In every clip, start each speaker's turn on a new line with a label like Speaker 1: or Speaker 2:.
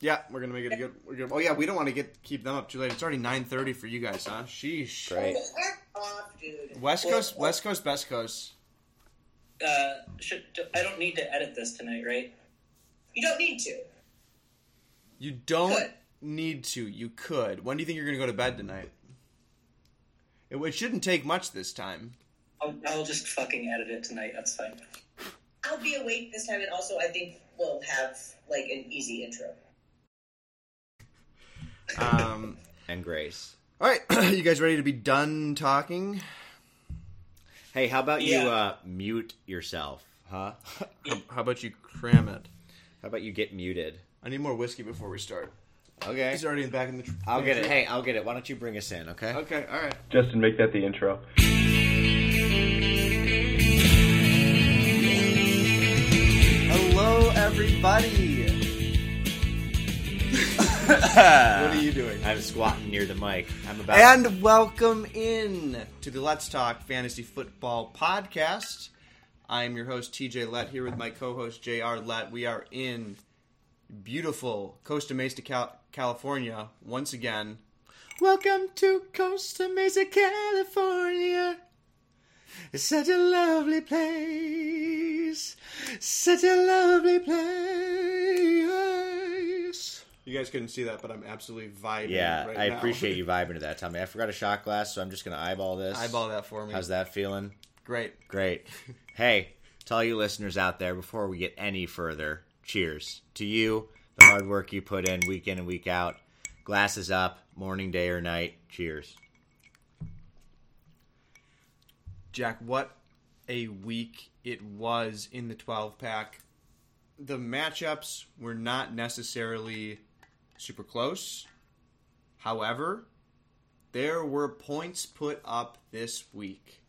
Speaker 1: Yeah, we're gonna make it a good. We're gonna, oh yeah, we don't want to get keep them up too late. It's already nine thirty for you guys, huh? Sheesh.
Speaker 2: Great.
Speaker 3: Heck off, dude.
Speaker 1: West
Speaker 3: Or-
Speaker 1: Coast,
Speaker 3: or-
Speaker 1: West Coast, Best Coast.
Speaker 4: Uh, should I don't need to edit this tonight, right?
Speaker 3: You don't need to.
Speaker 1: You don't
Speaker 3: Could.
Speaker 1: need to. You could. When do you think you're gonna go to bed tonight? It, it shouldn't take much this time.
Speaker 4: I'll, I'll just fucking edit it tonight. That's fine.
Speaker 3: I'll be awake this time, and also I think we'll have like an easy intro.
Speaker 1: Um,
Speaker 2: And Grace.
Speaker 1: all right, you guys ready to be done talking?
Speaker 2: Hey, how about you
Speaker 4: Yeah.
Speaker 2: uh, mute yourself, huh?
Speaker 1: How, how about you cram it?
Speaker 2: How about you get muted?
Speaker 1: I need more whiskey before we start.
Speaker 2: Okay.
Speaker 1: He's already in back in the. Tr-
Speaker 2: I'll get it. Hey, I'll get it. Why don't you bring us in, okay?
Speaker 1: Okay. All right.
Speaker 5: Justin, make that the intro.
Speaker 1: Hello, everybody. what are you doing?
Speaker 2: I'm squatting near the mic. I'm about.
Speaker 1: And welcome in to the Let's Talk Fantasy Football podcast. I'm your host TJ Lett here with my co-host JR Lett. We are in beautiful Costa Mesa, Cal- California once again. Welcome to Costa Mesa, California. It's such a lovely place. Such a lovely place. You guys couldn't see that, but I'm absolutely vibing.
Speaker 2: yeah,
Speaker 1: right
Speaker 2: I appreciate you vibing to that, Tommy. I forgot a shot glass, so I'm just gonna eyeball this.
Speaker 1: Eyeball that for me.
Speaker 2: How's that feeling?
Speaker 1: Great.
Speaker 2: Great. hey, to all you listeners out there, before we get any further, cheers to you, the hard work you put in week in and week out. Glasses up, morning, day, or night. Cheers.
Speaker 1: Jack, what a week it was in the 12 pack. The matchups were not necessarily super close. However, there were points put up this week.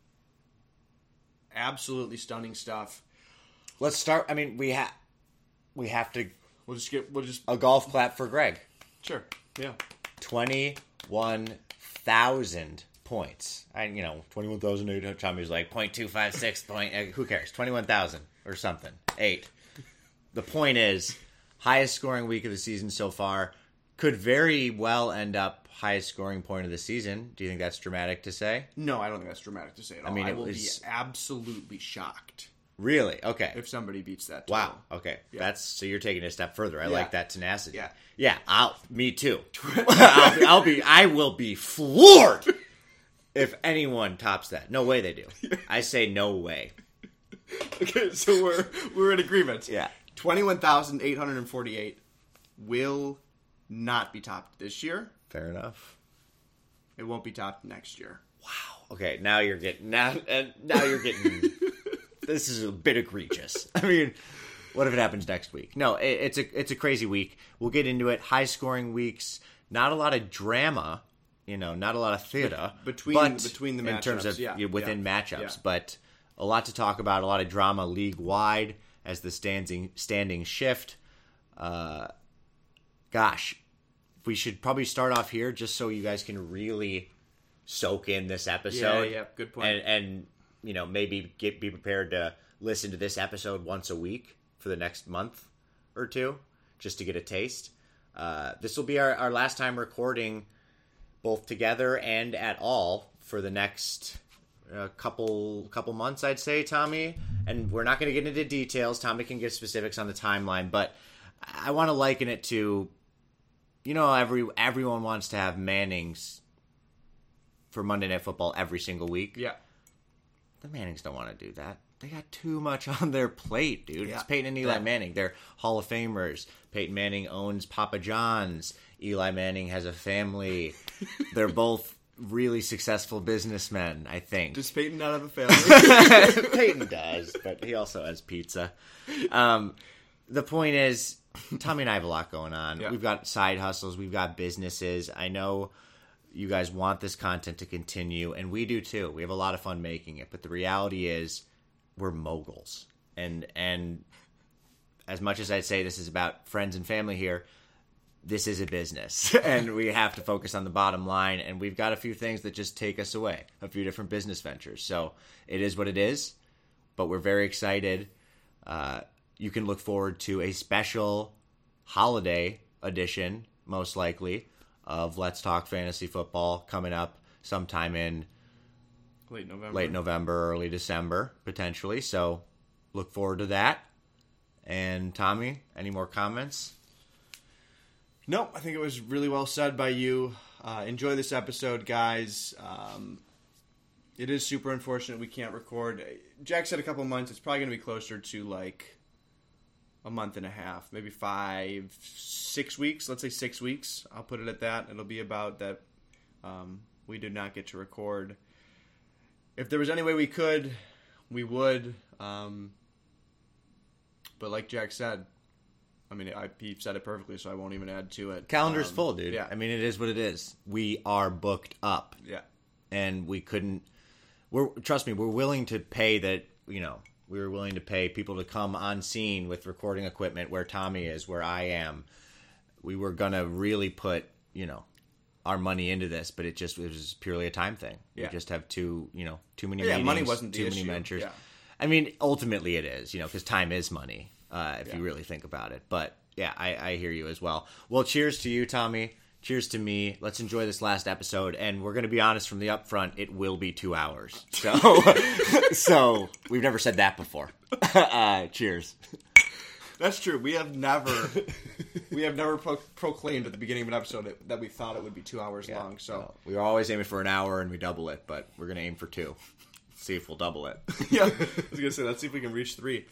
Speaker 1: Absolutely stunning stuff.
Speaker 2: Let's start. I mean, we have we have to
Speaker 1: We'll just get we'll just
Speaker 2: a golf clap for Greg.
Speaker 1: sure. Yeah.
Speaker 2: Twenty one thousand points. I you know twenty one thousand eight. Tommy's like point two five six point. uh, Who cares? Twenty one thousand or something. Eight. The point is, highest scoring week of the season so far. Could very well end up highest scoring point of the season. Do you think that's dramatic to say?
Speaker 1: No, I don't think that's dramatic to say at all. I
Speaker 2: mean,
Speaker 1: I will
Speaker 2: was-
Speaker 1: be absolutely shocked
Speaker 2: Really? Okay.
Speaker 1: if somebody beats that.
Speaker 2: Wow. Okay.
Speaker 1: Yeah.
Speaker 2: That's so you're taking it a step further. I
Speaker 1: Yeah.
Speaker 2: like that tenacity.
Speaker 1: Yeah.
Speaker 2: Yeah. I'll. Me too. I'll, be- I'll be. I will be floored if anyone tops that. No way they do. I say no way.
Speaker 1: Okay, so we're we're in agreement.
Speaker 2: Yeah.
Speaker 1: Twenty-one thousand eight hundred and forty-eight will not be topped this year.
Speaker 2: Fair enough.
Speaker 1: It won't be topped next year. Wow.
Speaker 2: Okay. Now you're getting. Now. And now you're getting. this is a bit egregious. I mean. What if it happens next week? No, it, it's a it's a crazy week. We'll get into it. High scoring weeks. Not a lot of drama. You know, not a lot of theater
Speaker 1: between-
Speaker 2: but
Speaker 1: between the
Speaker 2: in terms of
Speaker 1: yeah,
Speaker 2: you know, within
Speaker 1: yeah,
Speaker 2: matchups.
Speaker 1: yeah.
Speaker 2: But a lot to talk about. A lot of drama league wide as the standing standing shift. Uh, gosh, we should probably start off here just so you guys can really soak in this episode.
Speaker 1: Yeah, yeah, good point.
Speaker 2: And and you know maybe get be prepared to listen to this episode once a week for the next month or two, just to get a taste. Uh, this will be our, our last time recording both together and at all for the next uh, couple couple months, I'd say, Tommy. And we're not going to get into details. Tommy can give specifics on the timeline, but I want to liken it to, you know, every everyone wants to have Manning's for Monday Night Football every single week.
Speaker 1: Yeah.
Speaker 2: The Mannings don't want to do that. They got too much on their plate, dude.
Speaker 1: Yeah.
Speaker 2: It's Peyton and Eli
Speaker 1: Yeah.
Speaker 2: Manning. They're Hall of Famers. Peyton Manning owns Papa John's. Eli Manning has a family. They're both really successful businessmen, I think.
Speaker 1: Does Peyton not have a family?
Speaker 2: Peyton does, but he also has pizza. Um, the point is, Tommy and I have a lot going on.
Speaker 1: Yeah.
Speaker 2: We've got side hustles, we've got businesses. I know you guys want this content to continue, and we do too. We have a lot of fun making it, but the reality is, we're moguls, and and as much as I'd say this is about friends and family here, this is a business and we have to focus on the bottom line and we've got a few things that just take us away a few different business ventures so it is what it is but we're very excited uh, you can look forward to a special holiday edition, most likely, of Let's Talk Fantasy Football coming up sometime in
Speaker 1: Late November.
Speaker 2: late November, early December, potentially. So look forward to that. And Tommy, any more comments?
Speaker 1: No, I think it was really well said by you. Uh, enjoy this episode, guys. Um, it is super unfortunate we can't record. Jack said a couple months. It's probably going to be closer to like a month and a half, maybe five, six weeks. Let's say six weeks. I'll put it at that. It'll be about that. Um, we did not get to record. If there was any way we could, we would. Um, but like Jack said, I mean, I, he said it perfectly, so I won't even add to it.
Speaker 2: Calendar's
Speaker 1: Um,
Speaker 2: full, dude.
Speaker 1: Yeah,
Speaker 2: I mean, it is what it is. We are booked up.
Speaker 1: yeah,
Speaker 2: and we couldn't we're trust me we're willing to pay that you know we were willing to pay people to come on scene with recording equipment where tommy is where i am we were gonna really put you know our money into this but it just it was purely a time thing
Speaker 1: Yeah.
Speaker 2: we just have too you know too many
Speaker 1: Yeah,
Speaker 2: meetings,
Speaker 1: money wasn't the
Speaker 2: too many
Speaker 1: issue.
Speaker 2: ventures
Speaker 1: Yeah.
Speaker 2: i mean ultimately it is you know because time is money uh, if
Speaker 1: Yeah.
Speaker 2: you really think about it but yeah I, I hear you as well well cheers to you tommy cheers to me. Let's enjoy this last episode. And we're going to be honest from the upfront it will be two hours. So so we've never said that before. Uh, cheers.
Speaker 1: That's true. We have never, we have never pro- proclaimed at the beginning of an episode that, we thought it would be two hours long. So.
Speaker 2: we were always aiming for an hour and we double it but we're going to aim for two. See if we'll double it.
Speaker 1: Yeah, I was gonna say let's see if we can reach three.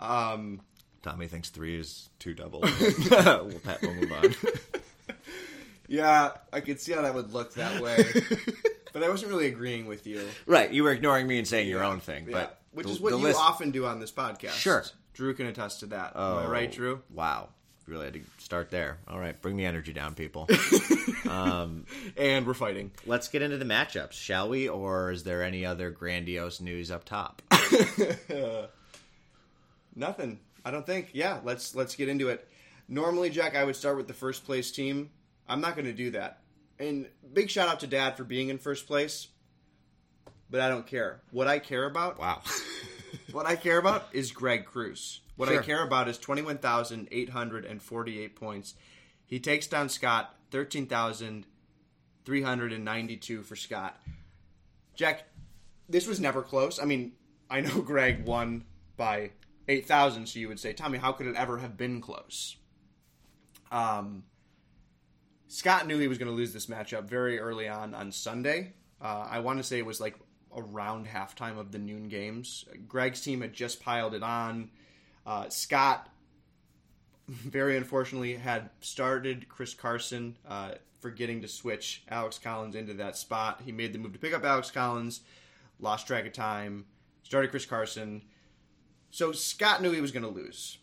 Speaker 1: Um,
Speaker 2: tommy thinks three is two double. We'll, pat, we'll move on
Speaker 1: yeah, I could see how that would look that way, but I wasn't really agreeing with you.
Speaker 2: right you were ignoring me and saying your own thing
Speaker 1: Yeah,
Speaker 2: but
Speaker 1: which
Speaker 2: the-
Speaker 1: is what you
Speaker 2: list-
Speaker 1: often do on this podcast.
Speaker 2: Sure.
Speaker 1: Drew can attest to that. Am
Speaker 2: Oh,
Speaker 1: I right, Drew?
Speaker 2: Wow. Really had to start there. All right, bring the energy down, people.
Speaker 1: Um, and we're fighting.
Speaker 2: Let's get into the matchups, shall we? Or is there any other grandiose news up top?
Speaker 1: Nothing. I don't think. Yeah, let's let's get into it. Normally, Jack, I would start with the first place team. I'm not going to do that. And big shout out to Dad for being in first place. But I don't care. What I care about,
Speaker 2: Wow.
Speaker 1: what I care about is Greg Cruz. What
Speaker 2: Sure.
Speaker 1: I care about is 21,848 points. He takes down Scott 13,392 for Scott. Jack, this was never close. I mean, I know Greg won by 8,000, so you would say, Tommy, how could it ever have been close? Um, Scott knew he was going to lose this matchup very early on on Sunday. Uh, I want to say it was like around halftime of the noon games. Greg's team had just piled it on. Uh, Scott, very unfortunately, had started Chris Carson, uh, forgetting to switch Alex Collins into that spot. He made the move to pick up Alex Collins, lost track of time, started Chris Carson. So Scott knew he was going to lose.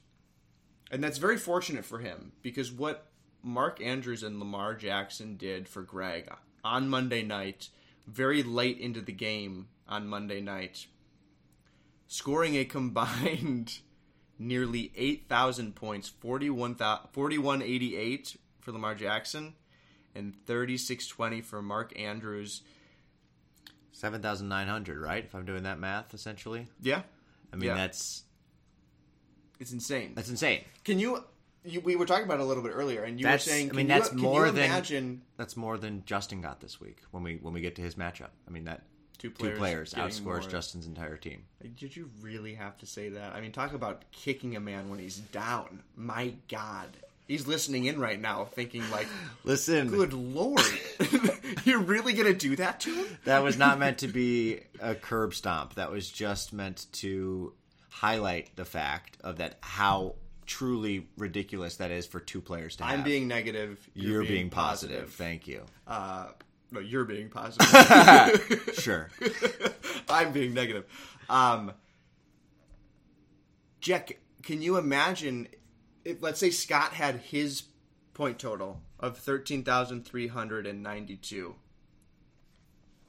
Speaker 1: And that's very fortunate for him because what Mark Andrews and Lamar Jackson did for Greg on Monday night, very late into the game on Monday night, scoring a combined nearly 8,000 points, 41, 4188 for Lamar Jackson and 3620 for Mark Andrews.
Speaker 2: 7,900, right? If I'm doing that math, essentially.
Speaker 1: Yeah,
Speaker 2: I mean,
Speaker 1: Yeah.
Speaker 2: that's
Speaker 1: it's insane.
Speaker 2: that's insane.
Speaker 1: Can you, you we were talking about it a little bit earlier and you
Speaker 2: That's-
Speaker 1: were saying
Speaker 2: I
Speaker 1: can
Speaker 2: mean,
Speaker 1: you-
Speaker 2: that's
Speaker 1: can
Speaker 2: more
Speaker 1: you
Speaker 2: than-
Speaker 1: imagine
Speaker 2: That's more than Justin got this week when we when we get to his matchup. I mean, that
Speaker 1: two
Speaker 2: two
Speaker 1: players,
Speaker 2: players outscores
Speaker 1: more-
Speaker 2: Justin's entire team.
Speaker 1: Did you really have to say that? I mean, talk about kicking a man when he's down. My God, he's listening in right now, thinking like,
Speaker 2: Listen,
Speaker 1: "Good Lord, you're really gonna do that to him?"
Speaker 2: that was not meant to be a curb stomp. That was just meant to highlight the fact of that how truly ridiculous that is for two players to have.
Speaker 1: I'm being negative.
Speaker 2: You're, being, positive. Thank you.
Speaker 1: Uh, no, you're being positive.
Speaker 2: Sure.
Speaker 1: I'm being negative. Um, Jack, can you imagine if, let's say, Scott had his point total of 13,392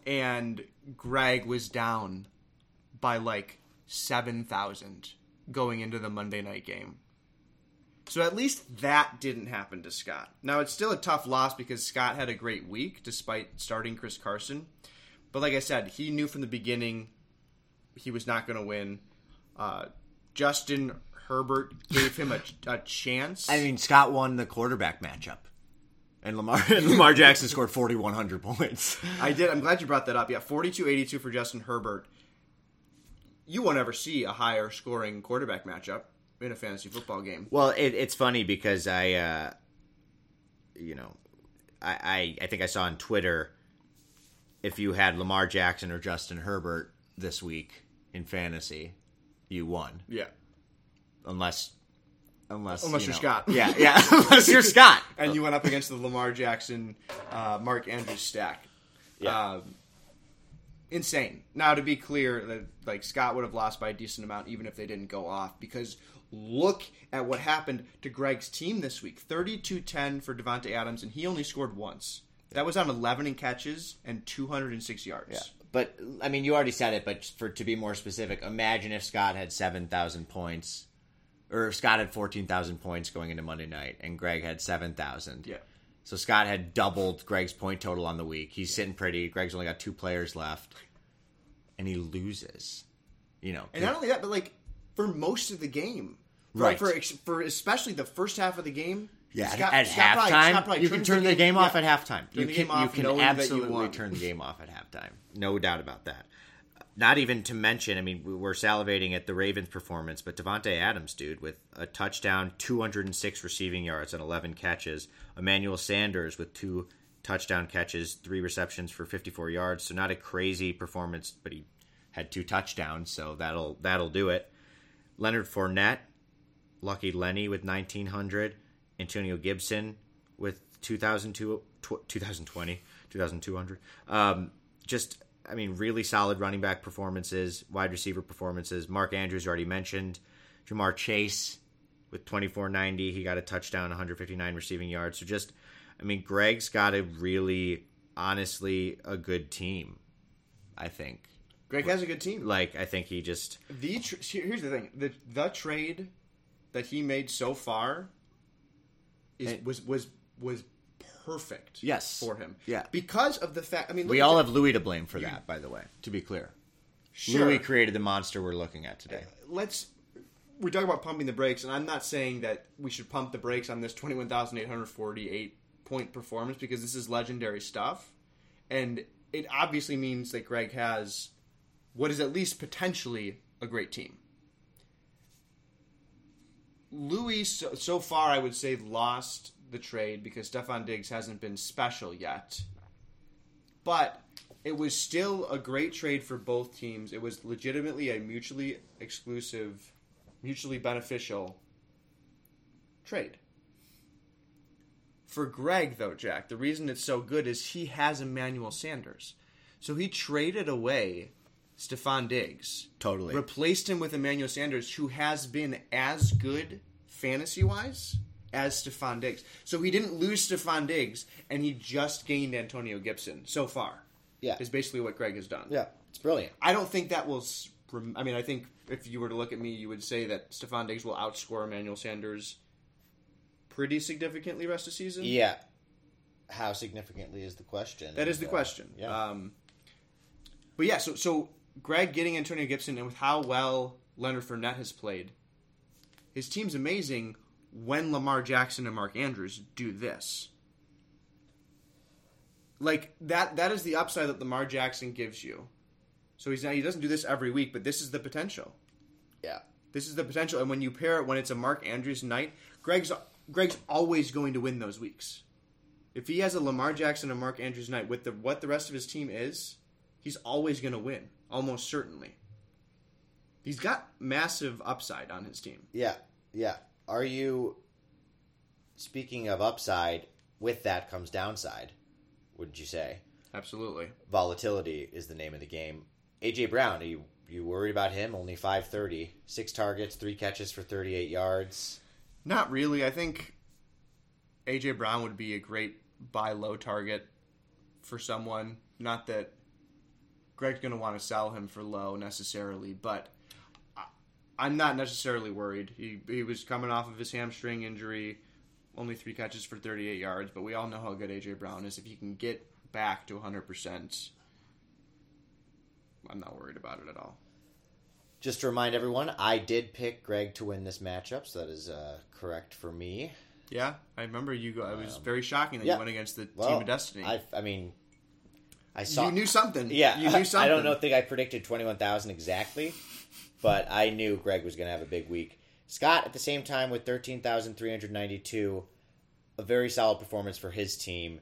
Speaker 1: and Greg was down by like 7,000 going into the Monday night game? So at least that didn't happen to Scott. Now it's still a tough loss because Scott had a great week despite starting Chris Carson. But like I said, he knew from the beginning he was not going to win. Uh, Justin Herbert gave him a, a chance.
Speaker 2: I mean, Scott won the quarterback matchup, and Lamar and Lamar Jackson scored forty one hundred points.
Speaker 1: I did. I'm glad you brought that up. Yeah, 42-82 for Justin Herbert. You won't ever see a higher scoring quarterback matchup in a fantasy football game.
Speaker 2: Well, it, it's funny because I, uh, you know, I, I I think I saw on Twitter if you had Lamar Jackson or Justin Herbert this week in fantasy, you won.
Speaker 1: Yeah.
Speaker 2: Unless, unless
Speaker 1: Unless
Speaker 2: you
Speaker 1: you're Scott.
Speaker 2: Yeah, yeah. unless you're Scott.
Speaker 1: And you went up against the Lamar Jackson, uh, Mark Andrews stack.
Speaker 2: Yeah.
Speaker 1: Um, insane. Now, to be clear, that like Scott would have lost by a decent amount even if they didn't go off because look at what happened to Greg's team this week 32 10 for Davante Adams, and he only scored once. That was on 11 in catches and 206 yards.
Speaker 2: Yeah. But I mean, you already said it. But for to be more specific, imagine if Scott had seven thousand points, or if Scott had fourteen thousand points going into Monday night, and Greg had seven thousand.
Speaker 1: Yeah.
Speaker 2: So Scott had doubled Greg's point total on the week. He's sitting pretty. Greg's only got two players left, and he loses. You know,
Speaker 1: And not only that, but like for most of the game,
Speaker 2: Right.
Speaker 1: For, for especially the first half of the game.
Speaker 2: yeah.
Speaker 1: Scott-
Speaker 2: at
Speaker 1: Scott
Speaker 2: halftime,
Speaker 1: probably
Speaker 2: you can turn the game off
Speaker 1: yeah.
Speaker 2: at halftime.
Speaker 1: Turn
Speaker 2: You can, you can absolutely turn the game off at halftime. No doubt about that. Not even to mention, I mean, we- we're salivating at the Ravens' performance, but Davante Adams, dude, with a touchdown, 206 receiving yards and 11 catches. Emmanuel Sanders with two touchdown catches, three receptions for 54 yards. So not a crazy performance, but he had two touchdowns, so that'll that'll do it. Leonard Fournette, Lucky Lenny with 1900, Antonio Gibson with 2002 tw- 2020, 2200. Um, just I mean really solid running back performances, wide receiver performances. Mark Andrews already mentioned, Ja'Marr Chase with 2490, he got a touchdown, 159 receiving yards. So just I mean Greg's got a really honestly a good team, I think.
Speaker 1: Greg has a good team.
Speaker 2: Like I think he just
Speaker 1: The tr- here's the thing: the the trade that he made so far is
Speaker 2: It-
Speaker 1: was was was perfect.
Speaker 2: Yes.
Speaker 1: for him.
Speaker 2: Yeah.
Speaker 1: because of the fact. I mean,
Speaker 2: we all have Louis to blame for that, by the way, to be clear.
Speaker 1: sure.
Speaker 2: Louis created the monster we're looking at today.
Speaker 1: Uh, let's. We're talking about pumping the brakes, and I'm not saying that we should pump the brakes on this 21,848 point performance because this is legendary stuff, and it obviously means that Greg has what is at least potentially a great team. Louis, so, so far, I would say, lost the trade because Stefon Diggs hasn't been special yet. But it was still a great trade for both teams. It was legitimately a mutually exclusive, mutually beneficial trade. For Greg, though, Jack, the reason it's so good is he has Emmanuel Sanders. So he traded away Stefon Diggs
Speaker 2: Totally.
Speaker 1: replaced him with Emmanuel Sanders, who has been as good fantasy wise as Stefon Diggs. So he didn't lose Stefon Diggs, and he just gained Antonio Gibson so far.
Speaker 2: Yeah.
Speaker 1: is basically what Greg has done.
Speaker 2: yeah, it's brilliant.
Speaker 1: I don't think that will. I mean, I think if you were to look at me, you would say that Stefon Diggs will outscore Emmanuel Sanders pretty significantly rest of season.
Speaker 2: Yeah. How significantly is the question?
Speaker 1: That is the
Speaker 2: uh,
Speaker 1: question.
Speaker 2: yeah.
Speaker 1: Um, but yeah, so so Greg getting Antonio Gibson and with how well Leonard Fournette has played, his team's amazing. When Lamar Jackson and Mark Andrews do this, like that, that is the upside that Lamar Jackson gives you. So he's not, he doesn't do this every week, but this is the potential.
Speaker 2: yeah.
Speaker 1: This is the potential, and when you pair it when it's a Mark Andrews night, Greg's Greg's always going to win those weeks. If he has a Lamar Jackson and Mark Andrews night with the what the rest of his team is, he's always going to win, almost certainly. He's got massive upside on his team.
Speaker 2: Yeah. Yeah. Are you speaking of upside, with that comes downside, wouldn't you say?
Speaker 1: Absolutely.
Speaker 2: Volatility is the name of the game. AJ Brown, are you you worried about him? Only 530, six targets, three catches for 38 yards.
Speaker 1: Not really. I think AJ Brown would be a great buy low target for someone. Not that Greg's going to want to sell him for low necessarily, but I'm not necessarily worried. He he was coming off of his hamstring injury, only three catches for 38 yards, but we all know how good AJ Brown is. If he can get back to 100%, I'm not worried about it at all.
Speaker 2: Just to remind everyone, I did pick Greg to win this matchup, so that is uh, correct for me.
Speaker 1: Yeah, I remember you. Go, it was
Speaker 2: Um,
Speaker 1: very shocking that
Speaker 2: yeah.
Speaker 1: you went against the
Speaker 2: Well,
Speaker 1: team of destiny.
Speaker 2: I, I mean, I saw.
Speaker 1: you knew something.
Speaker 2: Yeah,
Speaker 1: you knew something.
Speaker 2: I don't know. Think I predicted twenty one thousand exactly, but I knew Greg was going to have a big week. Scott at the same time with thirteen thousand three hundred ninety two, a very solid performance for his team.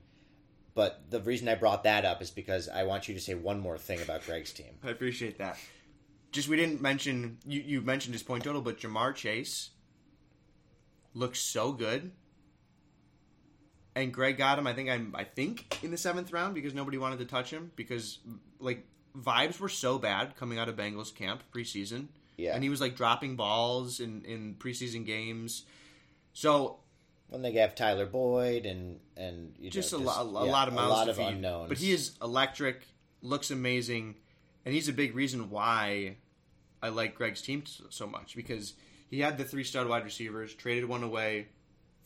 Speaker 2: But the reason I brought that up is because I want you to say one more thing about Greg's team.
Speaker 1: I appreciate that. Just we didn't mention you. You mentioned his point total, but Ja'Marr Chase looks so good, and Greg got him. I think I'm. I think in the seventh round because nobody wanted to touch him because like vibes were so bad coming out of Bengals camp preseason.
Speaker 2: Yeah.
Speaker 1: and he was like dropping balls in in preseason games. So
Speaker 2: When they have Tyler Boyd and and you
Speaker 1: just
Speaker 2: know,
Speaker 1: a, lot, a
Speaker 2: yeah,
Speaker 1: lot of mouths
Speaker 2: a lot of
Speaker 1: feed.
Speaker 2: unknowns.
Speaker 1: But he is electric, looks amazing, and he's a big reason why I like Greg's team so much because he had the three stud wide receivers, traded one away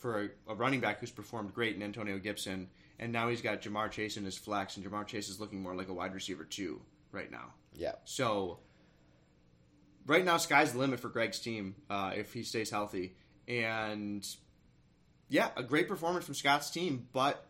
Speaker 1: for a, a running back who's performed great in Antonio Gibson, and now he's got Ja'Marr Chase in his flex, and Ja'Marr Chase is looking more like a wide receiver too right now.
Speaker 2: yeah.
Speaker 1: So right now, sky's the limit for Greg's team uh, if he stays healthy. And yeah, a great performance from Scott's team, but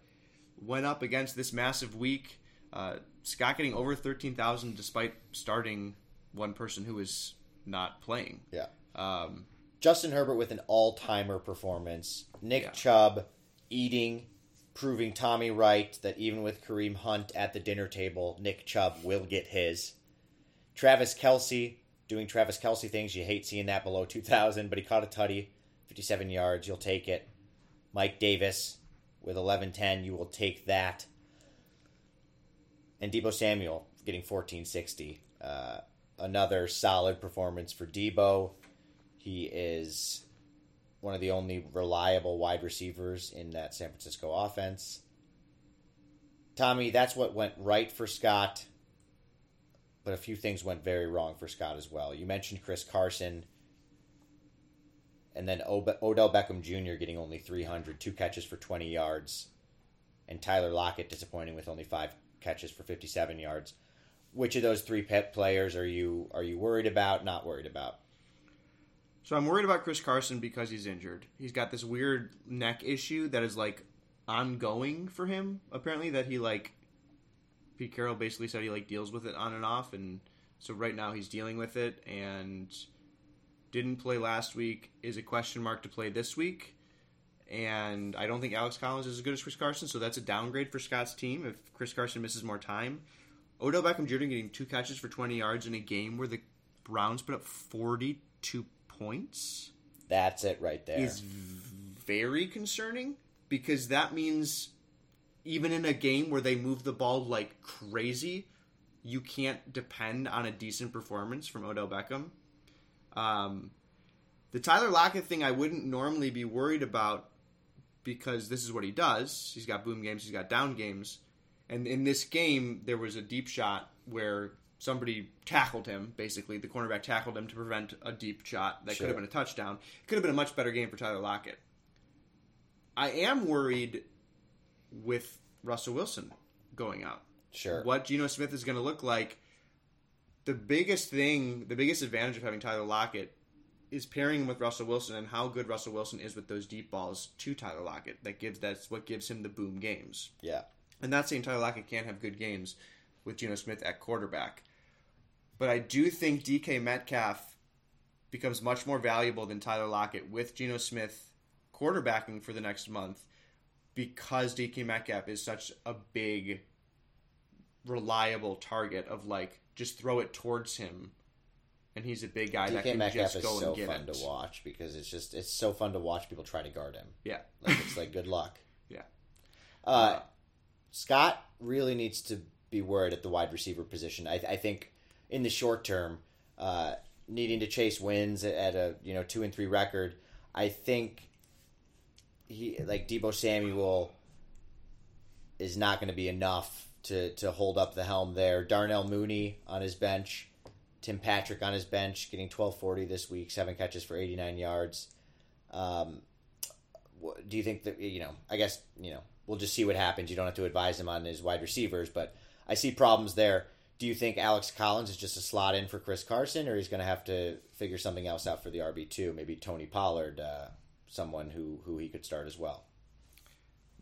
Speaker 1: went up against this massive week. Uh, Scott getting over thirteen thousand despite starting one person who is not playing.
Speaker 2: Yeah.
Speaker 1: Um,
Speaker 2: Justin Herbert with an all timer performance. Nick
Speaker 1: Yeah.
Speaker 2: Chubb eating, proving Tommy right that even with Kareem Hunt at the dinner table, Nick Chubb will get his. Travis Kelce doing Travis Kelce things. You hate seeing that below 2,000, but he caught a tutty, 57 yards. You'll take it. Mike Davis with 1110. You will take that. And Deebo Samuel getting 1460. Uh, another solid performance for Deebo. He is one of the only reliable wide receivers in that San Francisco offense. Tommy, that's what went right for Scott, but a few things went very wrong for Scott as well. You mentioned Chris Carson, and then Odell Beckham Jr. getting only 300, two catches for 20 yards, and Tyler Lockett disappointing with only five catches for 57 yards. Which of those three pet players are you are you worried about? Not worried about?
Speaker 1: So I'm worried about Chris Carson because he's injured. He's got this weird neck issue that is like ongoing for him. Apparently, that he like Pete Carroll basically said he like deals with it on and off, and so right now he's dealing with it and didn't play last week. Is a question mark to play this week, and I don't think Alex Collins is as good as Chris Carson, so that's a downgrade for Scott's team if Chris Carson misses more time. Odell Beckham Jr. getting two catches for 20 yards in a game where the Browns put up 42 points
Speaker 2: That's it right there.
Speaker 1: is very concerning because that means even in a game where they move the ball like crazy, you can't depend on a decent performance from Odell Beckham. Um, the Tyler Lockett thing, I wouldn't normally be worried about because this is what he does. He's got boom games, he's got down games. And in this game, there was a deep shot where somebody tackled him. Basically, the cornerback tackled him to prevent a deep shot that could have been a touchdown. It could have been a much better game for Tyler Lockett. I am worried with Russell Wilson going out.
Speaker 2: Sure.
Speaker 1: What Geno Smith is going to look like. The biggest thing, the biggest advantage of having Tyler Lockett is pairing him with Russell Wilson and how good Russell Wilson is with those deep balls to Tyler Lockett. That gives that's what gives him the boom games.
Speaker 2: Yeah.
Speaker 1: And not saying Tyler Lockett can't have good games with Geno Smith at quarterback. But I do think DK Metcalf becomes much more valuable than Tyler Lockett with Geno Smith quarterbacking for the next month because DK Metcalf is such a big, reliable target of like, just throw it towards him. And he's a big guy that
Speaker 2: DK
Speaker 1: can
Speaker 2: Metcalf
Speaker 1: just
Speaker 2: is
Speaker 1: go
Speaker 2: so
Speaker 1: and get
Speaker 2: fun
Speaker 1: it.
Speaker 2: to watch because it's just it's so fun to watch people try to guard him.
Speaker 1: Yeah.
Speaker 2: Like it's like good luck.
Speaker 1: Yeah.
Speaker 2: Uh, Scott really needs to be worried at the wide receiver position. I, I think in the short term, uh, needing to chase wins at a you know two and three record, I think he like Deebo Samuel is not going to be enough to to hold up the helm there. Darnell Mooney on his bench, Tim Patrick on his bench, getting twelve forty this week, seven catches for eighty nine yards. Um, do you think that you know? I guess you know we'll just see what happens. You don't have to advise him on his wide receivers, but I see problems there. Do you think Alex Collins is just a slot in for Chris Carson, or he's going to have to figure something else out for the RB two? Maybe Tony Pollard, uh, someone who who he could start as well.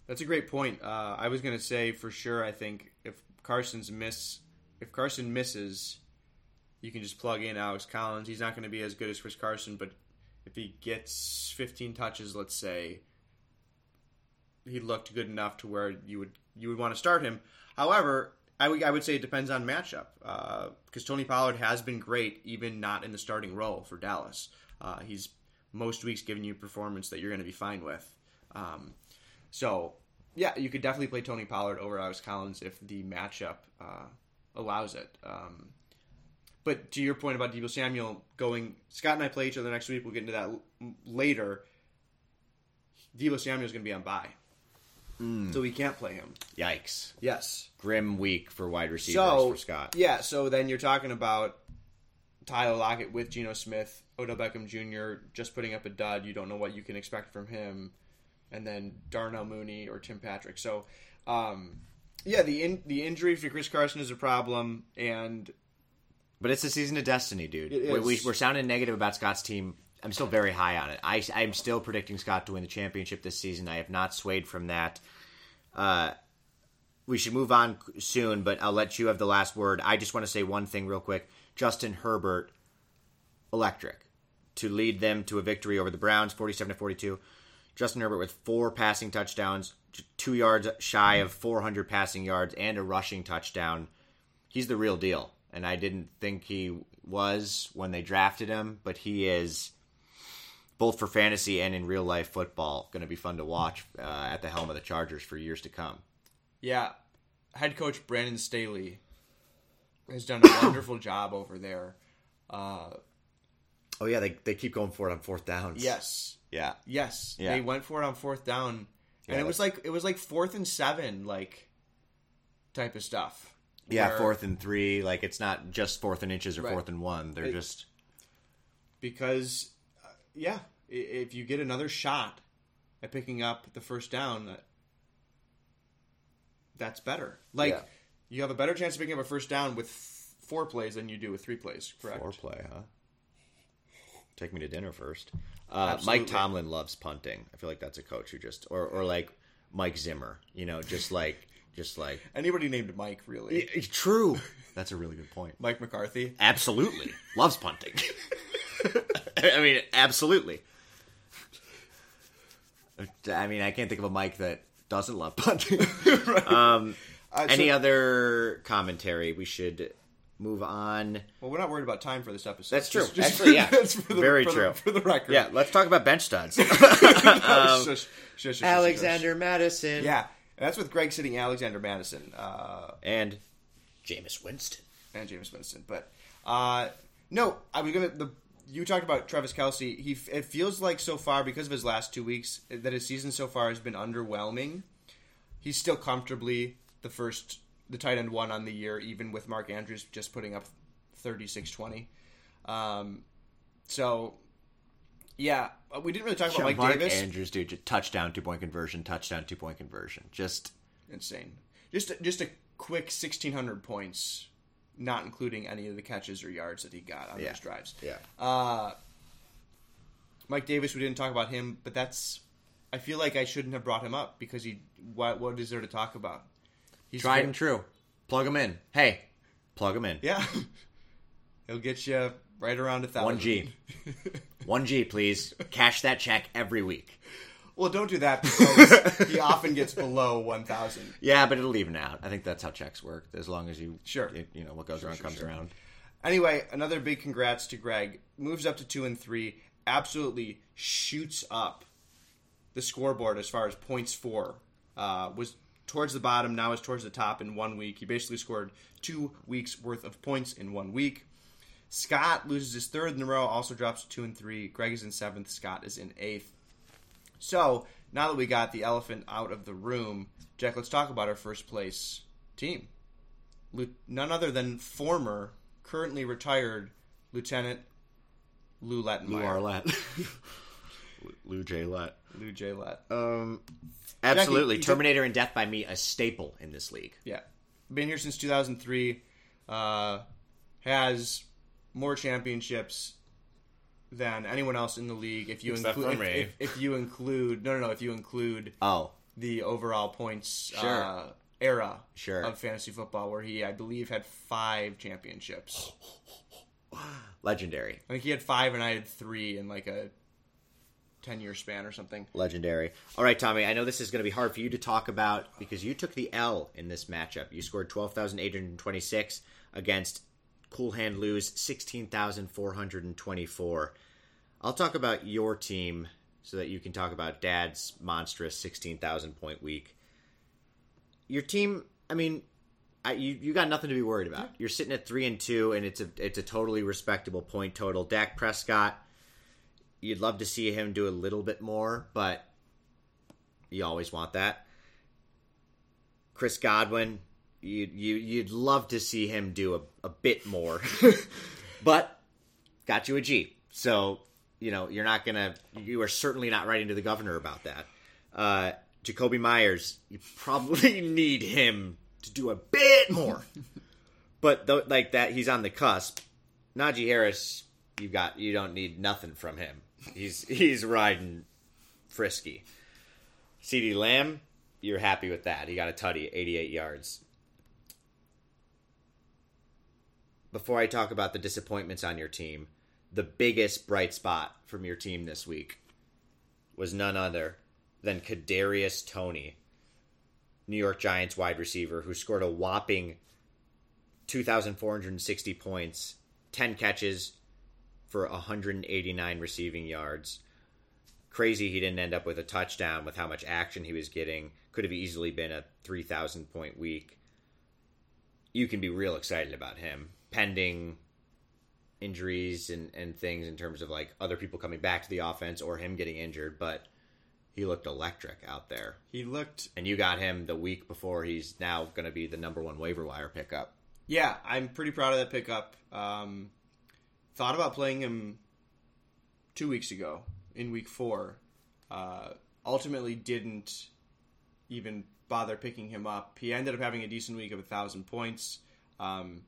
Speaker 1: That's a great point. Uh, I was going to say for sure. I think if Carson's miss, if Carson misses, you can just plug in Alex Collins. He's not going to be as good as Chris Carson, but if he gets 15 touches, let's say, he looked good enough to where you would you would want to start him. However, I would I would say it depends on matchup because Tony Pollard has been great, even not in the starting role for Dallas. Uh, he's most weeks giving you performance that you're going to be fine with. Um, so yeah, you could definitely play Tony Pollard over Alex Collins if the matchup uh, allows it. Um, but to your point about Deebo Samuel going, Scott and I play each other next week. We'll get into that l- later. Deebo Samuel is going to be on bye, so we can't play him.
Speaker 2: Yikes!
Speaker 1: Yes.
Speaker 2: Grim week for wide receivers
Speaker 1: So
Speaker 2: for Scott.
Speaker 1: yeah, so then you're talking about Tyler Lockett with Geno Smith, Odell Beckham Jr. just putting up a dud. You don't know what you can expect from him, and then Darnell Mooney or Tim Patrick. So, um, yeah, the in, the injury for Chris Carson is a problem, and
Speaker 2: But it's a season of destiny, dude.
Speaker 1: It
Speaker 2: We, we, we're sounding negative about Scott's team. I'm still very high on it. I, I'm still predicting Scott to win the championship this season. I have not swayed from that. Uh, we should move on soon, but I'll let you have the last word. I just want to say one thing real quick. Justin Herbert, electric, to lead them to a victory over the Browns, 47 to 42. Justin Herbert with four passing touchdowns, two yards shy of 400 passing yards, and a rushing touchdown he's the real deal. And I didn't think he was when they drafted him, but he is both for fantasy and in real life football going to be fun to watch uh, at the helm of the Chargers for years to come.
Speaker 1: yeah, head coach Brandon Staley has done a wonderful job over there. Uh,
Speaker 2: Oh yeah, they they keep going for it on fourth downs.
Speaker 1: yes,
Speaker 2: yeah,
Speaker 1: Yes,
Speaker 2: Yeah.
Speaker 1: they went for it on fourth down, and
Speaker 2: Yeah,
Speaker 1: it was like it was like fourth and seven, like type of stuff.
Speaker 2: yeah. Fourth and three, like it's not just fourth and inches or
Speaker 1: Right.
Speaker 2: fourth and one. They're
Speaker 1: It-
Speaker 2: just
Speaker 1: because, uh, yeah, if you get another shot at picking up the first down, that's better. Like
Speaker 2: Yeah.
Speaker 1: you have a better chance of picking up a first down with f- four plays than you do with three plays. Correct.
Speaker 2: play, huh? Take me to dinner first. Uh, Mike Tomlin loves punting. I feel like that's a coach who just or or like Mike Zimmer. You know, just like just like
Speaker 1: Anybody named Mike really?
Speaker 2: It's true. That's a really good point.
Speaker 1: Mike McCarthy.
Speaker 2: Absolutely. Loves punting. I mean, absolutely. I mean, I can't think of a Mike that doesn't love punting. um,
Speaker 1: Uh,
Speaker 2: any
Speaker 1: so-
Speaker 2: other commentary? We should move on.
Speaker 1: Well, we're not worried about time for this episode.
Speaker 2: That's true.
Speaker 1: Just- just
Speaker 2: Actually, yeah.
Speaker 1: that's for the,
Speaker 2: Very
Speaker 1: for the-
Speaker 2: true.
Speaker 1: for the record.
Speaker 2: Yeah, let's talk about bench studs.
Speaker 1: Shush, shush, shush, shush, shush.
Speaker 2: Alexander Mattison.
Speaker 1: Yeah, that's with Greg sitting Alexander Mattison uh,
Speaker 2: And Jameis Winston.
Speaker 1: and James Winston. But uh, no, I was gonna. The you talked about Travis Kelce. He it feels like so far because of his last two weeks that his season so far has been underwhelming. He's still comfortably the first, the tight end one on the year, even with Mark Andrews just putting up 36-20. Um, so. Yeah, uh, we didn't really talk about Mike
Speaker 2: Mark
Speaker 1: Davis.
Speaker 2: Andrews, dude, touchdown, two point conversion, touchdown, two point conversion. Just
Speaker 1: insane. Just just a quick sixteen hundred points, not including any of the catches or yards that he got on
Speaker 2: Yeah.
Speaker 1: those drives.
Speaker 2: Yeah.
Speaker 1: Uh, Mike Davis, we didn't talk about him, but that's. I feel like I shouldn't have brought him up because he. What what is there to talk about? He's
Speaker 2: tried
Speaker 1: ve-
Speaker 2: and true. Plug him in. Hey, plug him in.
Speaker 1: Yeah, he'll get you right around a thousand.
Speaker 2: One G. One G, please. Cash that check every week.
Speaker 1: Well, don't do that because he often gets below one thousand.
Speaker 2: Yeah, but it'll even out. I think that's how checks work. As long as you
Speaker 1: Sure.
Speaker 2: you, you know what goes around
Speaker 1: sure,
Speaker 2: comes
Speaker 1: sure.
Speaker 2: around.
Speaker 1: Anyway, another big congrats to Greg. Moves up to two and three. Absolutely shoots up the scoreboard as far as points for. Uh, was towards the bottom, now is towards the top in one week. He basically scored two weeks worth of points in one week. Scott loses his third in a row, also drops to two and three. Greg is in seventh. Scott is in eighth. So now that we got the elephant out of the room, Jack, let's talk about our first place team. None other than former, currently retired Lieutenant Lou
Speaker 2: Lou
Speaker 1: Lettenmeyer.
Speaker 2: Arlette. Lou J. Lett.
Speaker 1: Lou J. Lett.
Speaker 2: Um, absolutely.
Speaker 1: he- he-
Speaker 2: Terminator and Death by Me, a staple in this league.
Speaker 1: Yeah. Been here since 2003. uh, has more championships than anyone else in the league. If you
Speaker 5: Except
Speaker 1: include, if, if, if you include, no, no, no, if you include
Speaker 2: Oh,
Speaker 1: the overall points
Speaker 2: Sure.
Speaker 1: uh, era
Speaker 2: Sure.
Speaker 1: of fantasy football, where he, I believe, had five championships.
Speaker 2: legendary.
Speaker 1: I think he had five, and I had three in like a ten-year span or something.
Speaker 2: Legendary. All right, Tommy, I know this is going to be hard for you to talk about because you took the L in this matchup. You scored 12,826 against Cool Hand Lou's 16,424. I'll talk about your team so that you can talk about Dad's monstrous 16,000 point week. Your team, I mean, I, you you got nothing to be worried about. You're sitting at 3 and 2 and it's a it's a totally respectable point total. Dak Prescott you'd love to see him do a little bit more, but you always want that. Chris Godwin, you you you'd love to see him do a, a bit more, but got you a G. So you know you're not gonna. You are certainly not writing to the governor about that. Uh, Jakobi Meyers, you probably need him to do a bit more, but th- like that, he's on the cusp. Najee Harris, you got you don't need nothing from him. He's he's riding frisky. CeeDee Lamb, you're happy with that. He got a tutty, 88 yards. Before I talk about the disappointments on your team, the biggest bright spot from your team this week was none other than Kadarius Toney, New York Giants wide receiver, who scored a whopping 2,460 points, 10 catches for 189 receiving yards. Crazy he didn't end up with a touchdown with how much action he was getting. Could have easily been a 3,000 point week. You can be real excited about him, pending injuries and, and things in terms of like other people coming back to the offense or him getting injured, but he looked electric out there.
Speaker 1: He looked
Speaker 2: And you got him the week before he's now going to be the number one waiver wire pickup.
Speaker 1: Yeah, I'm pretty proud of that pickup. Um, thought about playing him two weeks ago in week four. Uh, ultimately, didn't even bother picking him up. He ended up having a decent week of a thousand points. Um,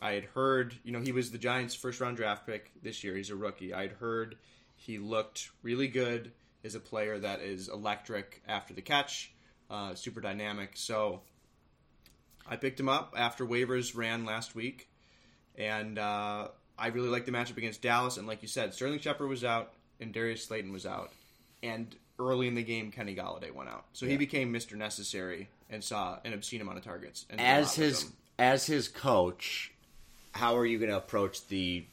Speaker 1: I had heard, you know, he was the Giants' first round draft pick this year. He's a rookie. I had heard he looked really good as a player that is electric after the catch, uh, super dynamic. So I picked him up after waivers ran last week, and uh, I really liked the matchup against Dallas. And like you said, Sterling Shepard was out and Darius Slayton was out, and early in the game, Kenny Golladay went out, so he became Mister Necessary and saw an obscene amount of targets. And
Speaker 2: as his as his coach, how are you going to approach the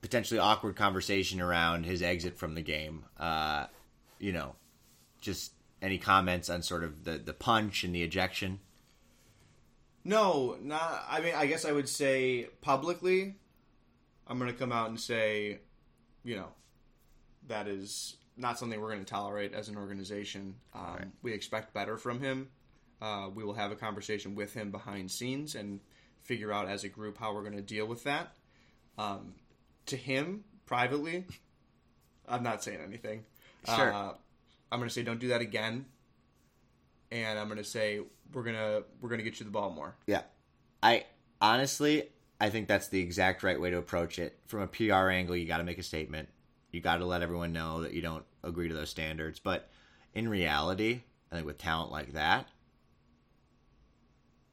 Speaker 2: potentially awkward conversation around his exit from the game? Uh, you know, just any comments on sort of the the punch and the ejection?
Speaker 1: No, not. I mean, I guess I would say publicly, I'm going to come out and say, you know, that is not something we're going to tolerate as an organization. Um,
Speaker 2: Right.
Speaker 1: We expect better from him. Uh, we will have a conversation with him behind scenes and figure out as a group how we're going to deal with that. Um, to him privately, I'm not saying anything.
Speaker 2: Sure.
Speaker 1: Uh, I'm going to say don't do that again, and I'm going to say we're gonna we're gonna get you the ball more.
Speaker 2: Yeah, I honestly I think that's the exact right way to approach it. From a PR angle, you got to make a statement. You got to let everyone know that you don't agree to those standards. But in reality, I think with talent like that,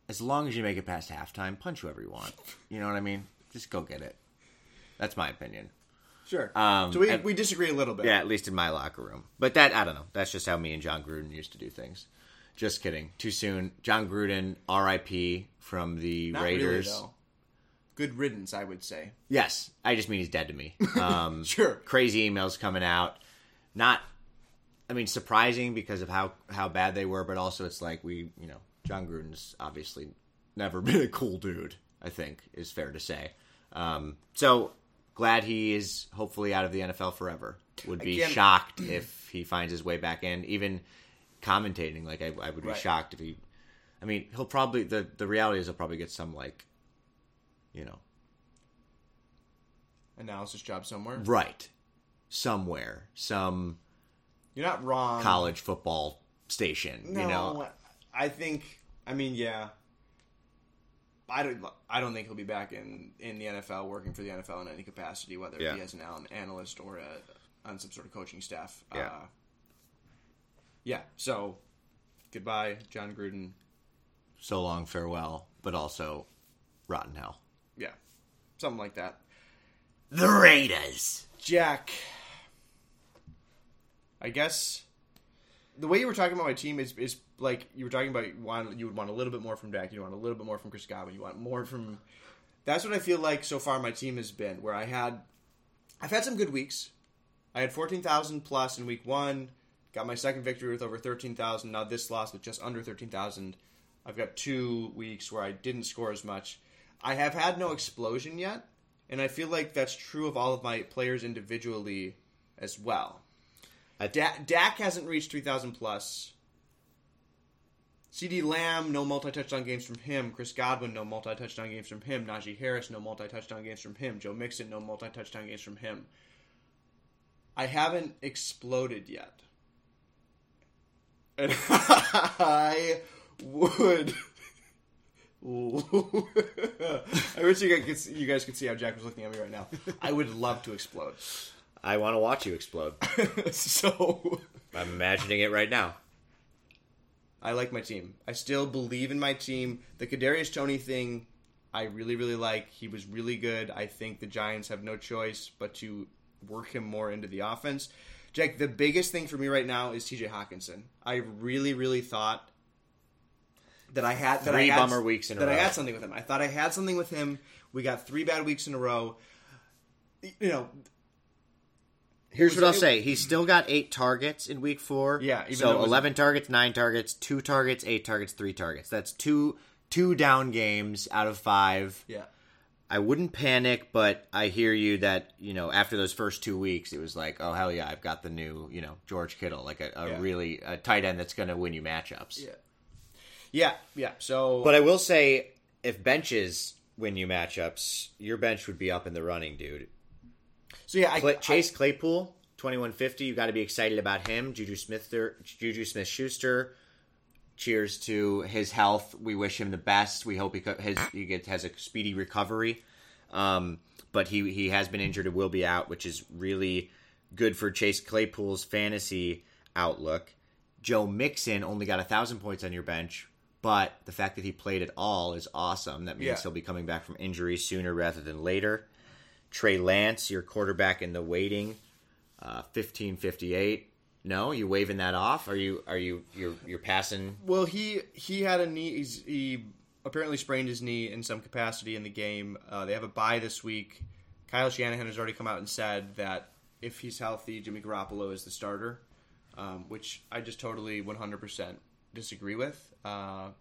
Speaker 2: as long as you make it past halftime, punch whoever you want. You know what I mean? Just go get it. That's my opinion.
Speaker 1: Sure.
Speaker 2: Um,
Speaker 1: so we,
Speaker 2: and-
Speaker 1: we disagree a little bit.
Speaker 2: Yeah, at least in my locker room. But that I don't know. That's just how me and Jon Gruden used to do things. Just kidding. Too soon. Jon Gruden, R.I.P. from the
Speaker 1: Not
Speaker 2: Raiders.
Speaker 1: really. Good riddance, I would say.
Speaker 2: Yes, I just mean he's dead to me. Um,
Speaker 1: Sure.
Speaker 2: Crazy emails coming out. Not, I mean, surprising because of how how bad they were, but also it's like we, you know, Jon Gruden's obviously never been a cool dude. I think is fair to say. Um, so glad he is hopefully out of the NFL forever. Would be
Speaker 1: Again-
Speaker 2: shocked if he finds his way back in. Even commentating, like I, I would be
Speaker 1: Right.
Speaker 2: shocked if he. I mean, he'll probably the the reality is he'll probably get some like, you know,
Speaker 1: Analysis job somewhere.
Speaker 2: Right. Somewhere. Some
Speaker 1: You're not wrong.
Speaker 2: college football station.
Speaker 1: No,
Speaker 2: you know?
Speaker 1: I think. I mean, yeah. I don't. I don't think he'll be back in, in the NFL working for the NFL in any capacity, whether
Speaker 2: Yeah.
Speaker 1: he has an an- analyst or a, on some sort of coaching staff.
Speaker 2: Yeah.
Speaker 1: Uh, yeah. So, goodbye, Jon Gruden.
Speaker 2: So long, farewell, but also rotten hell.
Speaker 1: Yeah, something like that.
Speaker 2: The Raiders.
Speaker 1: Jack, I guess the way you were talking about my team is is like you were talking about you want you would want a little bit more from Dak, you want a little bit more from Chris Godwin, you want more from. That's what I feel like so far my team has been. Where I had, I've had some good weeks. I had fourteen thousand plus in week one. Got my second victory with over thirteen thousand. Now this loss with just under thirteen thousand. I've got two weeks where I didn't score as much. I have had no explosion yet, and I feel like that's true of all of my players individually as well. Da- Dak hasn't reached 3,000 plus. CeeDee Lamb, no multi touchdown games from him. Chris Godwin, no multi touchdown games from him. Najee Harris, no multi touchdown games from him. Joe Mixon, no multi touchdown games from him. I haven't exploded yet. And I would. I wish you guys, see, you guys could see how Jack was looking at me right now. I would love to explode.
Speaker 2: I want to watch you explode.
Speaker 1: so
Speaker 2: I'm imagining it right now.
Speaker 1: I like my team. I still believe in my team. The Kadarius Toney thing, I really, really like. He was really good. I think the Giants have no choice but to work him more into the offense. Jack, the biggest thing for me right now is T.J. Hockenson. I really, really thought that I had that
Speaker 2: Three
Speaker 1: I had,
Speaker 2: bummer weeks in a row.
Speaker 1: that I had something with him. I thought I had something with him. We got three bad weeks in a row. You know,
Speaker 2: Here's what I'll say. He's still got eight targets in week four.
Speaker 1: Yeah, even
Speaker 2: so
Speaker 1: was-
Speaker 2: eleven targets, nine targets, two targets, eight targets, three targets. That's two two down games out of five.
Speaker 1: yeah.
Speaker 2: I wouldn't panic, but I hear you that you know after those first two weeks, it was like, oh hell yeah, I've got the new you know George Kittle, like a, a
Speaker 1: Yeah.
Speaker 2: really a tight end that's going to win you matchups.
Speaker 1: Yeah. Yeah, yeah. So
Speaker 2: But I will say, if benches win you matchups, your bench would be up in the running, dude.
Speaker 1: So yeah, I,
Speaker 2: Chase Claypool, twenty one fifty. You got to be excited about him. Juju Smith, Juju Smith Schuster. Cheers to his health. We wish him the best. We hope he co- his, he gets, has a speedy recovery. Um, but he he has been injured and will be out, which is really good for Chase Claypool's fantasy outlook. Joe Mixon only got a thousand points on your bench, but the fact that he played at all is awesome. That means
Speaker 1: Yeah.
Speaker 2: he'll be coming back from injury sooner rather than later. Trey Lance, your quarterback in the waiting, uh, fifteen fifty eight. No, you waving that off? Are you are you you're you're passing?
Speaker 1: Well, he he had a knee. He apparently sprained his knee in some capacity in the game. Uh, they have a bye this week. Kyle Shanahan has already come out and said that if he's healthy, Jimmy Garoppolo is the starter, um, which I just totally 100% disagree with. Because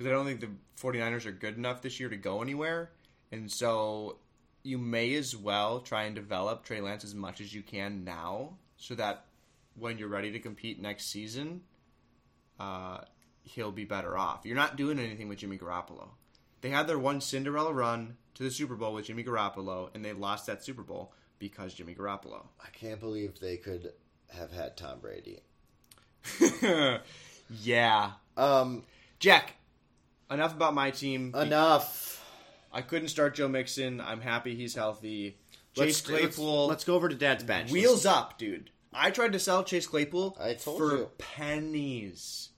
Speaker 1: I don't think the 49ers are good enough this year to go anywhere. And so you may as well try and develop Trey Lance as much as you can now so that when you're ready to compete next season, uh, he'll be better off. You're not doing anything with Jimmy Garoppolo. They had their one Cinderella run to the Super Bowl with Jimmy Garoppolo, and they lost that Super Bowl because Jimmy Garoppolo.
Speaker 2: I can't believe they could have had Tom Brady.
Speaker 1: yeah.
Speaker 2: Um,
Speaker 1: Jack, enough about my team.
Speaker 2: enough.
Speaker 1: I couldn't start Joe Mixon. I'm happy he's healthy.
Speaker 2: Let's,
Speaker 1: Chase Claypool,
Speaker 2: Let's, let's go over to Dad's bench.
Speaker 1: wheels up, dude. I tried to sell Chase Claypool
Speaker 2: I told
Speaker 1: for
Speaker 2: you.
Speaker 1: pennies.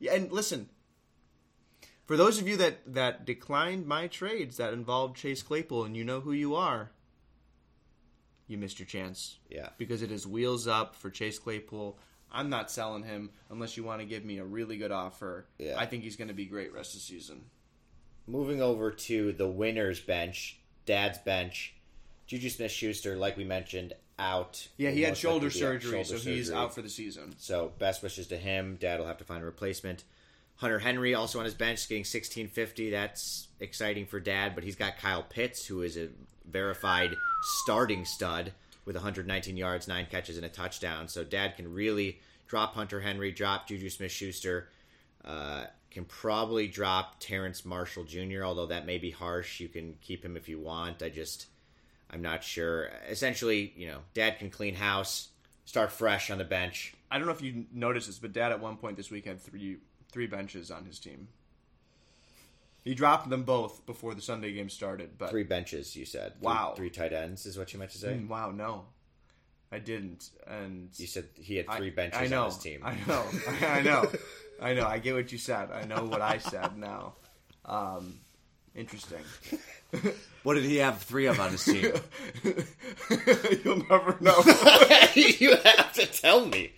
Speaker 1: Yeah, and listen, for those of you that that declined my trades that involved Chase Claypool, and you know who you are, you missed your chance.
Speaker 2: Yeah.
Speaker 1: because it is wheels up for Chase Claypool. I'm not selling him unless you want to give me a really good offer.
Speaker 2: Yeah.
Speaker 1: I think he's going to be great rest of the season.
Speaker 2: Moving over to the winner's bench, Dad's bench. Juju Smith Schuster, like we mentioned, out.
Speaker 1: Yeah, he had shoulder
Speaker 2: likely be out-
Speaker 1: surgery,
Speaker 2: shoulder
Speaker 1: so he's out for the season.
Speaker 2: So best wishes to him. Dad will have to find a replacement. Hunter Henry also on his bench, getting sixteen fifty. That's exciting for Dad, but he's got Kyle Pitts, who is a verified starting stud with 119 yards, nine catches, and a touchdown. So Dad can really drop Hunter Henry, drop Juju Smith Schuster. Uh, can probably drop Terrace Marshall Jr., although that may be harsh. You can keep him if you want. I just, I'm not sure. Essentially, you know, Dad can clean house, start fresh on the bench.
Speaker 1: I don't know if you noticed this, but Dad at one point this week had three three benches on his team. He dropped them both before the Sunday game started. But
Speaker 2: Three benches, you said. Three-
Speaker 1: Wow.
Speaker 2: Three, tight ends is what you meant to say.
Speaker 1: Mm, wow, no, I didn't. And
Speaker 2: You said he had three
Speaker 1: I-
Speaker 2: benches
Speaker 1: I know,
Speaker 2: on his team.
Speaker 1: I know. I know. I know. I get what you said. I know what I said now. Um, interesting.
Speaker 2: What did he have three of on his team?
Speaker 1: You'll never know.
Speaker 2: you have to tell me.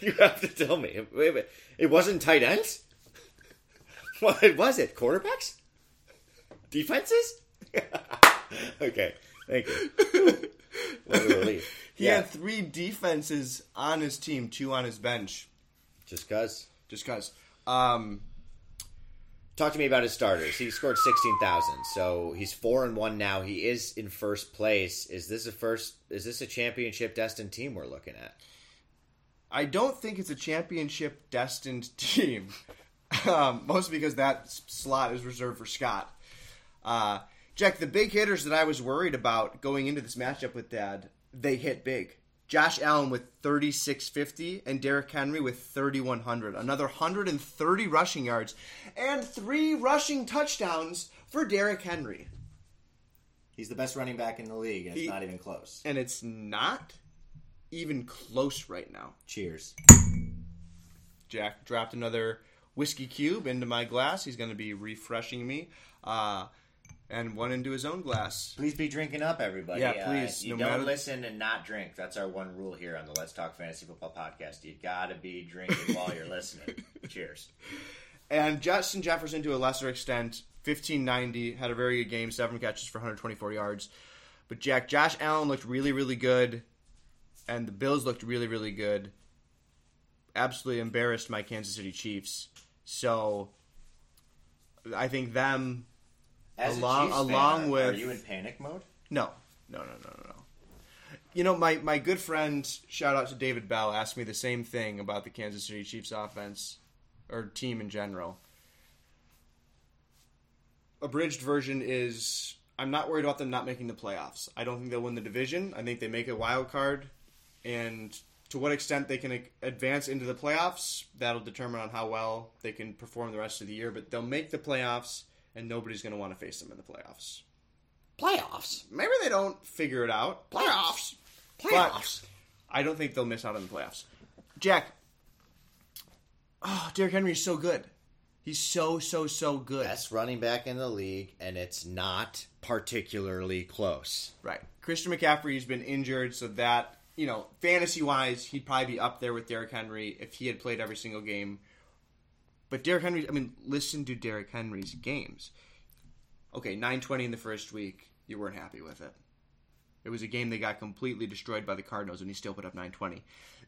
Speaker 2: You have to tell me. Wait a minute. It wasn't tight ends? What was it? Quarterbacks? Defenses? okay. Thank you. What a relief.
Speaker 1: He
Speaker 2: yeah.
Speaker 1: had three defenses on his team, two on his bench.
Speaker 2: Just cuz.
Speaker 1: Just cause. Um,
Speaker 2: Talk to me about his starters. He scored sixteen thousand, so he's four and one now. He is in first place. Is this a first? Is this a championship destined team we're looking at?
Speaker 1: I don't think it's a championship destined team. um, mostly because that slot is reserved for Scott. Uh, Jack, the big hitters that I was worried about going into this matchup with Dad, they hit big. Josh Allen with 3650 and Derrick Henry with 3100. Another 130 rushing yards and three rushing touchdowns for Derrick Henry.
Speaker 2: He's the best running back in the league, and it's
Speaker 1: He- not
Speaker 2: even close.
Speaker 1: And it's not even close right now.
Speaker 2: Cheers.
Speaker 1: Jack dropped another whiskey cube into my glass. He's going to be refreshing me. Uh, and one into his own glass.
Speaker 2: Please be drinking up, everybody.
Speaker 1: Yeah,
Speaker 2: Uh,
Speaker 1: please,
Speaker 2: you
Speaker 1: no
Speaker 2: don't
Speaker 1: matter-
Speaker 2: listen and not drink. That's our one rule here on the Let's Talk Fantasy Football podcast. You gotta be drinking while you're listening. Cheers.
Speaker 1: And Justin Jefferson, to a lesser extent, 1590, had a very good game, seven catches for 124 yards. But Jack, Josh Allen looked really, really good, and the Bills looked really, really good. Absolutely embarrassed my Kansas City Chiefs. So I think them
Speaker 2: As
Speaker 1: Along-
Speaker 2: a Chiefs fan,
Speaker 1: along with-
Speaker 2: are you in panic mode?
Speaker 1: No, no, no, no, no, no. You know, my, my good friend, shout out to David Bell, asked me the same thing about the Kansas City Chiefs offense or team in general. Abridged version is I'm not worried about them not making the playoffs. I don't think they'll win the division. I think they make a wild card, and to what extent they can advance into the playoffs, that'll determine on how well they can perform the rest of the year. But they'll make the playoffs, and nobody's going to want to face them in the playoffs
Speaker 2: Playoffs.
Speaker 1: maybe they don't figure it out. Playoffs.
Speaker 2: Playoffs.
Speaker 1: I don't think they'll miss out on the playoffs. Jack. Oh, Derrick Henry is so good. He's so, so, so good.
Speaker 2: Best running back in the league, and it's not particularly close.
Speaker 1: Right. Christian McCaffrey's been injured, so that, you know, fantasy wise, he'd probably be up there with Derrick Henry if he had played every single game. But Derrick Henry, I mean, listen to Derrick Henry's games. Okay, 920 in the first week, you weren't happy with it. It was a game that got completely destroyed by the Cardinals, and he still put up 920.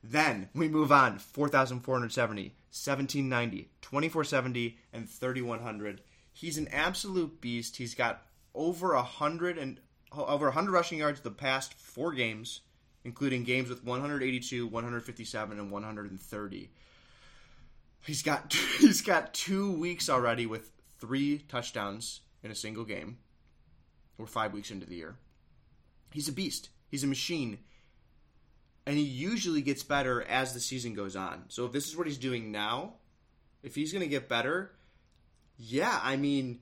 Speaker 1: Then we move on 4,470, 1790, 2470, and 3100. He's an absolute beast. He's got over a hundred and over 100 rushing yards the past four games, including games with 182, 157, and 130. He's got he's got two weeks already with three touchdowns in a single game. We're five weeks into the year. He's a beast. He's a machine. And he usually gets better as the season goes on. So if this is what he's doing now, if he's going to get better, yeah, I mean,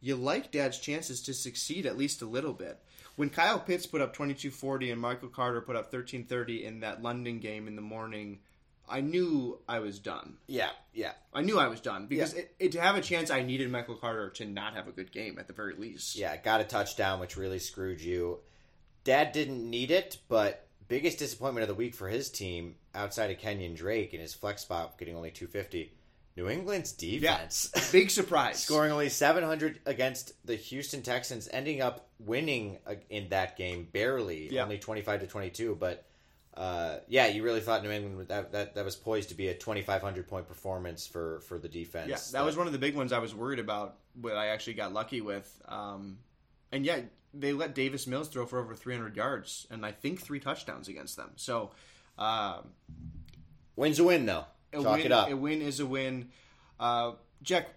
Speaker 1: you like Dad's chances to succeed at least a little bit. When Kyle Pitts put up 2240 and Michael Carter put up 1330 in that London game in the morning, I knew I was done.
Speaker 2: Yeah, yeah.
Speaker 1: I knew I was done because it, it, to have a chance, I needed Michael Carter to not have a good game at the very least.
Speaker 2: Yeah, got a touchdown, which really screwed you. Dad didn't need it, but biggest disappointment of the week for his team, outside of Kenyon Drake and his flex spot getting only 250, New England's defense.
Speaker 1: Big surprise.
Speaker 2: Scoring only 700 against the Houston Texans, ending up winning in that game barely,
Speaker 1: Yeah.
Speaker 2: only 25 to 22. But uh, yeah, you really thought New England that, that that was poised to be a 2,500 point performance for for the defense.
Speaker 1: Yeah, that was one of the big ones I was worried about. What I actually got lucky with, um, and yeah, they let Davis Mills throw for over 300 yards and I think three touchdowns against them. So, um,
Speaker 2: Win's a win, though.
Speaker 1: a
Speaker 2: Chalk
Speaker 1: win,
Speaker 2: it up.
Speaker 1: A win is a win. Uh, Jack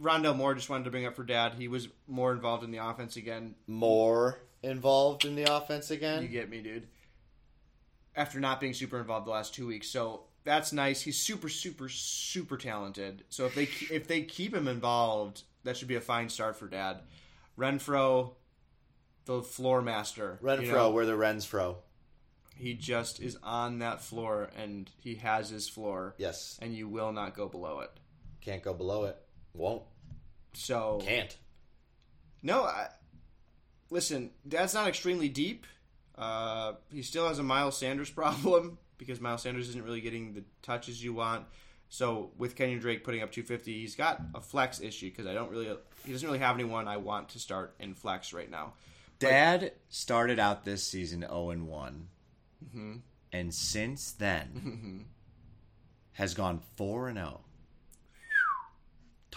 Speaker 1: Rondale Moore just wanted to bring up for Dad. He was more involved in the offense again.
Speaker 2: More involved in the offense again.
Speaker 1: You get me, dude. After not being super involved the last two weeks, so that's nice. He's super, super, super talented. So if they if they keep him involved, that should be a fine start for Dad. Renfrow, the floor master.
Speaker 2: Renfrow,
Speaker 1: you know,
Speaker 2: we're the Rensfro.
Speaker 1: he just is on that floor, and he has his floor,
Speaker 2: Yes.
Speaker 1: and you will not go below it.
Speaker 2: Can't go below it. Won't.
Speaker 1: So
Speaker 2: Can't.
Speaker 1: No, I, listen, that's not extremely deep. Uh, he still has a Miles Sanders problem because Miles Sanders isn't really getting the touches you want. So with Kenyon Drake putting up 250, he's got a flex issue because I don't really, he doesn't really have anyone I want to start in flex right now.
Speaker 2: Dad started out this season 0 and one and since then has gone 4 and 0.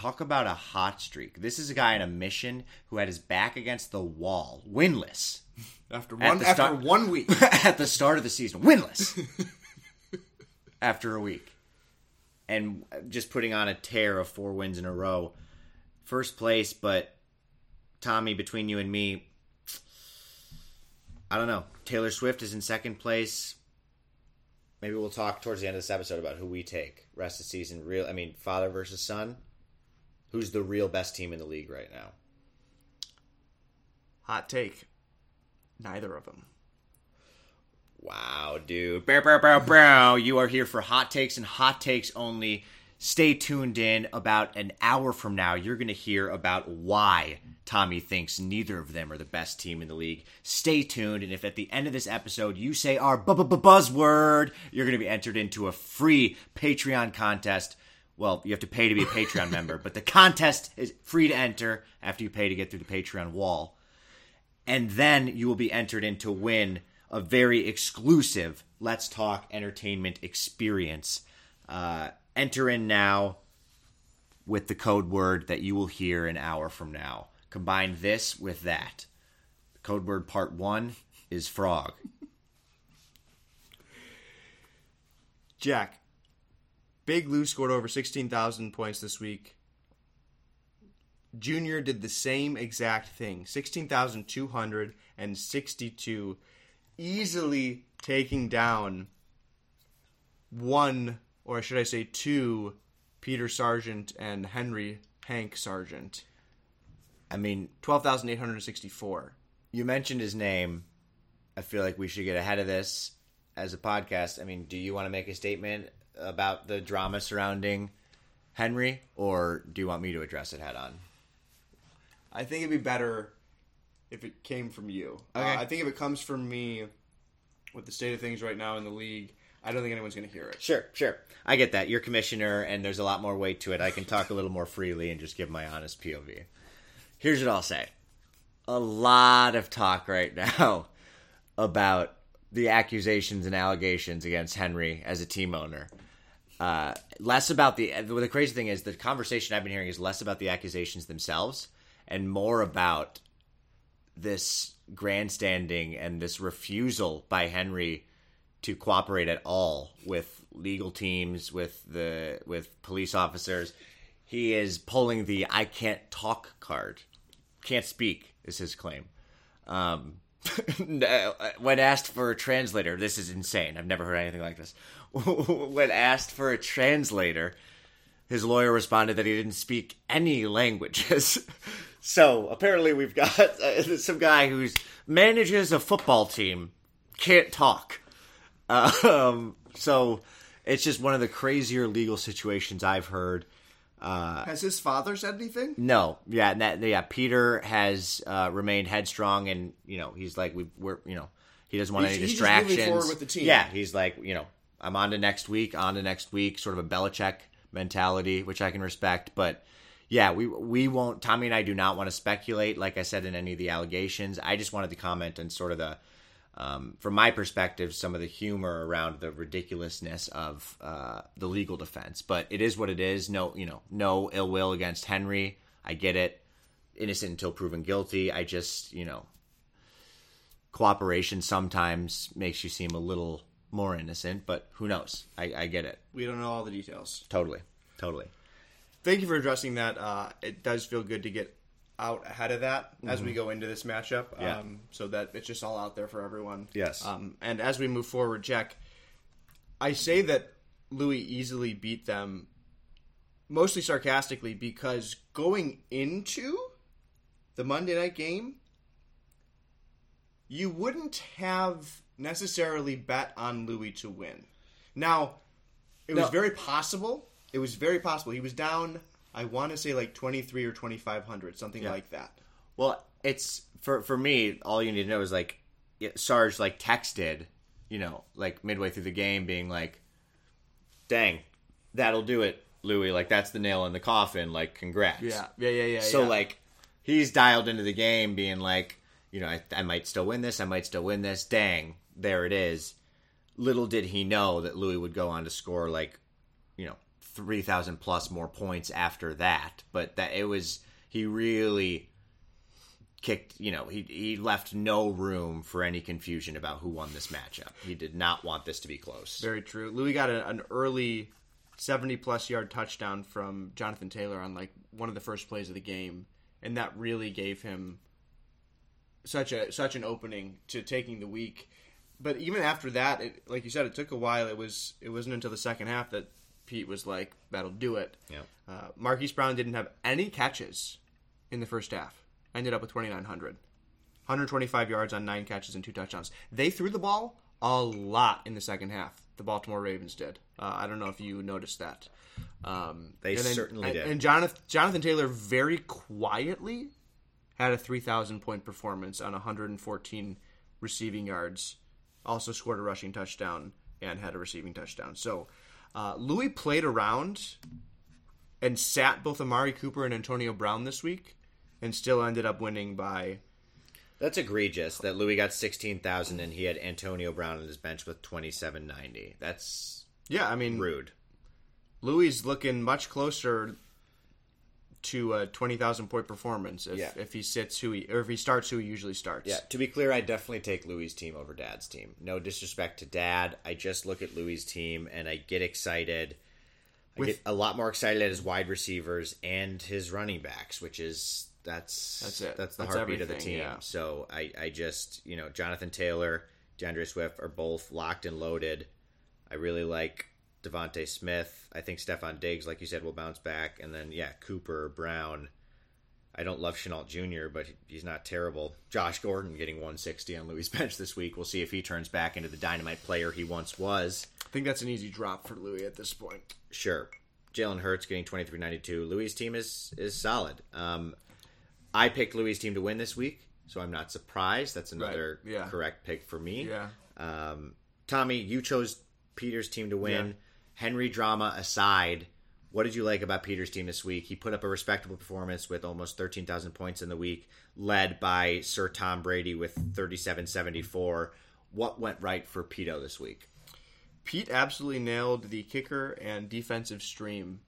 Speaker 2: Talk about a hot streak. This is a guy on a mission who had his back against the wall, winless
Speaker 1: After one, after
Speaker 2: start-
Speaker 1: one week,
Speaker 2: at the start of the season, winless after a week, and just putting on a tear of four wins in a row. First place, but Tommy, between you and me, I don't know. Taylor Swift is in second place. Maybe we'll talk towards the end of this episode about who we take rest of the season. Real, I mean, father versus son. Who's the real best team in the league right now?
Speaker 1: hot take, neither of them.
Speaker 2: Wow, dude. Bow, bow, bow, bow. You are here for hot takes and hot takes only. Stay tuned in. About an hour from now, you're going to hear about why Tommy thinks neither of them are the best team in the league. Stay tuned. And if at the end of this episode you say our bu- bu- bu- buzzword, you're going to be entered into a free Patreon contest. Well, you have to pay to be a Patreon member, but the contest is free to enter after you pay to get through the Patreon wall and then you will be entered in to win a very exclusive Let's Talk entertainment experience. Uh, enter in now with the code word that you will hear an hour from now. Combine this with that. Code word part one is frog.
Speaker 1: Jack, Big Lou scored over 16,000 points this week. Junior did the same exact thing 16,262, easily taking down one, or should I say two, Peter Sargent and Henry Hank Sargent.
Speaker 2: I mean,
Speaker 1: 12,864.
Speaker 2: you mentioned his name. I feel like we should get ahead of this as a podcast. I mean, do you want to make a statement about the drama surrounding Henry, or do you want me to address it head on?
Speaker 1: I think it'd be better if it came from you.
Speaker 2: Okay.
Speaker 1: Uh, I think if it comes from me, with the state of things right now in the league, I don't think anyone's going to hear it.
Speaker 2: Sure, sure. I get that. You're commissioner, and there's a lot more weight to it. I can talk a little more freely and just give my honest POV. Here's what I'll say a lot of talk right now about the accusations and allegations against Henry as a team owner. Uh, less about the the crazy thing is the conversation I've been hearing is less about the accusations themselves and more about this grandstanding and this refusal by Henry to cooperate at all with legal teams, with the with police officers. He is pulling the "I can't talk" card. Can't speak is his claim. Um, when asked for a translator, this is insane. I've never heard anything like this. when asked for a translator, his lawyer responded that he didn't speak any languages. so apparently, we've got uh, some guy who manages a football team can't talk. Um, so it's just one of the crazier legal situations I've heard.
Speaker 1: Has his father said anything?
Speaker 2: No, yeah, that, yeah. Peter has uh, remained headstrong, and you know he's like we, we're you know he doesn't want
Speaker 1: He's-
Speaker 2: any
Speaker 1: he's
Speaker 2: distractions.
Speaker 1: forward with the team.
Speaker 2: Yeah, he's like you know I'm on to next week, on to next week, sort of a Belichick mentality, which I can respect. But yeah, we we won't. Tommy and I do not want to speculate, like I said in any of the allegations. I just wanted to comment on sort of the. Um, from my perspective, some of the humor around the ridiculousness of uh, the legal defense, but it is what it is. No, you know, no ill will against Henry. I get it. Innocent until proven guilty. I just, you know, cooperation sometimes makes you seem a little more innocent, but who knows? I, I get it.
Speaker 1: We don't know all the details.
Speaker 2: Totally. Totally.
Speaker 1: Thank you for addressing that. Uh, it does feel good to get out ahead of that as we go into this matchup,
Speaker 2: Yeah.
Speaker 1: um, so that it's just all out there for everyone.
Speaker 2: Yes.
Speaker 1: Um, and as we move forward, Jack, I say that Louis easily beat them, mostly sarcastically, because going into the Monday night game, you wouldn't have necessarily bet on Louis to win. Now, it was very possible. It was very possible. He was down, I want to say like 23 or 2,500, something
Speaker 2: Yeah.
Speaker 1: like that.
Speaker 2: Well, it's for for me. All you need to know is like Sarge like texted, you know, like midway through the game, being like, "Dang, that'll do it, Louis. Like that's the nail in the coffin. Like congrats."
Speaker 1: Yeah, yeah, yeah, yeah.
Speaker 2: So
Speaker 1: yeah.
Speaker 2: like he's dialed into the game, being like, you know, I, I might still win this. I might still win this. Dang, there it is. Little did he know that Louis would go on to score like, you know, three thousand plus more points after that. But that it was he really kicked. You know, he he left no room for any confusion about who won this matchup. He did not want this to be close.
Speaker 1: Very true. Louis got a, an early 70 plus yard touchdown from Jonathan Taylor on like one of the first plays of the game, and that really gave him such a such an opening to taking the week. But even after that, it, like you said, it took a while. It was it wasn't until the second half that Pete was like, "That'll do it."
Speaker 2: Yeah.
Speaker 1: Uh, Marquise Brown didn't have any catches in the first half. Ended up with 2,900. 125 yards on nine catches and two touchdowns. They threw the ball a lot in the second half. The Baltimore Ravens did. Uh, I don't know if you noticed that. Um,
Speaker 2: They
Speaker 1: and then-
Speaker 2: certainly
Speaker 1: and,
Speaker 2: did.
Speaker 1: And Jonathan, Jonathan Taylor very quietly had a 3,000 point performance on 114 receiving yards. Also scored a rushing touchdown and had a receiving touchdown. So uh, Louis played around and sat both Amari Cooper and Antonio Brown this week, and still ended up winning by
Speaker 2: That's egregious that Louis got sixteen thousand and he had Antonio Brown on his bench with twenty seven ninety. That's
Speaker 1: yeah. I mean,
Speaker 2: rude.
Speaker 1: Louis is looking much closer to a twenty thousand point performance if,
Speaker 2: Yeah.
Speaker 1: if he sits who he or if he starts who he usually starts.
Speaker 2: Yeah, to be clear, I definitely take Louis' team over Dad's team. No disrespect to Dad. I just look at Louis' team and I get excited. I
Speaker 1: With-
Speaker 2: get a lot more excited at his wide receivers and his running backs, which is that's
Speaker 1: That's it.
Speaker 2: That's the
Speaker 1: That's
Speaker 2: heartbeat of the team.
Speaker 1: yeah.
Speaker 2: So I, I just you know Jonathan Taylor, D'Andre Swift are both locked and loaded. I really like DeVonta Smith. I think Stefon Diggs, like you said, will bounce back, and then yeah, Cooper Brown. I don't love Shenault Jr., but he's not terrible. Josh Gordon getting 160 on Louis' bench this week. We'll see if he turns back into the dynamite player he once was.
Speaker 1: I think that's an easy drop for Louis at this point.
Speaker 2: Sure. Jalen Hurts getting 23.92. Louis' team is is solid. Um, I picked Louis' team to win this week, so I'm not surprised. That's another
Speaker 1: Right. Yeah.
Speaker 2: correct pick for me.
Speaker 1: Yeah.
Speaker 2: Um, Tommy, you chose Peter's team to win.
Speaker 1: Yeah.
Speaker 2: Henry drama aside, what did you like about Peter's team this week? He put up a respectable performance with almost 13,000 points in the week, led by Sir Tom Brady with 37.74. What went right for Pito this week?
Speaker 1: Pete absolutely nailed the kicker and defensive stream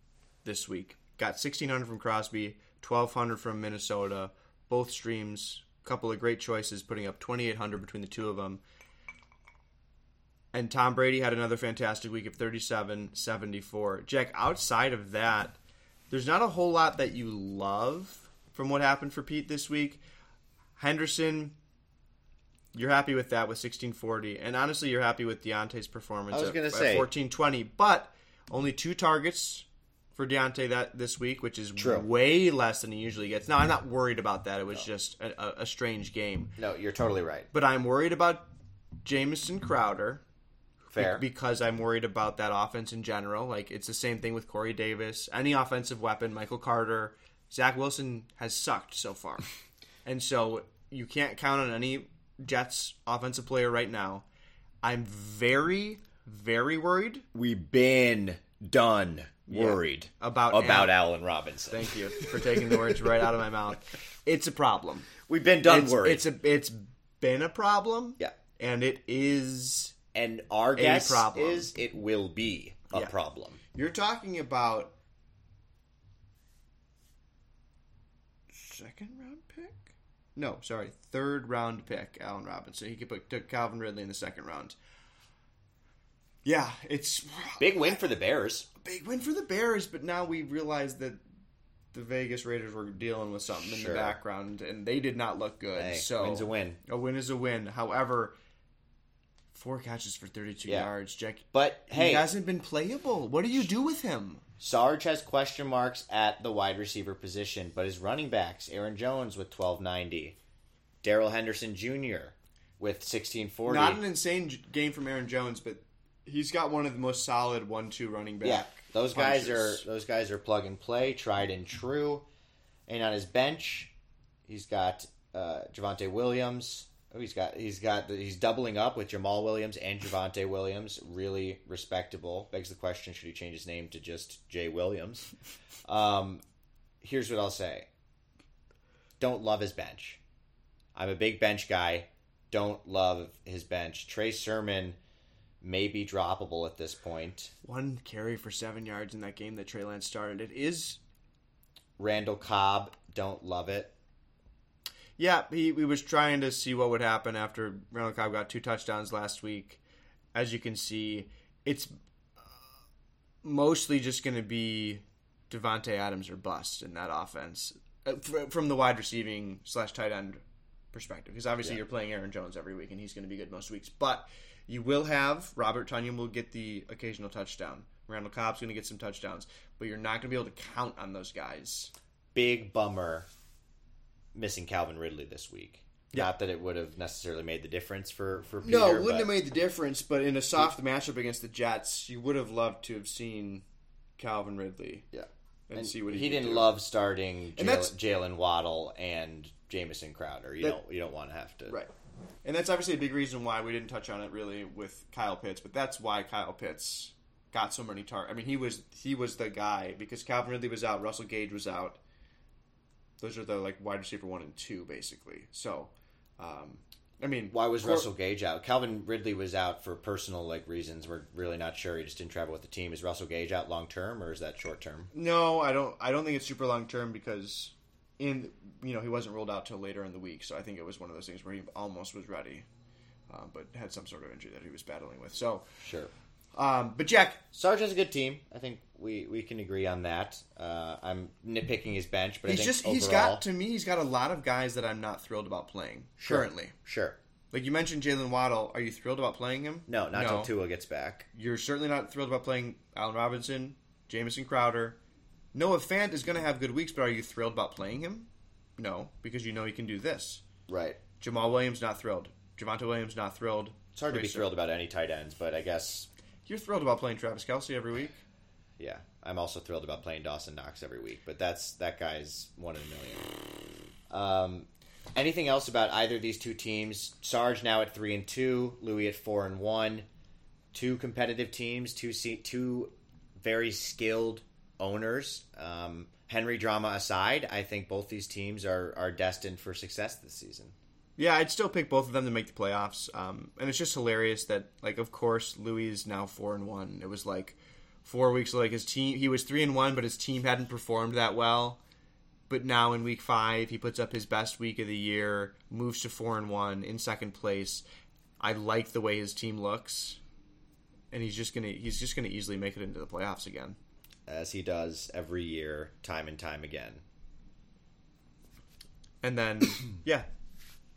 Speaker 1: this week. Got 1600 from Crosby, 1200 from Minnesota. Both streams, couple of great choices, putting up 2800 between the two of them. And Tom Brady had another fantastic week of 37 74. Jack, outside of that, there's not a whole lot that you love from what happened for Pete this week. Henderson, you're happy with that with 1640. And honestly, you're happy with Deontay's performance
Speaker 2: I was
Speaker 1: at,
Speaker 2: gonna say-
Speaker 1: 1420. But only two targets for Deontay that this week, which is
Speaker 2: True.
Speaker 1: way less than he usually gets. Now, I'm not worried about that. It was just a, a, a strange game.
Speaker 2: No, you're totally right.
Speaker 1: But I'm worried about Jamison Crowder
Speaker 2: Fair.
Speaker 1: because I'm worried about that offense in general. Like it's the same thing with Corey Davis, any offensive weapon, Michael Carter, Zach Wilson has sucked so far, and so you can't count on any Jets offensive player right now. I'm very, very worried
Speaker 2: We've been done worried
Speaker 1: about
Speaker 2: about
Speaker 1: Al-
Speaker 2: Allen Robinson.
Speaker 1: Thank you for taking the words right out of my mouth. It's a problem.
Speaker 2: We've been done
Speaker 1: it's,
Speaker 2: worried.
Speaker 1: It's a it's been a problem.
Speaker 2: Yeah.
Speaker 1: and it is.
Speaker 2: And our guess
Speaker 1: problem.
Speaker 2: is it will be a
Speaker 1: Yeah.
Speaker 2: problem.
Speaker 1: You're talking about second round pick? No, sorry, third round pick. Allen Robinson. He could put took Calvin Ridley in the second round. Yeah, it's
Speaker 2: Big win for the Bears.
Speaker 1: big win for the Bears, but now we realize that the Vegas Raiders were dealing with something in the background, and they did not look good.
Speaker 2: Hey,
Speaker 1: so
Speaker 2: win's a win.
Speaker 1: A win is a win. However, Four catches for 32
Speaker 2: Yeah.
Speaker 1: yards. Jack,
Speaker 2: But hey,
Speaker 1: he hasn't been playable. What do you do with him?
Speaker 2: Sarge has question marks at the wide receiver position, but his running backs, Aaron Jones with 1290, Darrell Henderson Jr. with 1640.
Speaker 1: Not an insane game from Aaron Jones, but he's got one of the most solid one-two running back.
Speaker 2: yeah, those guys are those guys are plug and play, tried and true. And on his bench, he's got uh, Javonte Williams. Oh, he's got he's got he's doubling up with Jamaal Williams and Javonte Williams. Really respectable. Begs the question: Should he change his name to just Jay Williams? Um, here's what I'll say: Don't love his bench. I'm a big bench guy. Don't love his bench. Trey Sermon may be droppable at this point.
Speaker 1: one carry for seven yards in that game that Trey Lance started. It is,
Speaker 2: Randall Cobb, don't love it.
Speaker 1: Yeah. He, he was trying to see what would happen after Randall Cobb got two touchdowns last week. As you can see, it's uh, mostly just going to be Davante Adams or bust in that offense uh, from the wide receiving slash tight end perspective. Because obviously
Speaker 2: Yeah.
Speaker 1: you're playing Aaron Jones every week, and he's going to be good most weeks. But you will have Robert Tonyan will get the occasional touchdown. Randall Cobb's going to get some touchdowns, but you're not going to be able to count on those guys.
Speaker 2: Big bummer missing Calvin Ridley this week.
Speaker 1: Yeah.
Speaker 2: Not that it would have necessarily made the difference for for Peter.
Speaker 1: No, it wouldn't have made the difference. But in a soft matchup against the Jets, you would have loved to have seen Calvin Ridley
Speaker 2: Yeah.
Speaker 1: and,
Speaker 2: And
Speaker 1: see what he,
Speaker 2: he didn't
Speaker 1: do.
Speaker 2: love starting Jaylen Waddle and Jamison Crowder. You
Speaker 1: That-
Speaker 2: don't you don't want to have to
Speaker 1: right. And that's obviously a big reason why we didn't touch on it really with Kyle Pitts, but that's why Kyle Pitts got so many targets. I mean, he was he was the guy because Calvin Ridley was out, Russell Gage was out. Those are the like wide receiver one and two basically. So, um, I mean,
Speaker 2: Why was
Speaker 1: Cor-
Speaker 2: Russell Gage out? Calvin Ridley was out for personal like reasons. We're really not sure. He just didn't travel with the team. Is Russell Gage out long term or is that short term?
Speaker 1: No, I don't. I don't think it's super long term because in you know he wasn't ruled out till later in the week. So I think it was one of those things where he almost was ready, uh, but had some sort of injury that he was battling with. So,
Speaker 2: Sure.
Speaker 1: Um, but Jack,
Speaker 2: Sarge has a good team. I think we, we can agree on that. Uh, I'm nitpicking his bench, but
Speaker 1: he's
Speaker 2: I think
Speaker 1: just he's
Speaker 2: overall-
Speaker 1: got to me he's got a lot of guys that I'm not thrilled about playing
Speaker 2: Sure.
Speaker 1: currently.
Speaker 2: Sure.
Speaker 1: Like you mentioned, Jaylen Waddle. Are you thrilled about playing him?
Speaker 2: No, not until Tua gets back.
Speaker 1: You're certainly not thrilled about playing Allen Robinson, Jamison Crowder. Noah Fant is going to have good weeks, but are you thrilled about playing him? No, because you know he can do this.
Speaker 2: Right.
Speaker 1: Jamaal Williams not thrilled. Javonte Williams not thrilled.
Speaker 2: It's hard to be thrilled about any tight ends, but I guess
Speaker 1: You're thrilled about playing Travis Kelce every week.
Speaker 2: yeah. I'm also thrilled about playing Dawson Knox every week, but that's that guy's one in a million. Um, anything else about either of these two teams? Sarge now at three and two, Louis at four and one. Two competitive teams, two two very skilled owners. Um, Henry drama aside, I think both these teams are are destined for success this season.
Speaker 1: Yeah, I'd still pick both of them to make the playoffs. Um, and it's just hilarious that, like, of course, Louis is now four and one. It was like four weeks like his team. He was three and one, but his team hadn't performed that well. But now in week five, he puts up his best week of the year, moves to four and one in second place. I like the way his team looks, and he's just gonna he's just gonna easily make it into the playoffs again.
Speaker 2: as he does every year, time and time again.
Speaker 1: And then, yeah,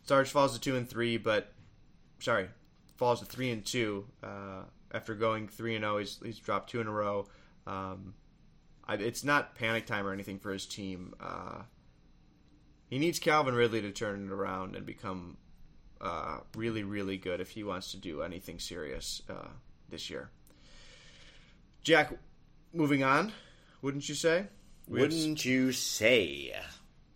Speaker 1: Sarge falls to two and three, but sorry, falls to three and two uh, after going three and zero. He's he's dropped two in a row. Um, I, it's not panic time or anything for his team. Uh, he needs Calvin Ridley to turn it around and become uh, really, really good if he wants to do anything serious uh, this year. Jack, moving on, wouldn't you say? We
Speaker 2: Wouldn't you say?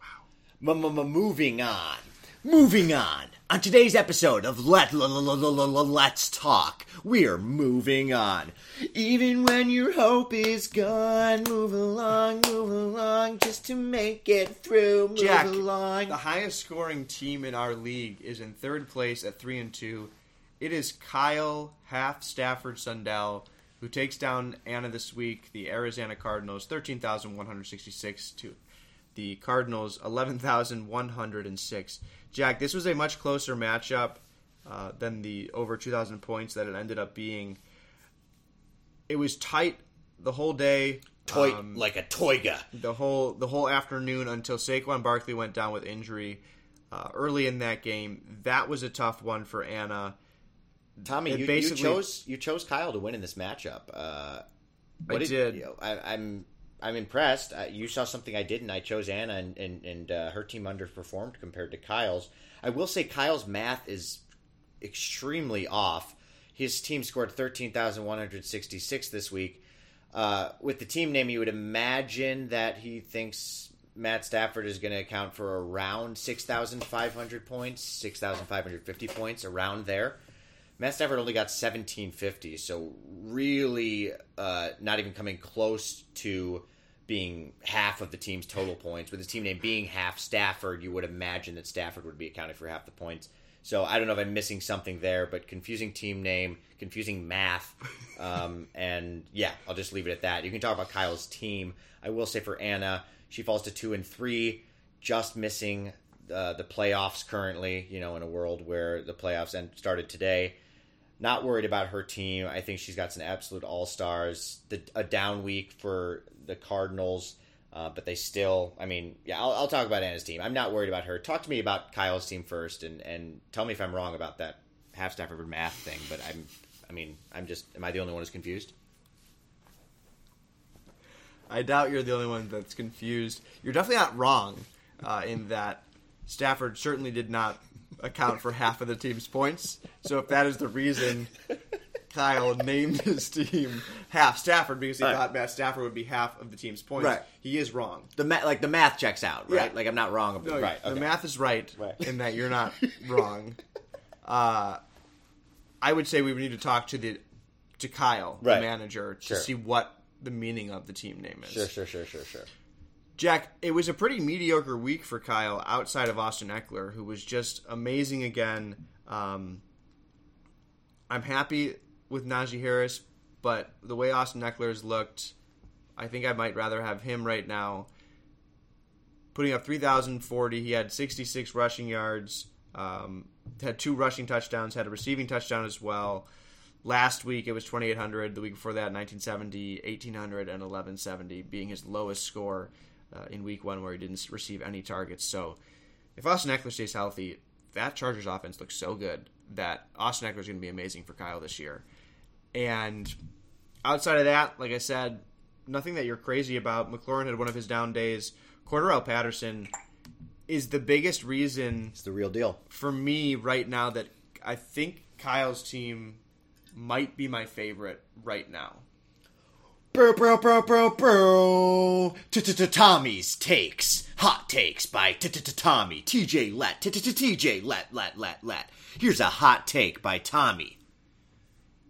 Speaker 2: Wow. Moving on. Moving on. On today's episode of Let Let's Talk, we're moving on. Even when your hope is gone, move along, move along, just to make it through. Move
Speaker 1: Jack,
Speaker 2: along.
Speaker 1: the highest scoring team in our league is in third place at three and two. It is Kyle Half Stafford Sundell who takes down Anna this week. The Arizona Cardinals thirteen thousand one hundred sixty six to the Cardinals eleven thousand one hundred and six. Jack, this was a much closer matchup uh, than the over two thousand points that it ended up being. It was tight the whole day.
Speaker 2: Toy
Speaker 1: Um,
Speaker 2: like a toiga.
Speaker 1: the whole the whole afternoon until Saquon Barkley went down with injury uh, early in that game. That was a tough one for Anna.
Speaker 2: Tommy, you, you chose you chose Kyle to win in this matchup. Uh,
Speaker 1: I
Speaker 2: what
Speaker 1: did.
Speaker 2: you know, I, I'm I'm impressed. Uh, you saw something I didn't. I chose Anna, and and, and uh, her team underperformed compared to Kyle's. I will say Kyle's math is extremely off. His team scored thirteen thousand one hundred sixty six this week. Uh, with the team name, you would imagine that he thinks Matt Stafford is going to account for around six thousand five hundred points, six thousand five hundred fifty points, around there. Matt Stafford only got seventeen fifty, so really uh, not even coming close to being half of the team's total points. With his team name being half Stafford, you would imagine that Stafford would be accounting for half the points. So I don't know if I'm missing something there, but confusing team name, confusing math, um, and yeah, I'll just leave it at that. You can talk about Kyle's team. I will say for Anna, she falls to two and three, just missing uh, the playoffs currently. You know, in a world where the playoffs end, started today. Not worried about her team. I think she's got some absolute all stars. A down week for the Cardinals, uh, but they still. I mean, yeah, I'll, I'll talk about Anna's team. I'm not worried about her. Talk to me about Kyle's team first, and and tell me if I'm wrong about that half Stafford math thing. But I'm. I mean, I'm just. Am I the only one who's confused?
Speaker 1: I doubt you're the only one that's confused. You're definitely not wrong uh, in that Stafford certainly did not account for half of the team's points. So if that is the reason Kyle named his team half Stafford because he
Speaker 2: Right.
Speaker 1: thought Matt Stafford would be half of the team's points,
Speaker 2: Right.
Speaker 1: he is wrong.
Speaker 2: The ma- like the math checks out, right?
Speaker 1: Yeah.
Speaker 2: Like I'm not wrong. About,
Speaker 1: No,
Speaker 2: right.
Speaker 1: the
Speaker 2: okay.
Speaker 1: math is right,
Speaker 2: Right.
Speaker 1: in that you're not wrong. Uh, I would say we would need to talk to the to Kyle,
Speaker 2: Right.
Speaker 1: the manager, to
Speaker 2: Sure.
Speaker 1: see what the meaning of the team name is.
Speaker 2: Sure, sure, sure, sure, sure.
Speaker 1: Jack, it was a pretty mediocre week for Kyle outside of Austin Ekeler, who was just amazing again. Um, I'm happy with Najee Harris, but the way Austin Ekeler's looked, I think I might rather have him right now. Putting up 3,040, he had 66 rushing yards, um, had two rushing touchdowns, had a receiving touchdown as well. Last week it was 2,800. The week before that, 1970, 1,800, and 1170, being his lowest score uh, in week one, where he didn't receive any targets. So, if Austin Ekeler stays healthy, that Chargers offense looks so good that Austin Ekeler is going to be amazing for Kyle this year. And outside of that, like I said, nothing that you're crazy about. McLaurin had one of his down days. Cordarrelle Patterson is the biggest reason
Speaker 2: It's the real deal.
Speaker 1: for me right now that I think Kyle's team might be my favorite right now.
Speaker 2: Bro, bro, bro, bro, bro. Tommy's takes. Hot takes by Tommy. TJ Let. TJ Let, Let, Let, Let. Here's a hot take by Tommy.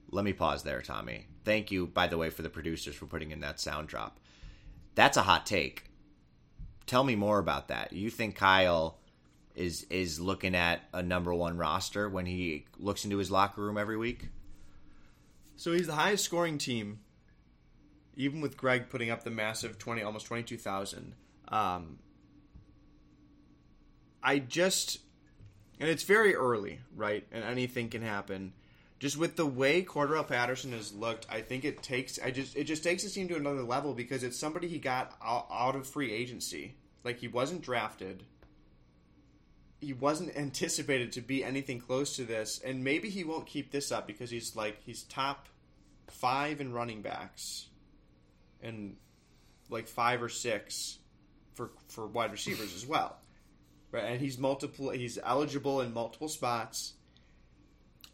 Speaker 2: Let me pause there, Tommy. Thank you, by the way, for the producers for putting in that sound drop. That's a hot take. Tell me more about that. You think Kyle is is looking at a number one roster when he looks into his locker room every week?
Speaker 1: So he's the highest scoring team, even with Greg putting up the massive twenty, almost twenty two thousand. Um, I just, and it's very early, right? And anything can happen. Just with the way Cordell Patterson has looked, I think it takes. I just it just takes his team to another level because it's somebody he got out of free agency. Like he wasn't drafted. He wasn't anticipated to be anything close to this, and maybe he won't keep this up because he's like he's top five in running backs, and like five or six for for wide receivers as well, right? And he's multiple. He's eligible in multiple spots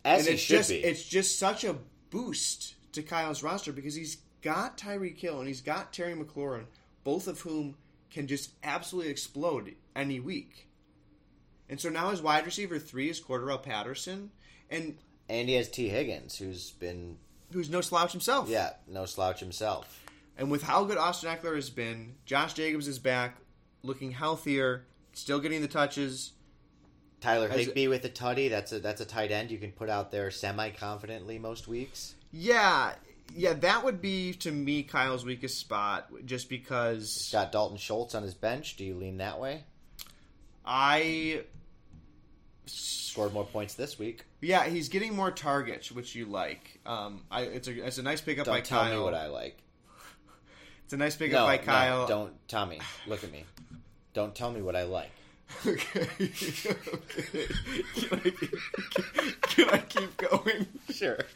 Speaker 2: As
Speaker 1: and
Speaker 2: he
Speaker 1: it's
Speaker 2: should
Speaker 1: just
Speaker 2: be.
Speaker 1: it's just such a boost to Kyle's roster because he's got Tyreek Hill and he's got Terry McLaurin, both of whom can just absolutely explode any week. And so now his wide receiver three is Cordell Patterson, and
Speaker 2: And he has Tee Higgins, who's been,
Speaker 1: who's no slouch himself.
Speaker 2: yeah, no slouch himself.
Speaker 1: And with how good Austin Ekeler has been, Josh Jacobs is back, looking healthier, still getting the touches.
Speaker 2: Tyler
Speaker 1: As-
Speaker 2: Higbee with a tutty. That's a that's a tight end you can put out there semi confidently most weeks.
Speaker 1: Yeah, yeah, that would be to me Kyle's weakest spot, just because He's
Speaker 2: Got Dalton Schultz on his bench. Do you lean that way?
Speaker 1: I
Speaker 2: Scored more points this week.
Speaker 1: Yeah, he's getting more targets, which you like. Um, I, it's a it's a nice pickup by
Speaker 2: Don't tell
Speaker 1: Kyle.
Speaker 2: me what I like.
Speaker 1: It's a nice pickup
Speaker 2: No,
Speaker 1: by
Speaker 2: no,
Speaker 1: Kyle.
Speaker 2: don't Tommy. Look at me. Don't tell me what I like.
Speaker 1: Okay. okay. Can I keep, can I keep going?
Speaker 2: Sure.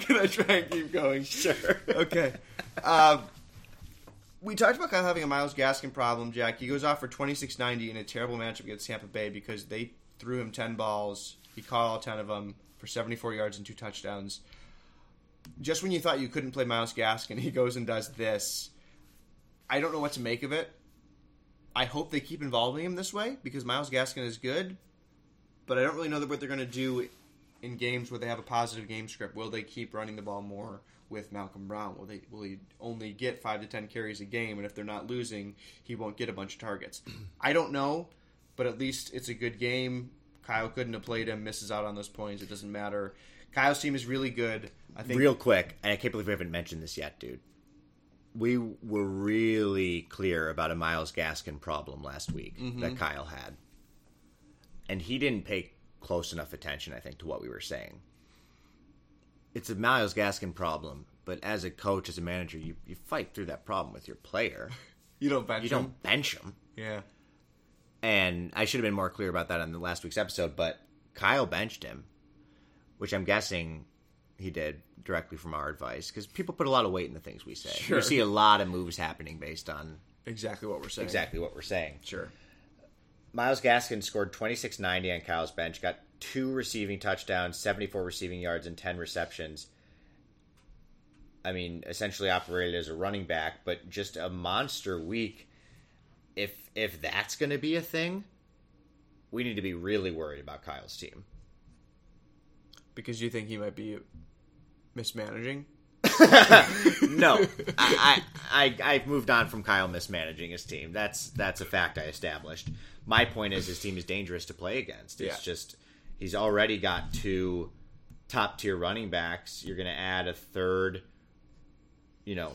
Speaker 1: Can I try and keep going?
Speaker 2: Sure.
Speaker 1: Okay. Um, we talked about of having a Myles Gaskin problem, Jack. He goes off for 26.90 in a terrible matchup against Tampa Bay because they threw him 10 balls. He caught all 10 of them for 74 yards and two touchdowns. Just when you thought you couldn't play Myles Gaskin, he goes and does this. I don't know what to make of it. I hope they keep involving him this way because Myles Gaskin is good, but I don't really know what they're going to do in games where they have a positive game script. Will they keep running the ball more with Malcolm Brown? Will they will he only get five to ten carries a game, and if they're not losing, he won't get a bunch of targets? I don't know, but at least it's a good game. Kyle couldn't have played him, misses out on those points. It doesn't matter. Kyle's team is really good. I think
Speaker 2: Real quick, and I can't believe we haven't mentioned this yet, dude. We were really clear about a Myles Gaskin problem last week mm-hmm. that Kyle had. And he didn't pay close enough attention, I think, to what we were saying. It's a Myles Gaskin problem, but as a coach, as a manager, you, you fight through that problem with your player.
Speaker 1: you don't bench
Speaker 2: You
Speaker 1: him.
Speaker 2: don't bench him.
Speaker 1: Yeah.
Speaker 2: And I should have been more clear about that on the last week's episode, but Kyle benched him, which I'm guessing he did directly from our advice because people put a lot of weight in the things we say.
Speaker 1: Sure.
Speaker 2: You see a lot of moves happening based on
Speaker 1: Exactly what we're saying.
Speaker 2: exactly what we're saying.
Speaker 1: Sure.
Speaker 2: Myles Gaskin scored 26.90 on Kyle's bench, got two receiving touchdowns, 74 receiving yards, and 10 receptions. I mean, essentially operated as a running back, but just a monster week. If if that's going to be a thing, we need to be really worried about Kyle's team.
Speaker 1: Because you think he might be mismanaging?
Speaker 2: No, I, I, I I've moved on from Kyle mismanaging his team. That's that's a fact I established. My point is his team is dangerous to play against. It's
Speaker 1: Yeah.
Speaker 2: just he's already got two top tier running backs. You're going to add a third, you know,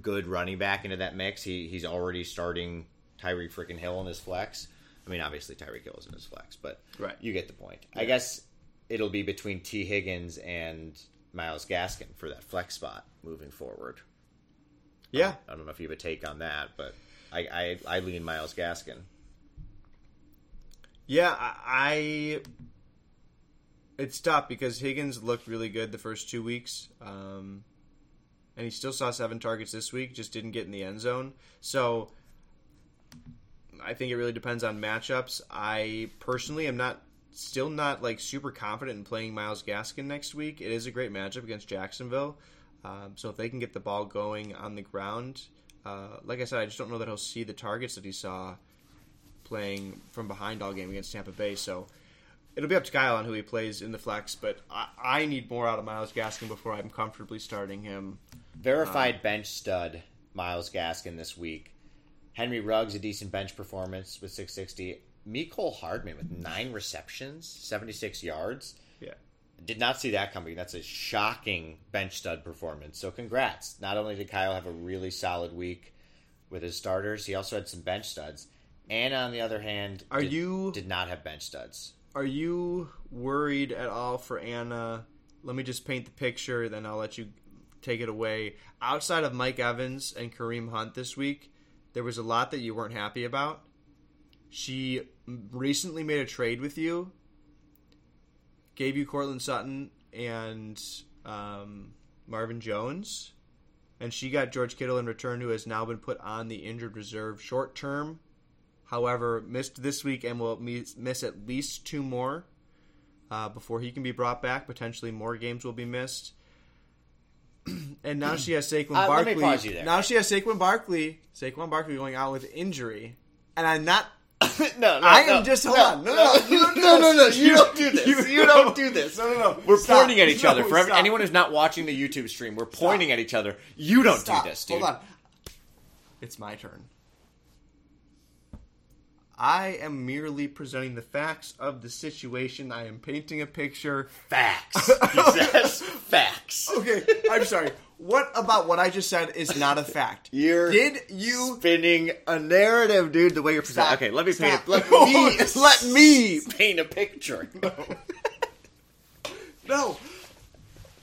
Speaker 2: good running back into that mix. He he's already starting Tyreek freaking Hill in his flex. I mean, obviously Tyreek Hill is in his flex, but
Speaker 1: Right.
Speaker 2: you get the point. I guess it'll be between Tee Higgins and Myles Gaskin for that flex spot moving forward.
Speaker 1: Yeah.
Speaker 2: I don't know if you have a take on that, but I I, I lean Myles Gaskin.
Speaker 1: Yeah, I, I it's tough because Higgins looked really good the first two weeks, um, and he still saw seven targets this week. Just didn't get in the end zone. So I think it really depends on matchups. I personally am not still not like super confident in playing Myles Gaskin next week. It is a great matchup against Jacksonville. Um, so if they can get the ball going on the ground, uh, like I said, I just don't know that he'll see the targets that he saw playing from behind all game against Tampa Bay. So it'll be up to Kyle on who he plays in the flex. But I, I need more out of Myles Gaskin before I'm comfortably starting him.
Speaker 2: Verified bench stud Myles Gaskin this week. Henry Ruggs a decent bench performance with 660. Mecole Hardman with nine receptions, 76 yards.
Speaker 1: Yeah.
Speaker 2: Did not see that coming. That's a shocking bench stud performance. So congrats. Not only did Kyle have a really solid week with his starters, he also had some bench studs. And on the other hand,
Speaker 1: Are
Speaker 2: did,
Speaker 1: you-
Speaker 2: did not have bench studs.
Speaker 1: Are you worried at all for Anna? Let me just paint the picture, then I'll let you take it away. Outside of Mike Evans and Kareem Hunt this week, there was a lot that you weren't happy about. She recently made a trade with you, gave you Courtland Sutton and um, Marvin Jones, and she got George Kittle in return, who has now been put on the injured reserve short term. However, missed this week and will miss at least two more uh, before he can be brought back. Potentially, more games will be missed. and now she has Saquon
Speaker 2: Uh, let me
Speaker 1: Barkley.
Speaker 2: pause you there.
Speaker 1: Now she has Saquon Barkley. Saquon Barkley going out with injury, and I'm not.
Speaker 2: no, no,
Speaker 1: I am just hold on. No, no, no, you don't
Speaker 2: no, no, no,
Speaker 1: this.
Speaker 2: you don't do this. You don't do this.
Speaker 1: No, no, no.
Speaker 2: We're
Speaker 1: Stop.
Speaker 2: pointing at each
Speaker 1: No,
Speaker 2: other. For every,
Speaker 1: stop.
Speaker 2: anyone who's not watching the YouTube stream, we're pointing at each other. You don't
Speaker 1: Stop.
Speaker 2: do this, dude.
Speaker 1: Hold on. It's my turn. I am merely presenting the facts of the situation. I am painting a picture.
Speaker 2: Facts. Says facts.
Speaker 1: Okay, I'm sorry. What about what I just said is not a fact?
Speaker 2: You're
Speaker 1: Did you
Speaker 2: spinning a narrative, dude? The way you're presenting.
Speaker 1: Stop.
Speaker 2: Okay, let me
Speaker 1: Stop.
Speaker 2: paint. Let me
Speaker 1: Let me.
Speaker 2: paint a picture.
Speaker 1: No.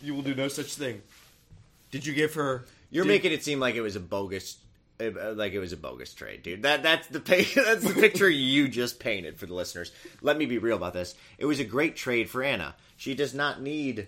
Speaker 1: You will do no such thing. Did you give her?
Speaker 2: You're
Speaker 1: did-
Speaker 2: making it seem like it was a bogus it- uh, like it was a bogus trade, dude. That that's the that's the picture you just painted for the listeners. Let me be real about this. It was a great trade for Anna. She does not need.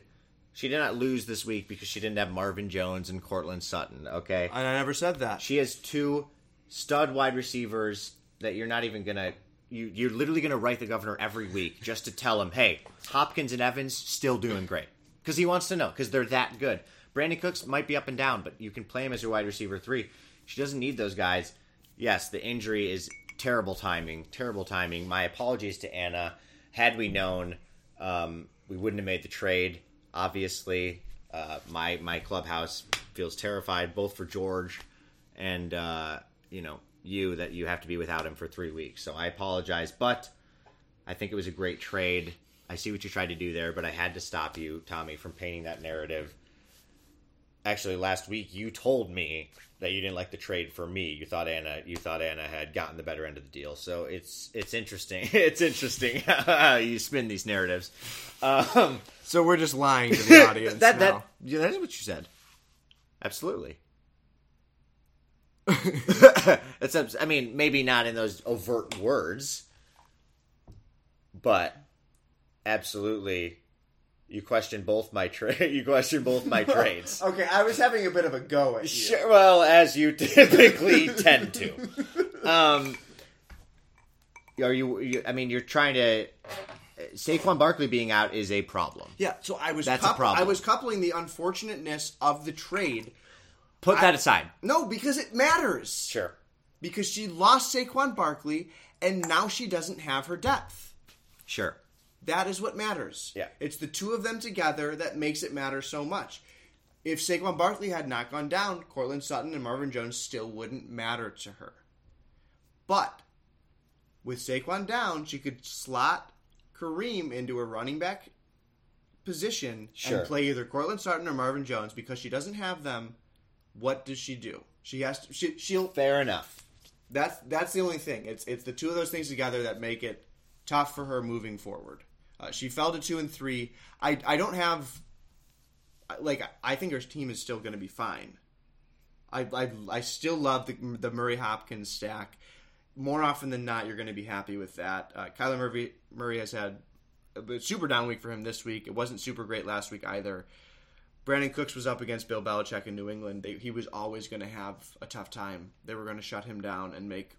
Speaker 2: She did not lose this week because she didn't have Marvin Jones and Courtland Sutton. Okay,
Speaker 1: And I never said that.
Speaker 2: she has two stud wide receivers that you're not even gonna. You, you're literally gonna write the governor every week just to tell him, hey, Hopkins and Evans still doing great because he wants to know because they're that good. Brandin Cooks might be up and down, but you can play him as your wide receiver three. She doesn't need those guys. Yes, the injury is terrible timing. Terrible timing. My apologies to Anna. Had we known, um, we wouldn't have made the trade. Obviously, uh, my my clubhouse feels terrified both for George and uh, you know you that you have to be without him for three weeks. So I apologize, but I think it was a great trade. I see what you tried to do there, but I had to stop you, Tommy, from painting that narrative. Actually, last week you told me that you didn't like the trade for me. You thought Anna, you thought Anna had gotten the better end of the deal. So it's it's interesting. It's interesting how you spin these narratives. Um,
Speaker 1: So we're just lying to the audience
Speaker 2: that
Speaker 1: now.
Speaker 2: that yeah, that is what you said. Absolutely. It's I mean, maybe not in those overt words, but absolutely, you question both my trade. you question both my trades.
Speaker 1: okay, I was having a bit of a go at you.
Speaker 2: Sure, well, as you typically tend to. Um, are you, you? I mean, you're trying to. Saquon Barkley being out is a problem.
Speaker 1: Yeah, so I was
Speaker 2: That's a problem.
Speaker 1: I was coupling the unfortunateness of the trade.
Speaker 2: Put that aside.
Speaker 1: No, because it matters.
Speaker 2: Sure.
Speaker 1: Because she lost Saquon Barkley and now she doesn't have her depth.
Speaker 2: Sure.
Speaker 1: That is what matters.
Speaker 2: Yeah.
Speaker 1: It's the two of them together that makes it matter so much. If Saquon Barkley had not gone down, Courtland Sutton and Marvin Jones still wouldn't matter to her. But with Saquon down, she could slot Kareem into a running back position
Speaker 2: Sure.
Speaker 1: and play either Courtland Sutton or Marvin Jones because she doesn't have them. What does she do? She has to. She, she'll.
Speaker 2: Fair enough.
Speaker 1: That's that's the only thing. It's it's the two of those things together that make it tough for her moving forward. Uh, she fell to two and three. I I don't have like I think her team is still going to be fine. I, I I still love the the Murray Hopkins stack. More often than not, you're going to be happy with that. Uh, Kyler Murray Murray has had a super down week for him this week. It wasn't super great last week either. Brandin Cooks was up against Bill Belichick in New England. They, he was always going to have a tough time. They were going to shut him down and make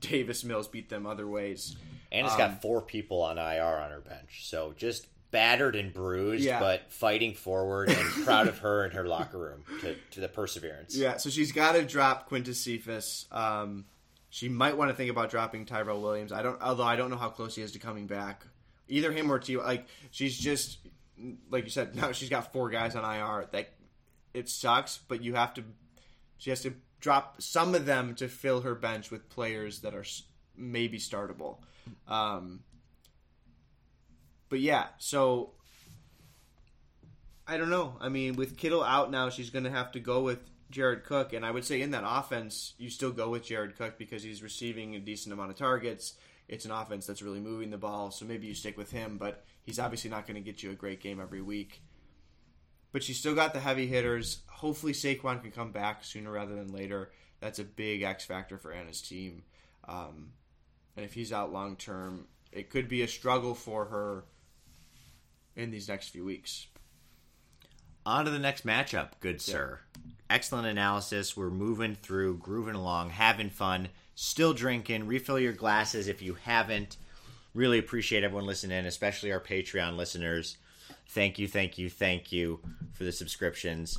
Speaker 1: Davis Mills beat them other ways.
Speaker 2: Anna's
Speaker 1: Um,
Speaker 2: got four people on IR on her bench, so just battered and bruised,
Speaker 1: Yeah.
Speaker 2: but fighting forward and proud of her in her locker room to, to the perseverance.
Speaker 1: Yeah, so she's got to drop Quintez Cephus. Um, she might want to think about dropping Tyrell Williams. I don't, although I don't know how close he is to coming back. Either him or T. Like she's just like you said. Now she's got four guys on IR. That it sucks, but you have to. She has to drop some of them to fill her bench with players that are maybe startable. Um, but yeah, so I don't know. I mean, with Kittle out now, she's going to have to go with Jared Cook, and I would say in that offense, you still go with Jared Cook because he's receiving a decent amount of targets. It's an offense that's really moving the ball, so maybe you stick with him. But he's obviously not going to get you a great game every week. But she's still got the heavy hitters. Hopefully, Saquon can come back sooner rather than later. That's a big X factor for Anna's team. Um, and if he's out long term, it could be a struggle for her in these next few weeks.
Speaker 2: On to the next matchup, good sir. Excellent analysis. We're moving through, grooving along, having fun, still drinking. Refill your glasses if you haven't. Really appreciate everyone listening in, especially our Patreon listeners. Thank you, thank you, thank you for the subscriptions.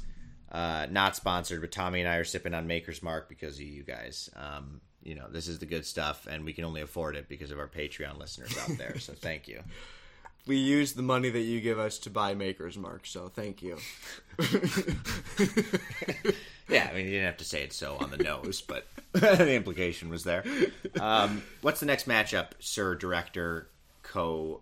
Speaker 2: Uh, not sponsored, but Tommy and I are sipping on Maker's Mark because of you guys. Um, you know, this is the good stuff, and we can only afford it because of our Patreon listeners out there. So thank you.
Speaker 1: We use the money that you give us to buy Maker's Mark, so thank you.
Speaker 2: Yeah, I mean, you didn't have to say it so on the nose, but the implication was there. Um, what's the next matchup, Sir Director, Co?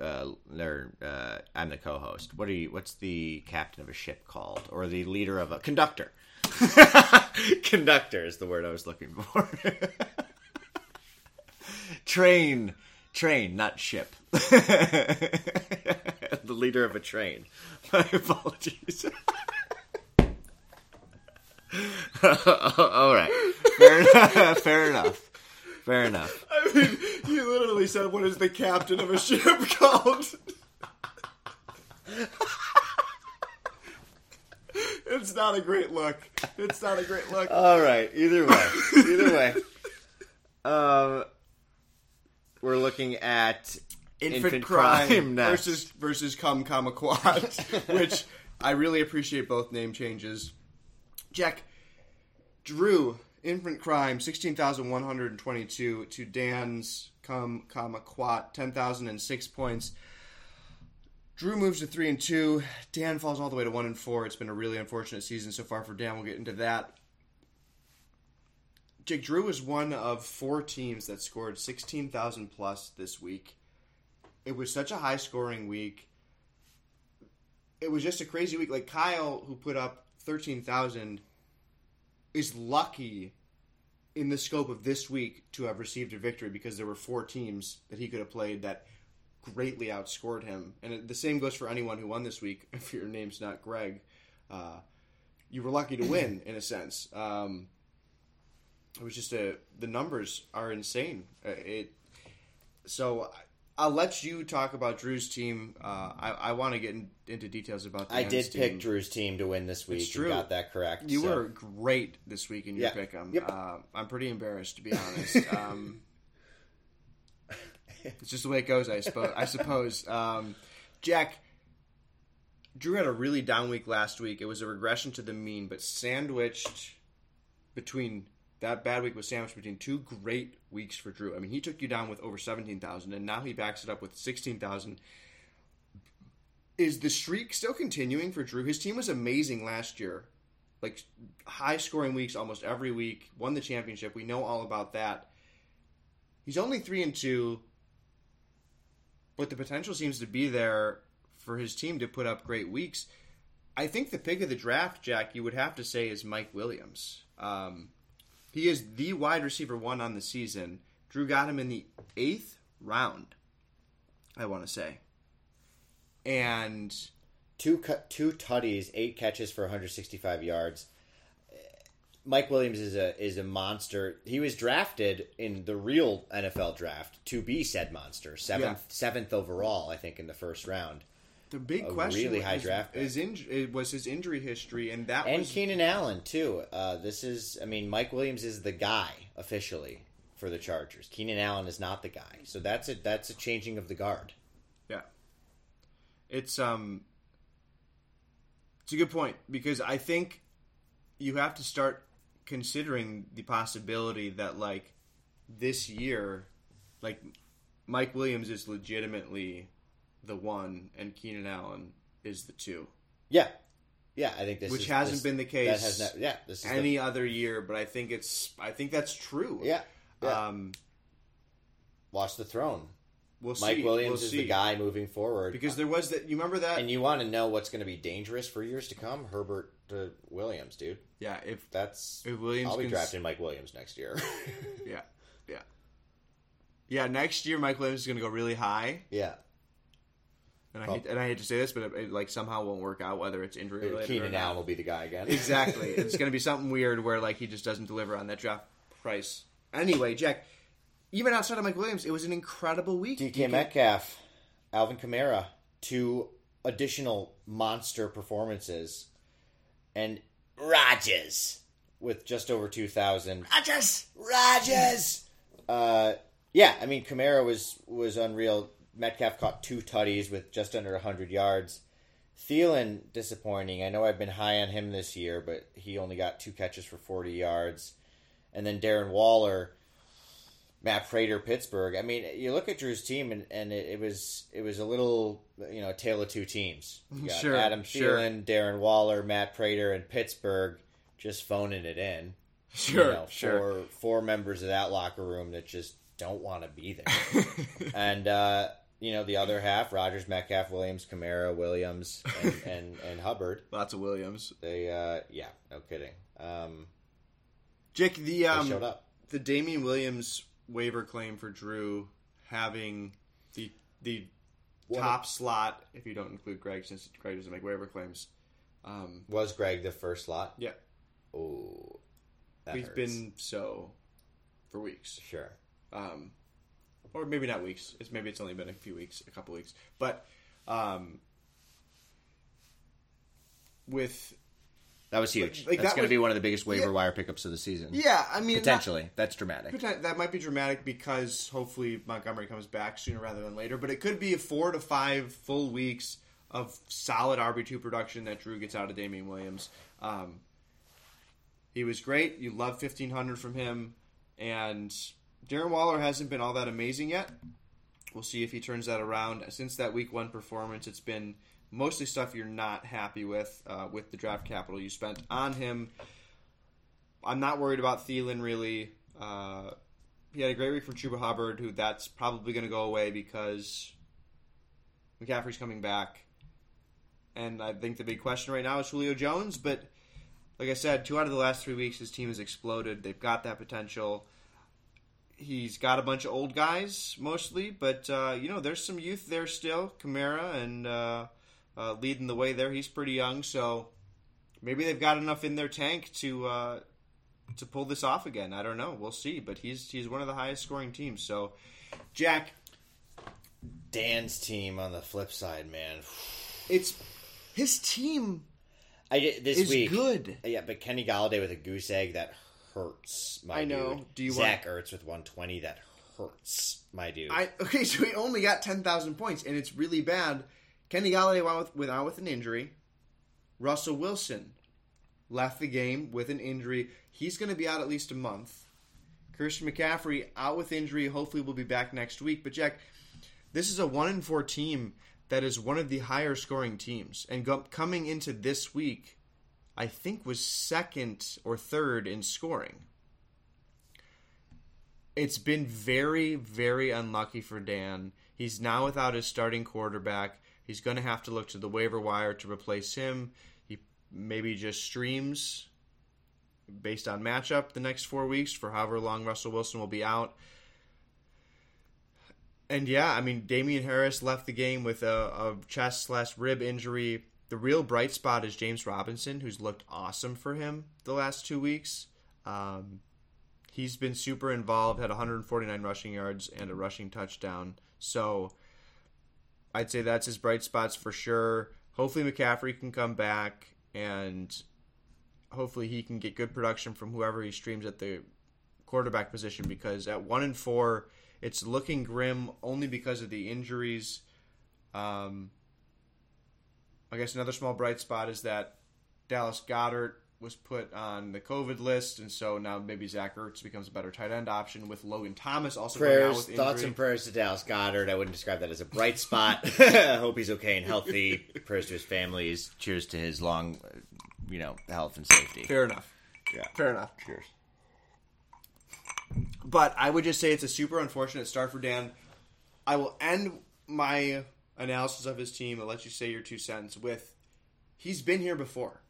Speaker 2: Uh, or, uh, I'm the co-host. What are you? What's the captain of a ship called, or the leader of a conductor? conductor is the word I was looking for. train, train, not ship. the leader of a train. My apologies. All right. Fair enough. Fair enough. Fair enough.
Speaker 1: I mean, you literally said, "What is the captain of a ship called?" it's not a great look. It's not a great look.
Speaker 2: All right. Either way. Either way. Um, we're looking at
Speaker 1: infant,
Speaker 2: infant
Speaker 1: crime,
Speaker 2: crime
Speaker 1: versus versus cum kamaquat, which I really appreciate both name changes. Jack, Drew, infant crime, sixteen thousand one hundred and twenty-two to Dan's ten thousand and six points. Drew moves to three and two. Dan falls all the way to one and four. It's been a really unfortunate season so far for Dan. We'll get into that. Jake Drew was one of four teams that scored sixteen thousand plus this week it was such a high scoring week. It was just a crazy week. Like Kyle, who put up thirteen thousand, is lucky in the scope of this week to have received a victory because there were four teams that he could have played that greatly outscored him. And the same goes for anyone who won this week. If your name's not Greg, uh, you were lucky to win in a sense. Um, it was just a the numbers are insane. Uh, It so I'll let you talk about Drew's team. Uh, I, I want to get in, into details about.
Speaker 2: I did
Speaker 1: team.
Speaker 2: pick Drew's team to win this week.
Speaker 1: It's true.
Speaker 2: You got that correct.
Speaker 1: You
Speaker 2: so-
Speaker 1: were great this week in your
Speaker 2: Yeah.
Speaker 1: pick 'em.
Speaker 2: Yep.
Speaker 1: Uh, I'm pretty embarrassed to be honest. um, it's just the way it goes. I suppose. I suppose. Um, Jack. Drew had a really down week last week. It was a regression to the mean, but sandwiched between that bad week was sandwiched between two great weeks for Drew. I mean, he took you down with over seventeen thousand, and now he backs it up with sixteen thousand. Is the streak still continuing for Drew? His team was amazing last year, like high scoring weeks almost every week. Won the championship. We know all about that. He's only three and two, but the potential seems to be there for his team to put up great weeks. I think the pick of the draft, Jack, you would have to say is Mike Williams. Um, he is the wide receiver one on the season. Drew got him in the eighth round, I want to say. And
Speaker 2: two cu- two tutties, eight catches for 165 yards. Mike Williams is a is a monster. He was drafted in the real NFL draft to be said monster, seventh seventh overall, I think, in the first round.
Speaker 1: The big question
Speaker 2: really high
Speaker 1: is,
Speaker 2: draft pick.
Speaker 1: is inj- it was his injury history, and that
Speaker 2: And
Speaker 1: was
Speaker 2: Keenan Allen too. Uh, this is, I mean, Mike Williams is the guy officially for the Chargers. Keenan Allen is not the guy, so that's a that's a changing of the guard.
Speaker 1: Yeah. It's um it's a good point because I think you have to start considering the possibility that like this year like Mike Williams is legitimately the one and Keenan Allen is the two.
Speaker 2: Yeah, yeah. I think this
Speaker 1: Which
Speaker 2: is-
Speaker 1: hasn't
Speaker 2: this-
Speaker 1: been the
Speaker 2: That
Speaker 1: case
Speaker 2: has not, yeah, this is the-
Speaker 1: Any other year, but I think it's I think that's true.
Speaker 2: yeah. yeah.
Speaker 1: Um
Speaker 2: Watch the throne.
Speaker 1: we'll see.
Speaker 2: Mike Williams
Speaker 1: We'll
Speaker 2: is
Speaker 1: see.
Speaker 2: the guy moving forward
Speaker 1: because there was that you remember that
Speaker 2: and you want to know what's going to be dangerous for years to come? Herbert to Williams, dude.
Speaker 1: yeah, if
Speaker 2: That's
Speaker 1: if Williams
Speaker 2: I'll be drafting Mike Williams next year.
Speaker 1: Yeah, yeah, yeah. Next year, Mike Williams is going to go really high,
Speaker 2: yeah,
Speaker 1: and I hate, and I hate to say this, but it, it, like somehow won't work out whether it's injury related. or
Speaker 2: Keenan. Allen will be the guy again.
Speaker 1: Exactly, it's going to be something weird where like he just doesn't deliver on that draft price. Anyway, Jack, even outside of Mike Williams, it was an incredible week.
Speaker 2: DK Metcalf, Alvin Kamara, two additional monster performances, and Rodgers with just over two thousand.
Speaker 1: Rodgers,
Speaker 2: Rodgers. Uh, yeah, I mean Kamara was was unreal. Metcalf caught two tutties with just under hundred yards. Thielen disappointing. I know I've been high on him this year, but he only got two catches for forty yards. And then Darren Waller, Matt Prater, Pittsburgh. I mean, you look at Drew's team, and, and it, it was it was a little you know a tale of two teams. You got
Speaker 1: Sure,
Speaker 2: Adam
Speaker 1: sure.
Speaker 2: Thielen, Darren Waller, Matt Prater, and Pittsburgh just phoning it in
Speaker 1: Sure,
Speaker 2: you know,
Speaker 1: sure.
Speaker 2: Four, four members of that locker room that just don't want to be there. and, uh, you know, the other half, Rodgers, Metcalf, Williams, Kamara, Williams, and, and, and Hubbard.
Speaker 1: Lots of Williams.
Speaker 2: They, uh, yeah, no kidding. Um,
Speaker 1: Jake, the um,
Speaker 2: showed up.
Speaker 1: the Damien Williams waiver claim for Drew having the the
Speaker 2: What
Speaker 1: top slot, if you don't include Greg, since Greg doesn't make waiver claims. Um,
Speaker 2: Was Greg the first slot?
Speaker 1: yeah,
Speaker 2: Oh,
Speaker 1: He's
Speaker 2: hurts.
Speaker 1: been so for weeks.
Speaker 2: sure.
Speaker 1: um, or maybe not weeks. It's maybe it's only been a few weeks, a couple weeks, but um, with
Speaker 2: That was huge.
Speaker 1: Like- like
Speaker 2: That's
Speaker 1: that
Speaker 2: going to be one of the biggest waiver
Speaker 1: Yeah.
Speaker 2: wire pickups of the season.
Speaker 1: yeah, I mean not-
Speaker 2: potentially. That's dramatic.
Speaker 1: That might be dramatic because hopefully Montgomery comes back sooner rather than later. But it could be four to five full weeks of solid RB two production that Drew gets out of Damien Williams. Um, he was great. You love fifteen hundred from him, and Darren Waller hasn't been all that amazing yet. We'll see if he turns that around. Since that week one performance, it's been mostly stuff you're not happy with uh, with the draft capital you spent on him. I'm not worried about Thielen really. Uh, he had a great week from Chuba Hubbard, who that's probably going to go away because McCaffrey's coming back. And I think the big question right now is Julio Jones. But like I said, two out of the last three weeks, his team has exploded. They've got that potential. He's got a bunch of old guys mostly, but uh, you know there's some youth there still. Kamara and uh, uh, leading the way there. He's pretty young, so maybe they've got enough in their tank to uh, to pull this off again. I don't know. We'll see. But he's he's one of the highest scoring teams. So, Jack,
Speaker 2: Dan's team on the flip side, man.
Speaker 1: it's his team
Speaker 2: I this
Speaker 1: is
Speaker 2: week.
Speaker 1: good.
Speaker 2: Yeah, but Kenny Golladay with a goose egg that hurts, my
Speaker 1: I know.
Speaker 2: dude.
Speaker 1: Do you
Speaker 2: Zach Ertz with 120 that hurts, my dude.
Speaker 1: I okay, so he only got ten thousand points, and it's really bad. Kenny Golladay went with, went out with an injury. Russell Wilson left the game with an injury. He's going to be out at least a month. Christian McCaffrey out with injury. Hopefully, will be back next week. But Jack, this is a one in four team that is one of the higher scoring teams, and go, coming into this week, I think was second or third in scoring it's been very, very unlucky for Dan. He's now without his starting quarterback. He's going to have to look to the waiver wire to replace him. He maybe just streams based on matchup the next four weeks for however long Russell Wilson will be out. And yeah, I mean, Damien Harris left the game with a, a chest slash rib injury. The real bright spot is James Robinson, who's looked awesome for him the last two weeks. Um, he's been super involved, had 149 rushing yards and a rushing touchdown. So I'd say that's his bright spots for sure. Hopefully McCaffrey can come back and hopefully he can get good production from whoever he streams at the quarterback position because at 1 and 4 it's looking grim only because of the injuries. Um, I guess another small bright spot is that Dallas Goedert was put on the COVID list, and so now maybe Zach Ertz becomes a better tight end option with Logan Thomas also going out
Speaker 2: prayers, thoughts, and prayers to Dallas Goedert. I wouldn't describe that as a bright spot. I hope he's okay and healthy. prayers to his families. Cheers to his long, uh, you know, health and safety.
Speaker 1: Fair enough.
Speaker 2: Yeah.
Speaker 1: Fair enough.
Speaker 2: Cheers.
Speaker 1: But I would just say it's a super unfortunate start for Dan. I will end my analysis of his team. I'll let you say your two cents with he's been here before.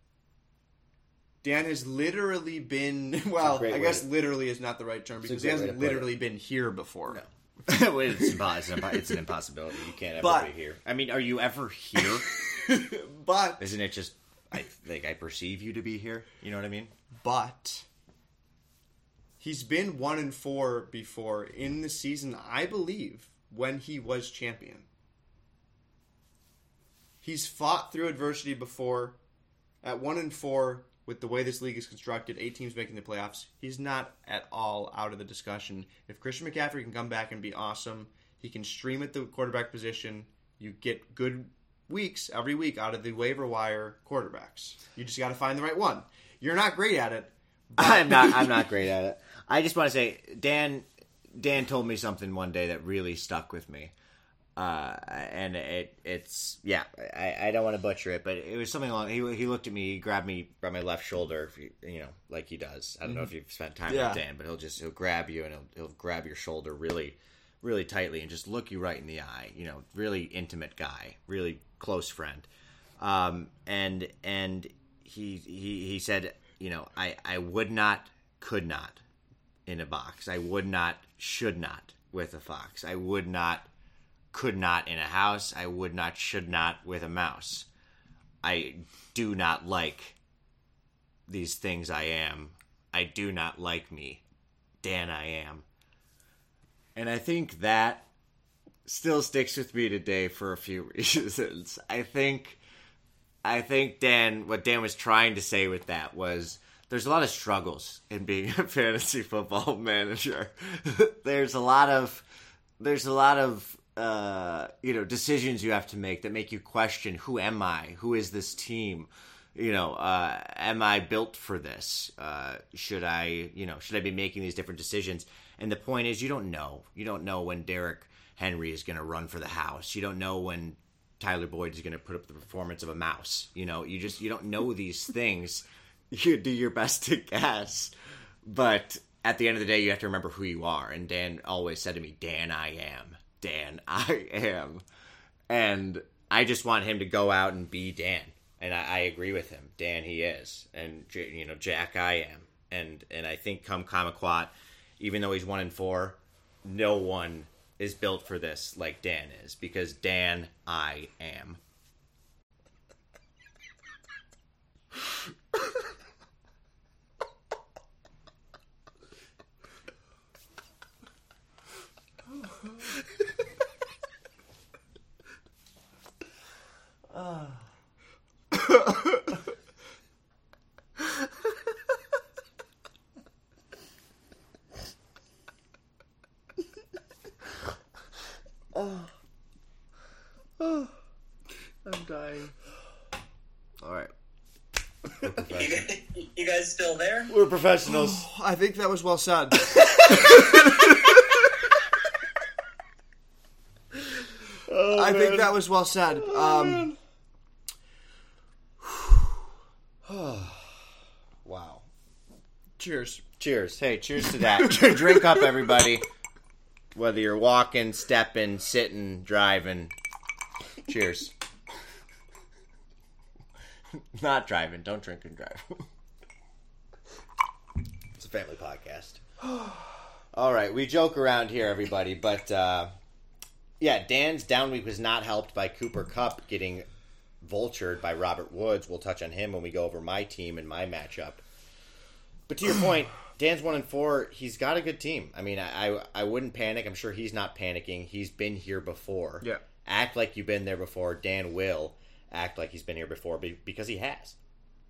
Speaker 1: Dan has literally been well, I guess
Speaker 2: to-
Speaker 1: literally is not the right term because he
Speaker 2: great way to
Speaker 1: hasn't
Speaker 2: put it.
Speaker 1: literally been here before.
Speaker 2: Well, it's, impo- it's, an it's an impossibility. You can't ever
Speaker 1: But-
Speaker 2: be here. I mean, are you ever here?
Speaker 1: But
Speaker 2: Isn't it just I like I perceive you to be here? You know what I mean?
Speaker 1: but he's been one and four before in the season, I believe, when he was champion. He's fought through adversity before. At one and four, with the way this league is constructed, eight teams making the playoffs, he's not at all out of the discussion. If Christian McCaffrey can come back and be awesome, he can stream at the quarterback position. You get good weeks every week out of the waiver wire quarterbacks. You just got to find the right one. You're not great at it.
Speaker 2: I'm not. I'm not great at it. I just want to say, Dan. Dan told me something one day that really stuck with me, uh, and it it's yeah. I, I don't want to butcher it, but it was something along. He he looked at me, he grabbed me by my left shoulder, you, you know, like he does. I don't know if you've spent time
Speaker 1: Yeah.
Speaker 2: with Dan, but he'll just he'll grab you and he'll he'll grab your shoulder really, really tightly and just look you right in the eye. You know, really intimate guy, really close friend, um, and and he he he said, you know, I I would not, could not in a box. I would not, should not with a fox. I would not, could not in a house. I would not, should not with a mouse. I do not like these things I am. I do not like me. Dan, I am. And I think that still sticks with me today for a few reasons. I think I think Dan what Dan was trying to say with that was there's a lot of struggles in being a fantasy football manager. there's a lot of there's a lot of uh, you know decisions you have to make that make you question who am I? Who is this team? You know, uh, am I built for this? Uh, should I, you know, should I be making these different decisions? And the point is, you don't know. You don't know when Derrick Henry is going to run for the house. You don't know when Tyler Boyd is going to put up the performance of a mouse. You know, you just you don't know these things. You do your best to guess, but at the end of the day, you have to remember who you are. And Dan always said to me, "Dan, I am. Dan, I am," and I just want him to go out and be Dan. And I, I agree with him. Dan, he is, and you know, Jack, I am. And and I think come Kamaquat, even though he's one in four, no one is built for this like Dan is because Dan, I am. I'm dying. All right.
Speaker 4: You, you guys still there?
Speaker 2: We're professionals.
Speaker 1: I think that was well said. I think that was well said. Um,
Speaker 2: wow.
Speaker 1: Cheers.
Speaker 2: Cheers. Hey, cheers to that. Drink up, everybody. Whether you're walking, stepping, sitting, driving. Cheers. Not driving. Don't drink and drive. it's a family podcast. All right, we joke around here, everybody, but uh, yeah, Dan's down week was not helped by Cooper Kupp getting vultured by Robert Woods. We'll touch on him when we go over my team and my matchup. But to your point, Dan's one and four. He's got a good team. I mean, I, I I wouldn't panic. I'm sure he's not panicking. He's been here before.
Speaker 1: Yeah.
Speaker 2: Act like you've been there before. Dan will act like he's been here before because he has.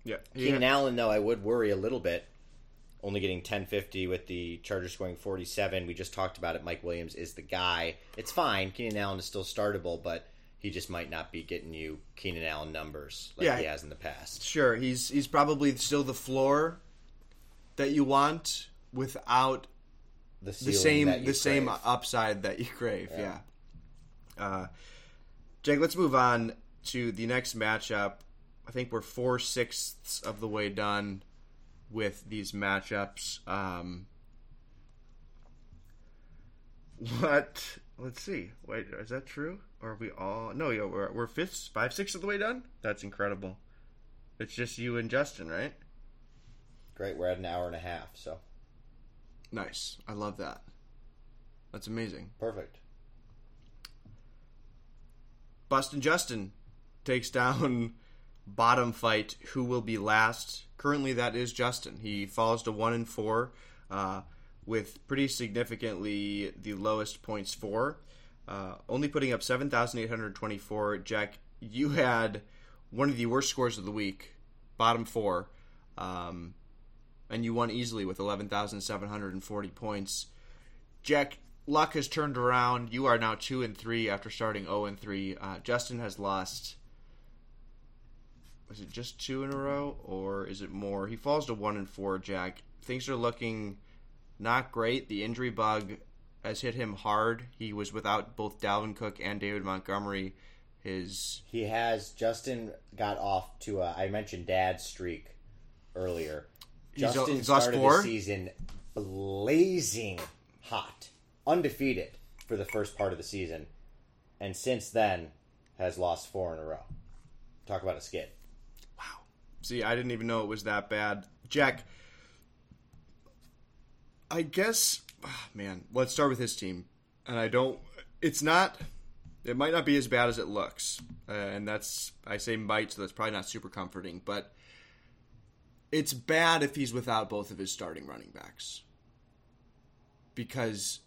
Speaker 1: Yeah.
Speaker 2: Keenan Allen, though, I would worry a little bit. Only getting 1050 with the Chargers scoring 47. We just talked about it. Mike Williams is the guy. It's fine. Keenan Allen is still startable, but he just might not be getting you Keenan Allen numbers like
Speaker 1: Yeah.
Speaker 2: he has in the past.
Speaker 1: Sure, he's he's probably still the floor that you want without
Speaker 2: The,
Speaker 1: the same the same upside that you crave. Yeah. Uh, Jake, let's move on to the next matchup. I think we're four sixths of the way done with these matchups. Um, what? Let's see. Wait, is that true? Or are we all? No, yeah, we're we're fifth, five sixths of the way done. That's incredible. It's just you and Justin, right?
Speaker 2: Great. We're at an hour and a half, so
Speaker 1: Nice. I love that. That's amazing.
Speaker 2: perfect.
Speaker 1: Bustin Justin takes down bottom fight. Who will be last? Currently, that is Justin. He falls to one and four, uh, with pretty significantly the lowest points for, uh, only putting up seven thousand eight hundred twenty-four. Jack, you had one of the worst scores of the week, bottom four, um, and you won easily with eleven thousand seven hundred and forty points. Jack, luck has turned around. You are now two and three after starting zero and three. Uh, Justin has lost. Was it just two in a row, or is it more? He falls to one and four. Jack, things are looking not great. The injury bug has hit him hard. He was without both Dalvin Cook and David Montgomery. His
Speaker 2: He has Justin got off to a I mentioned dad's streak earlier. Justin
Speaker 1: he's
Speaker 2: started the season blazing hot, undefeated for the first part of the season, and since then has lost four in a row. Talk about a skid. Wow.
Speaker 1: See, I didn't even know it was that bad. Jack, I guess, ah, man, let's start with his team. And I don't, it's not, it might not be as bad as it looks. Uh, and that's, I say might, so that's probably not super comforting. But it's bad if he's without both of his starting running backs because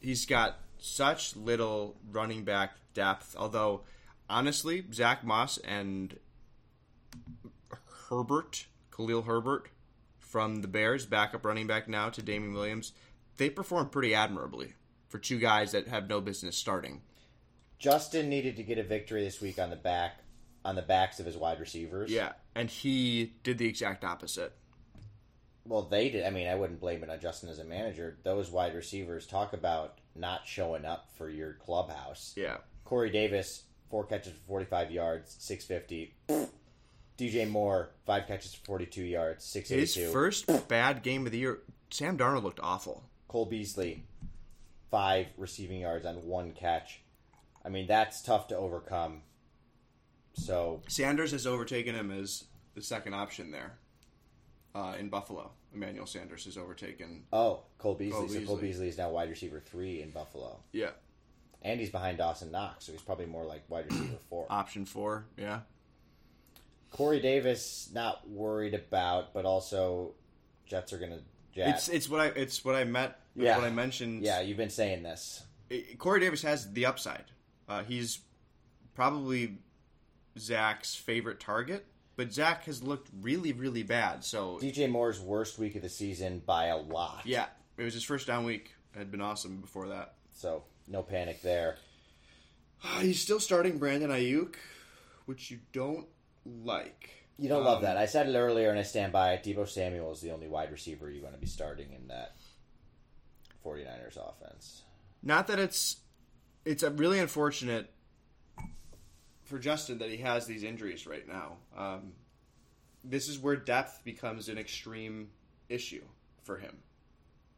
Speaker 1: he's got such little running back depth. Although, honestly, Zach Moss and Herbert, Khalil Herbert from the Bears, backup running back now to Damien Williams, they performed pretty admirably for two guys that have no business starting.
Speaker 2: Justin needed to get a victory this week on the back on the backs of his wide receivers.
Speaker 1: Yeah, and he did the exact opposite.
Speaker 2: Well, they did. I mean, I wouldn't blame it on Justin as a manager. Those wide receivers talk about not showing up for your clubhouse.
Speaker 1: Yeah.
Speaker 2: Corey Davis, four catches for 45 yards, 650. DJ Moore, five catches for 42 yards, 682.
Speaker 1: His
Speaker 2: 682.
Speaker 1: first bad game of the year, Sam Darnold looked awful.
Speaker 2: Cole Beasley, five receiving yards on one catch. I mean, that's tough to overcome. So,
Speaker 1: Sanders has overtaken him as the second option there uh, in Buffalo. Emmanuel Sanders has overtaken.
Speaker 2: oh, Cole Beasley.
Speaker 1: Cole
Speaker 2: So Cole
Speaker 1: Beasley.
Speaker 2: Beasley is now wide receiver three in Buffalo.
Speaker 1: Yeah.
Speaker 2: And he's behind Dawson Knox, so he's probably more like wide receiver four.
Speaker 1: Option four. Yeah.
Speaker 2: Corey Davis, not worried about, but also Jets are going to.
Speaker 1: It's it's what I it's what I met.
Speaker 2: Yeah.
Speaker 1: What I mentioned.
Speaker 2: yeah, you've been saying this.
Speaker 1: Corey Davis has the upside. Uh, he's probably Zach's favorite target, but Zach has looked really really bad. So
Speaker 2: DJ Moore's worst week of the season by a lot.
Speaker 1: yeah, it was his first down week. Had been awesome before that.
Speaker 2: So no panic there.
Speaker 1: He's still starting Brandon Aiyuk, which you don't like.
Speaker 2: You don't love
Speaker 1: Um,
Speaker 2: that. I said it earlier, and I stand by it. Deebo Samuel is the only wide receiver you're going to be starting in that 49ers offense.
Speaker 1: Not that it's it's a really unfortunate for Justin that he has these injuries right now. Um, this is where depth becomes an extreme issue for him.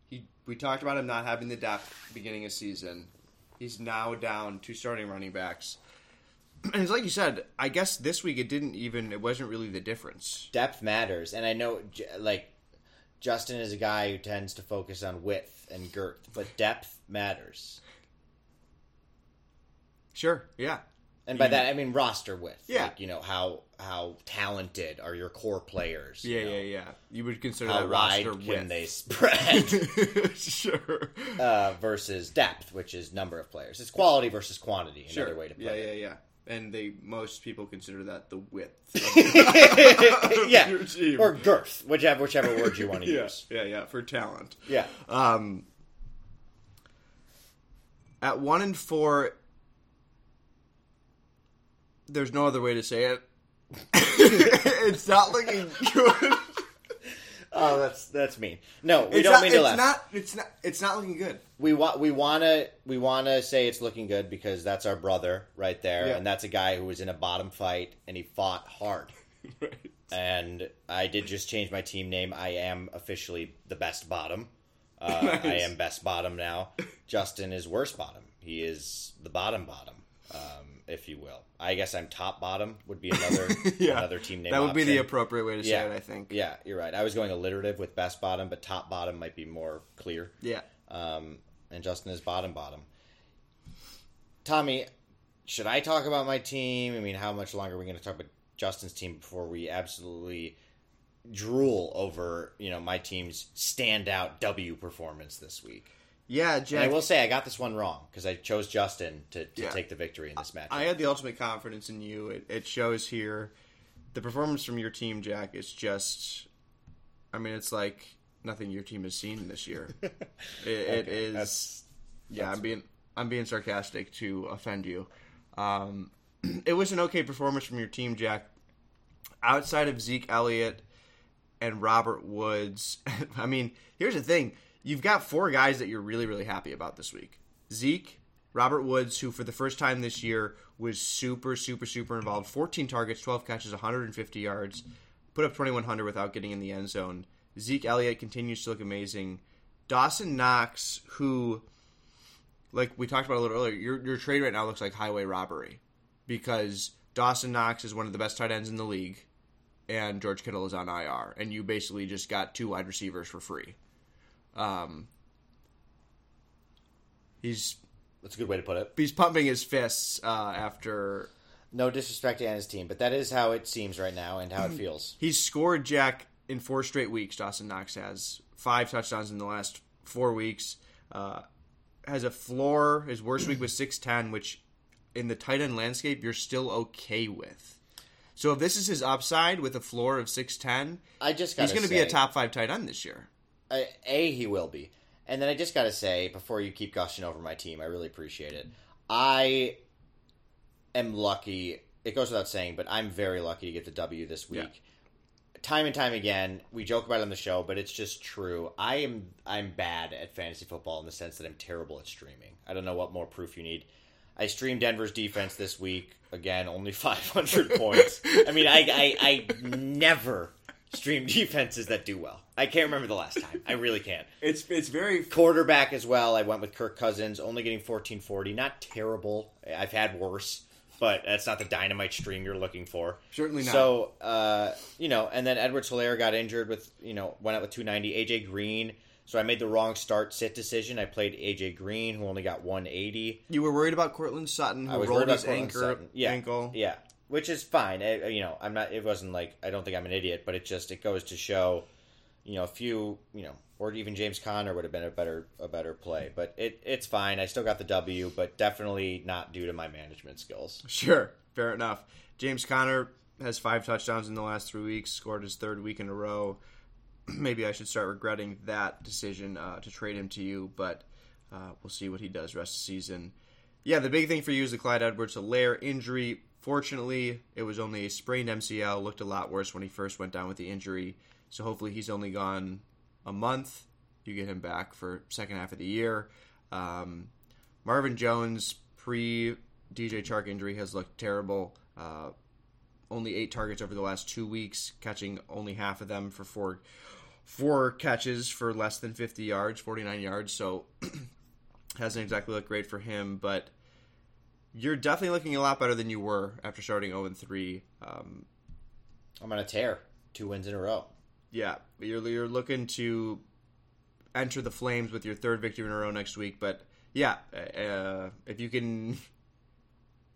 Speaker 1: He we talked about him not having the depth beginning of season. He's now down to starting running backs. And it's like you said, I guess this week it didn't even it wasn't really the difference.
Speaker 2: Depth matters, and I know, like, Justin is a guy who tends to focus on width and girth, but depth matters.
Speaker 1: Sure, yeah.
Speaker 2: And by that, I mean roster width.
Speaker 1: Yeah.
Speaker 2: Like, you know, how how talented are your core players?
Speaker 1: Yeah,
Speaker 2: you know?
Speaker 1: yeah, yeah. You would consider
Speaker 2: How
Speaker 1: that
Speaker 2: wide
Speaker 1: roster
Speaker 2: can
Speaker 1: width.
Speaker 2: they spread?
Speaker 1: sure.
Speaker 2: uh, versus depth, which is number of players. It's quality versus quantity. Another
Speaker 1: Sure.
Speaker 2: way to put
Speaker 1: yeah,
Speaker 2: it.
Speaker 1: yeah, yeah. And they most people consider that the width.
Speaker 2: yeah, or girth, whichever whichever word you want to
Speaker 1: yeah,
Speaker 2: use.
Speaker 1: yeah, yeah, for talent.
Speaker 2: Yeah,
Speaker 1: Um, at one and four, there's no other way to say it. it's not looking good.
Speaker 2: oh, that's that's mean. No, we
Speaker 1: It's
Speaker 2: don't
Speaker 1: not,
Speaker 2: mean to
Speaker 1: it's
Speaker 2: laugh.
Speaker 1: not. It's not. It's not looking good.
Speaker 2: we want we want to we want to say it's looking good because that's our brother right there,
Speaker 1: Yeah.
Speaker 2: and that's a guy who was in a bottom fight and he fought hard.
Speaker 1: Right.
Speaker 2: And I did just change my team name. I am officially the best bottom. Uh,
Speaker 1: Nice.
Speaker 2: I am best bottom now. Justin is worst bottom. He is the bottom bottom, um, if you will. I guess I'm top bottom would be another
Speaker 1: Yeah.
Speaker 2: another team name.
Speaker 1: That would be the appropriate way to say it. I think.
Speaker 2: Yeah, you're right. I was going alliterative with best bottom, but top bottom might be more clear.
Speaker 1: Yeah.
Speaker 2: Um, and Justin is bottom bottom. Tommy, should I talk about my team? I mean, how much longer are we going to talk about Justin's team before we absolutely drool over you know my team's standout W performance this week?
Speaker 1: Yeah,
Speaker 2: And I will say I got this one wrong because I chose Justin to, to
Speaker 1: Yeah.
Speaker 2: take the victory in this match.
Speaker 1: I had the ultimate confidence in you. It, it shows here. The performance from your team, Jack, is just. I mean, it's like nothing your team has seen this year. It, it
Speaker 2: Okay,
Speaker 1: is.
Speaker 2: that's-
Speaker 1: yeah, I'm being I'm being sarcastic to offend you. Um, it was an okay performance from your team, Jack. Outside of Zeke Elliott and Robert Woods, I mean, here's the thing: you've got four guys that you're really really happy about this week. Zeke, Robert Woods, who for the first time this year was super super super involved. 14 targets, 12 catches, 150 yards, put up 2100 without getting in the end zone. Zeke Elliott continues to look amazing. Dawson Knox, who like we talked about a little earlier, your your trade right now looks like highway robbery because Dawson Knox is one of the best tight ends in the league, and George Kittle is on IR, and you basically just got two wide receivers for free. Um, he's
Speaker 2: That's a good way to put it.
Speaker 1: he's pumping his fists uh, after
Speaker 2: No disrespect to his team, but that is how it seems right now and how it feels.
Speaker 1: he's scored Jack in four straight weeks, Dawson Knox has five touchdowns in the last four weeks. Uh, has a floor. His worst week was six ten, which in the tight end landscape you're still okay with. So if this is his upside with a floor of six ten,
Speaker 2: I just
Speaker 1: he's going to be a top five tight end this year.
Speaker 2: I- a he will be. And then i just gotta say before you keep gushing over my team i really appreciate it. I am lucky it goes without saying but i'm very lucky to get the w this week.
Speaker 1: Yeah.
Speaker 2: time and time again we joke about it on the show but it's just true. I am i'm bad at fantasy football in the sense that i'm terrible at streaming. I don't know what more proof you need. I streamed denver's defense this week. Again only 500 points. I mean I, I i never stream defenses that do well i can't remember the last time i really can't
Speaker 1: It's it's very
Speaker 2: quarterback as well. I went with Kirk Cousins, only getting fourteen forty. Not terrible. I've had worse, but that's not the dynamite stream you're looking for.
Speaker 1: Certainly not.
Speaker 2: So, uh, you know, and then Edwards Helaire got injured with, you know, went out with two ninety. AJ Green. So I made the wrong start sit decision. I played AJ Green, who only got one eighty.
Speaker 1: you were worried about Courtland Sutton,
Speaker 2: I
Speaker 1: who
Speaker 2: was
Speaker 1: rolled
Speaker 2: worried about
Speaker 1: his anchor,
Speaker 2: Sutton. Yeah.
Speaker 1: ankle.
Speaker 2: Yeah, which is fine. I, you know, I'm not. It wasn't like I don't think I'm an idiot, but it just it goes to show, you know, a few, you know, or even James Conner would have been a better a better play. But it it's fine. I still got the W, but definitely not due to my management skills.
Speaker 1: Sure, fair enough. James Conner has five touchdowns in the last three weeks, scored his third week in a row. Maybe I should start regretting that decision uh, to trade him to you, but uh, we'll see what he does rest of the season. Yeah, the big thing for you is the Clyde Edwards Helaire injury. Fortunately, it was only a sprained MCL. Looked a lot worse when he first went down with the injury. So hopefully he's only gone a month. You get him back for second half of the year. Um, Marvin Jones pre DJ Chark injury has looked terrible. Uh, only eight targets over the last two weeks, catching only half of them for four four catches for less than 50 yards, 49 yards. So hasn't exactly looked great for him, but you're definitely looking a lot better than you were after starting 0 and 3. Um,
Speaker 2: I'm on a tear. Two wins in a row.
Speaker 1: yeah, you're you're looking to enter the flames with your third victory in a row next week. But yeah, uh, if you can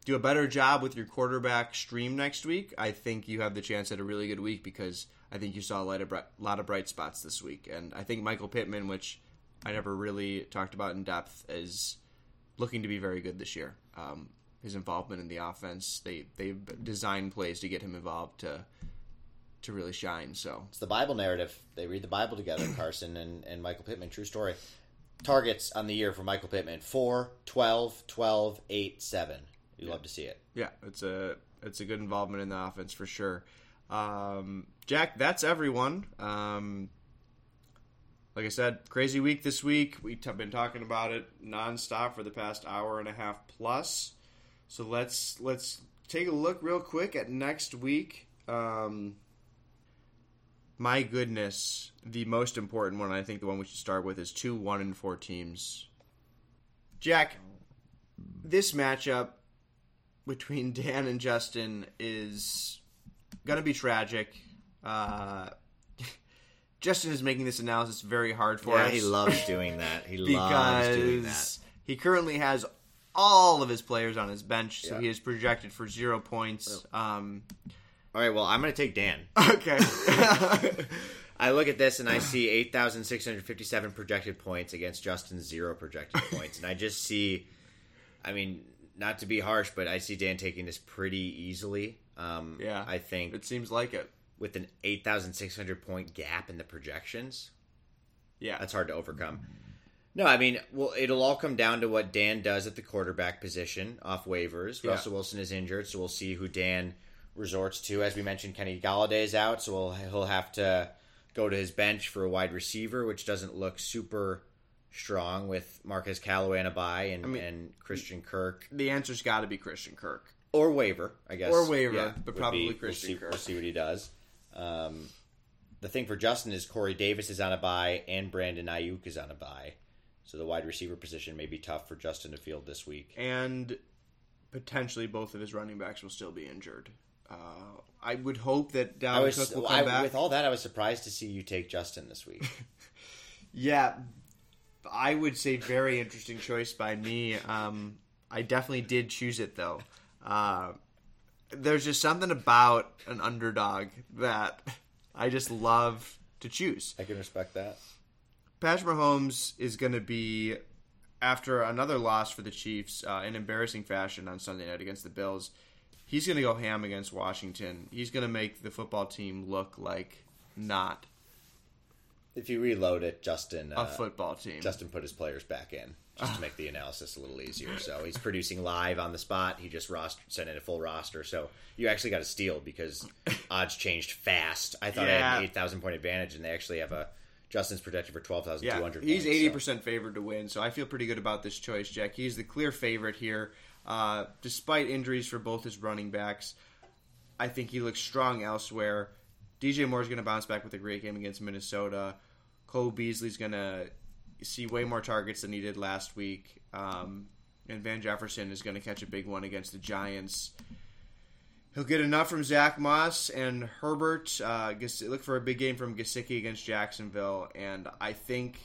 Speaker 1: do a better job with your quarterback stream next week, I think you have the chance at a really good week because I think you saw a lot of bright, lot of bright spots this week, and I think Michael Pittman, which I never really talked about in depth, is looking to be very good this year. Um, his involvement in the offense, they they've designed plays to get him involved to to really shine. So
Speaker 2: It's the Bible narrative. They read the Bible together, Carson and, and Michael Pittman. True story. Targets on the year for Michael Pittman 4, 12, 12, 8, 7. You love to see it.
Speaker 1: Yeah, it's a it's a good involvement in the offense for sure. Um, Jack, that's everyone. Um, like I said, crazy week this week. We've been talking about it nonstop for the past hour and a half plus. So let's let's take a look real quick at next week. Um, my goodness, the most important one, I think the one we should start with is two one and four teams. Jack, this matchup between Dan and Justin is gonna be tragic. Uh, Justin is making this analysis very hard for us He
Speaker 2: loves doing that. He loves doing that.
Speaker 1: he currently has all of his players on his bench, so
Speaker 2: Yeah.
Speaker 1: he is projected for zero points. Um,
Speaker 2: All right, well, I'm going to take Dan.
Speaker 1: okay,
Speaker 2: I look at this and I see 8,657 projected points against Justin's zero projected points. And I just see, I mean, not to be harsh, but I see Dan taking this pretty easily. Um,
Speaker 1: Yeah.
Speaker 2: I think
Speaker 1: it seems like it.
Speaker 2: With an 8,600 point gap in the projections,
Speaker 1: Yeah,
Speaker 2: that's hard to overcome. No, I mean, well, it'll all come down to what Dan does at the quarterback position off waivers.
Speaker 1: Yeah.
Speaker 2: Russell Wilson is injured, so we'll see who Dan resorts to. As we mentioned, Kenny Golladay is out, so we'll, he'll have to go to his bench for a wide receiver, which doesn't look super strong with Marquez Callaway on a bye and,
Speaker 1: mean-
Speaker 2: and Christian Kirk
Speaker 1: the answer's got to be Christian Kirk.
Speaker 2: or waiver, I guess,
Speaker 1: Or waiver,
Speaker 2: Yeah,
Speaker 1: but probably
Speaker 2: be-
Speaker 1: Christian
Speaker 2: we'll see,
Speaker 1: Kirk.
Speaker 2: We'll see what he does. Um, the thing for Justin is Corey Davis is on a bye and Brandon Aiyuk is on a bye, so the wide receiver position may be tough for Justin to field this week.
Speaker 1: and potentially both of his running backs will still be injured. Uh, I would hope that
Speaker 2: I
Speaker 1: Dalvin
Speaker 2: was
Speaker 1: Cook will
Speaker 2: I-
Speaker 1: come back.
Speaker 2: with all that. I was surprised to see you take Justin this week.
Speaker 1: Yeah, I would say very interesting choice by me. Um, I definitely did choose it though. Uh, there's just something about an underdog that I just love to choose.
Speaker 2: I can respect that.
Speaker 1: Patrick Mahomes is going to be after another loss for the Chiefs uh, in embarrassing fashion on Sunday night against the Bills. He's going to go ham against Washington. He's going to make the football team look like not
Speaker 2: If you reload it, Justin
Speaker 1: a
Speaker 2: uh,
Speaker 1: football team.
Speaker 2: Justin put his players back in just to make the analysis a little easier. So he's producing live on the spot. He just roster, sent in a full roster. So you actually got a steal because odds changed fast. I thought I had an eight thousand point advantage, and they actually have a Justin's projected for twelve thousand two
Speaker 1: Yeah, he's eighty percent favored to win, so I feel pretty good about this choice, Jack. He's the clear favorite here, uh, despite injuries for both his running backs. I think he looks strong elsewhere. DJ Moore's going to bounce back with a great game against Minnesota. Cole Beasley's going to see way more targets than he did last week, um, and Van Jefferson is going to catch a big one against the Giants. He'll get enough from Zack Moss and Herbert. Uh, look for a big game from Gesicki against Jacksonville, and I think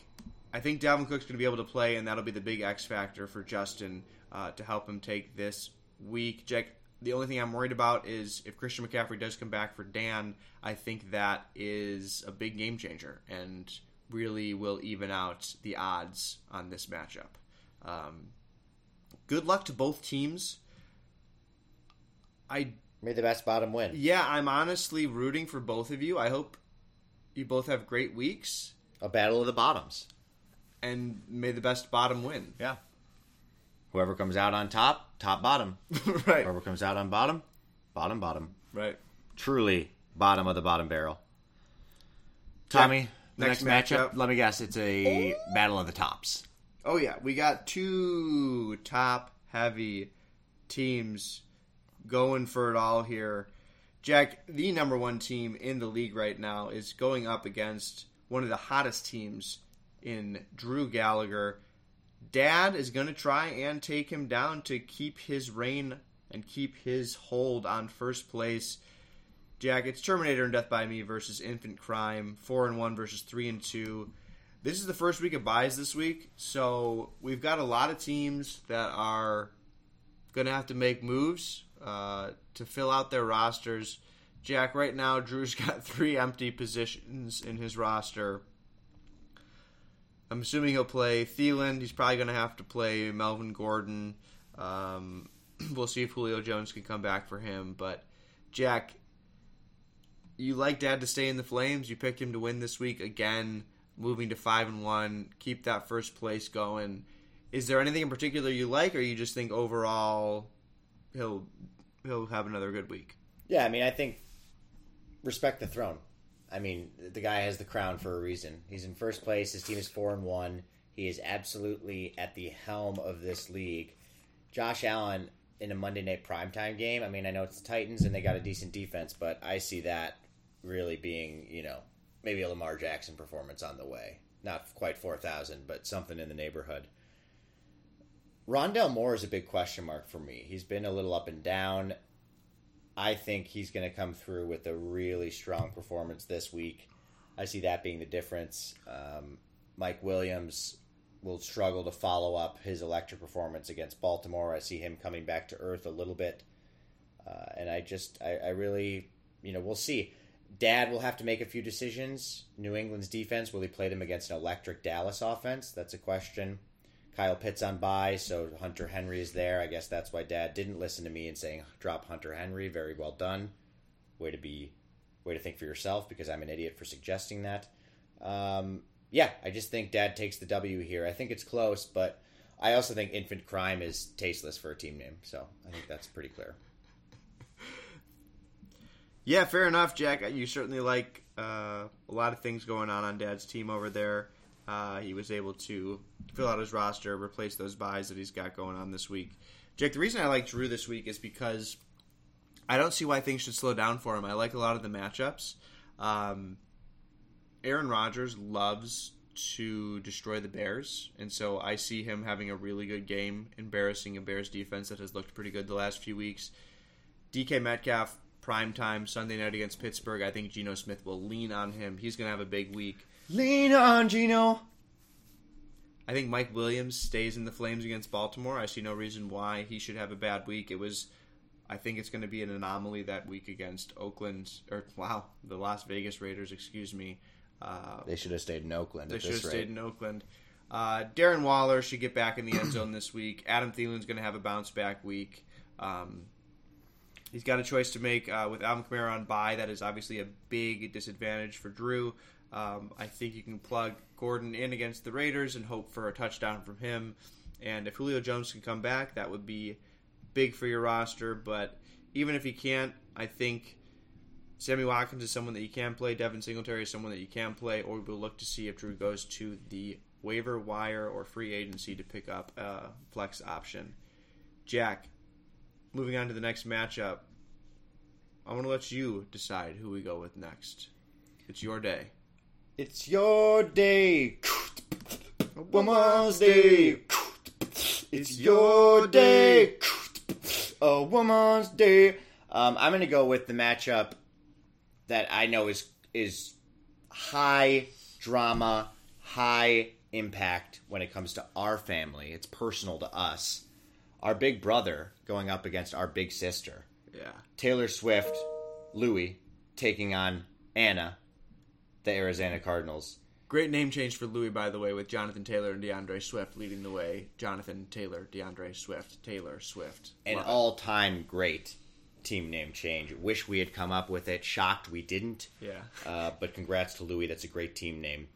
Speaker 1: I think Dalvin Cook's going to be able to play, and that'll be the big X factor for Justin uh, to help him take this week. Jack, the only thing I'm worried about is if Christian McCaffrey does come back for Dan. I think that is a big game changer and really will even out the odds on this matchup. Um, good luck to both teams. I
Speaker 2: May the best bottom win.
Speaker 1: yeah, I'm honestly rooting for both of you. I hope you both have great weeks,
Speaker 2: A battle of the bottoms.
Speaker 1: and may the best bottom win.
Speaker 2: Yeah. Whoever comes out on top, top bottom.
Speaker 1: right,
Speaker 2: Whoever comes out on bottom, bottom bottom.
Speaker 1: right.
Speaker 2: Truly bottom of the bottom barrel. Tommy,
Speaker 1: next
Speaker 2: next,
Speaker 1: matchup.
Speaker 2: matchup. Let me guess, it's a battle of the tops.
Speaker 1: Oh yeah, we got two top heavy teams going for it all here. Jack, the number one team in the league right now, is going up against one of the hottest teams in Drew Gallagher. Dad is going to try and take him down to keep his reign and keep his hold on first place. Jack, it's Terminator and Death by Me versus Infant Crime, four and one versus three and two. This is the first week of buys this week, so we've got a lot of teams that are going to have to make moves uh, to fill out their rosters. Jack, right now, Drew's got three empty positions in his roster. I'm assuming he'll play Thielen. He's probably going to have to play Melvin Gordon. Um, we'll see if Julio Jones can come back for him. But, Jack, you like Dad to stay in the Flames. You picked him to win this week again, moving to 5 and 1. Keep that first place going. Is there anything in particular you like, or you just think overall he'll he'll have another good week?
Speaker 2: Yeah, I mean, I think respect the throne. I mean, the guy has the crown for a reason. He's in first place. His team is four and one. He is absolutely at the helm of this league. Josh Allen in a Monday night primetime game. I mean, I know it's the Titans and they got a decent defense, but I see that really being, you know, maybe a Lamar Jackson performance on the way. Not quite four thousand, but something in the neighborhood. Rondale Moore is a big question mark for me. He's been a little up and down. I think he's going to come through with a really strong performance this week. I see that being the difference. Um, Mike Williams will struggle to follow up his electric performance against Baltimore. I see him coming back to earth a little bit. Uh, and I just, I, I really, you know, we'll see. Dad will have to make a few decisions. New England's defense, will he play them against an electric Dallas offense? That's a question. Kyle Pitts on bye, so Hunter Henry is there. I guess that's why Dad didn't listen to me and saying drop Hunter Henry. Very well done. Way to be, way to think for yourself because I'm an idiot for suggesting that. Um, yeah, I just think Dad takes the W here. I think it's close, but I also think Infant Crime is tasteless for a team name, so I think that's pretty clear.
Speaker 1: Yeah, fair enough, Jack. You certainly like uh, a lot of things going on on Dad's team over there. Uh, he was able to fill out his roster, replace those buys that he's got going on this week. Jack, the reason I like Drew this week is because I don't see why things should slow down for him. I like a lot of the matchups. Um, Aaron Rodgers loves to destroy the Bears, and so I see him having a really good game, embarrassing a Bears defense that has looked pretty good the last few weeks. DK Metcalf, prime time, Sunday night against Pittsburgh. I think Geno Smith will lean on him. He's going to have a big week.
Speaker 2: Lean on Geno.
Speaker 1: I think Mike Williams stays in the Flames against Baltimore. I see no reason why he should have a bad week. It was, I think it's going to be an anomaly that week against Oakland, or wow, the Las Vegas Raiders, excuse me. Uh,
Speaker 2: They should have stayed in Oakland.
Speaker 1: they
Speaker 2: at
Speaker 1: should have
Speaker 2: this
Speaker 1: stayed in Oakland. Uh, Darren Waller should get back in the end zone this week. Adam Thielen's going to have a bounce back week. Um, he's got a choice to make uh, with Alvin Kamara on bye. That is obviously a big disadvantage for Drew. Um, I think you can plug Gordon in against the Raiders and hope for a touchdown from him. And if Julio Jones can come back, that would be big for your roster. But even if he can't, I think Sammy Watkins is someone that you can play. Devin Singletary is someone that you can play. Or we'll look to see if Drew goes to the waiver wire or free agency to pick up a flex option. Jack, moving on to the next matchup, I want to let you decide who we go with next. It's your day.
Speaker 2: It's your day, woman's day. It's your day, a woman's day. Um, I'm going to go with the matchup that I know is is high drama, high impact when it comes to our family. It's personal to us. Our big brother going up against our big sister.
Speaker 1: Yeah.
Speaker 2: Taylor Swift, Louis taking on Anna, the Arizona Cardinals.
Speaker 1: Great name change for Louis, by the way, with Jonathan Taylor and D'Andre Swift leading the way. Jonathan Taylor, D'Andre Swift, Taylor Swift.
Speaker 2: An
Speaker 1: Love
Speaker 2: all-time great team name change. Wish we had come up with it. Shocked we didn't.
Speaker 1: Yeah.
Speaker 2: Uh, but congrats to Louis. That's a great team name.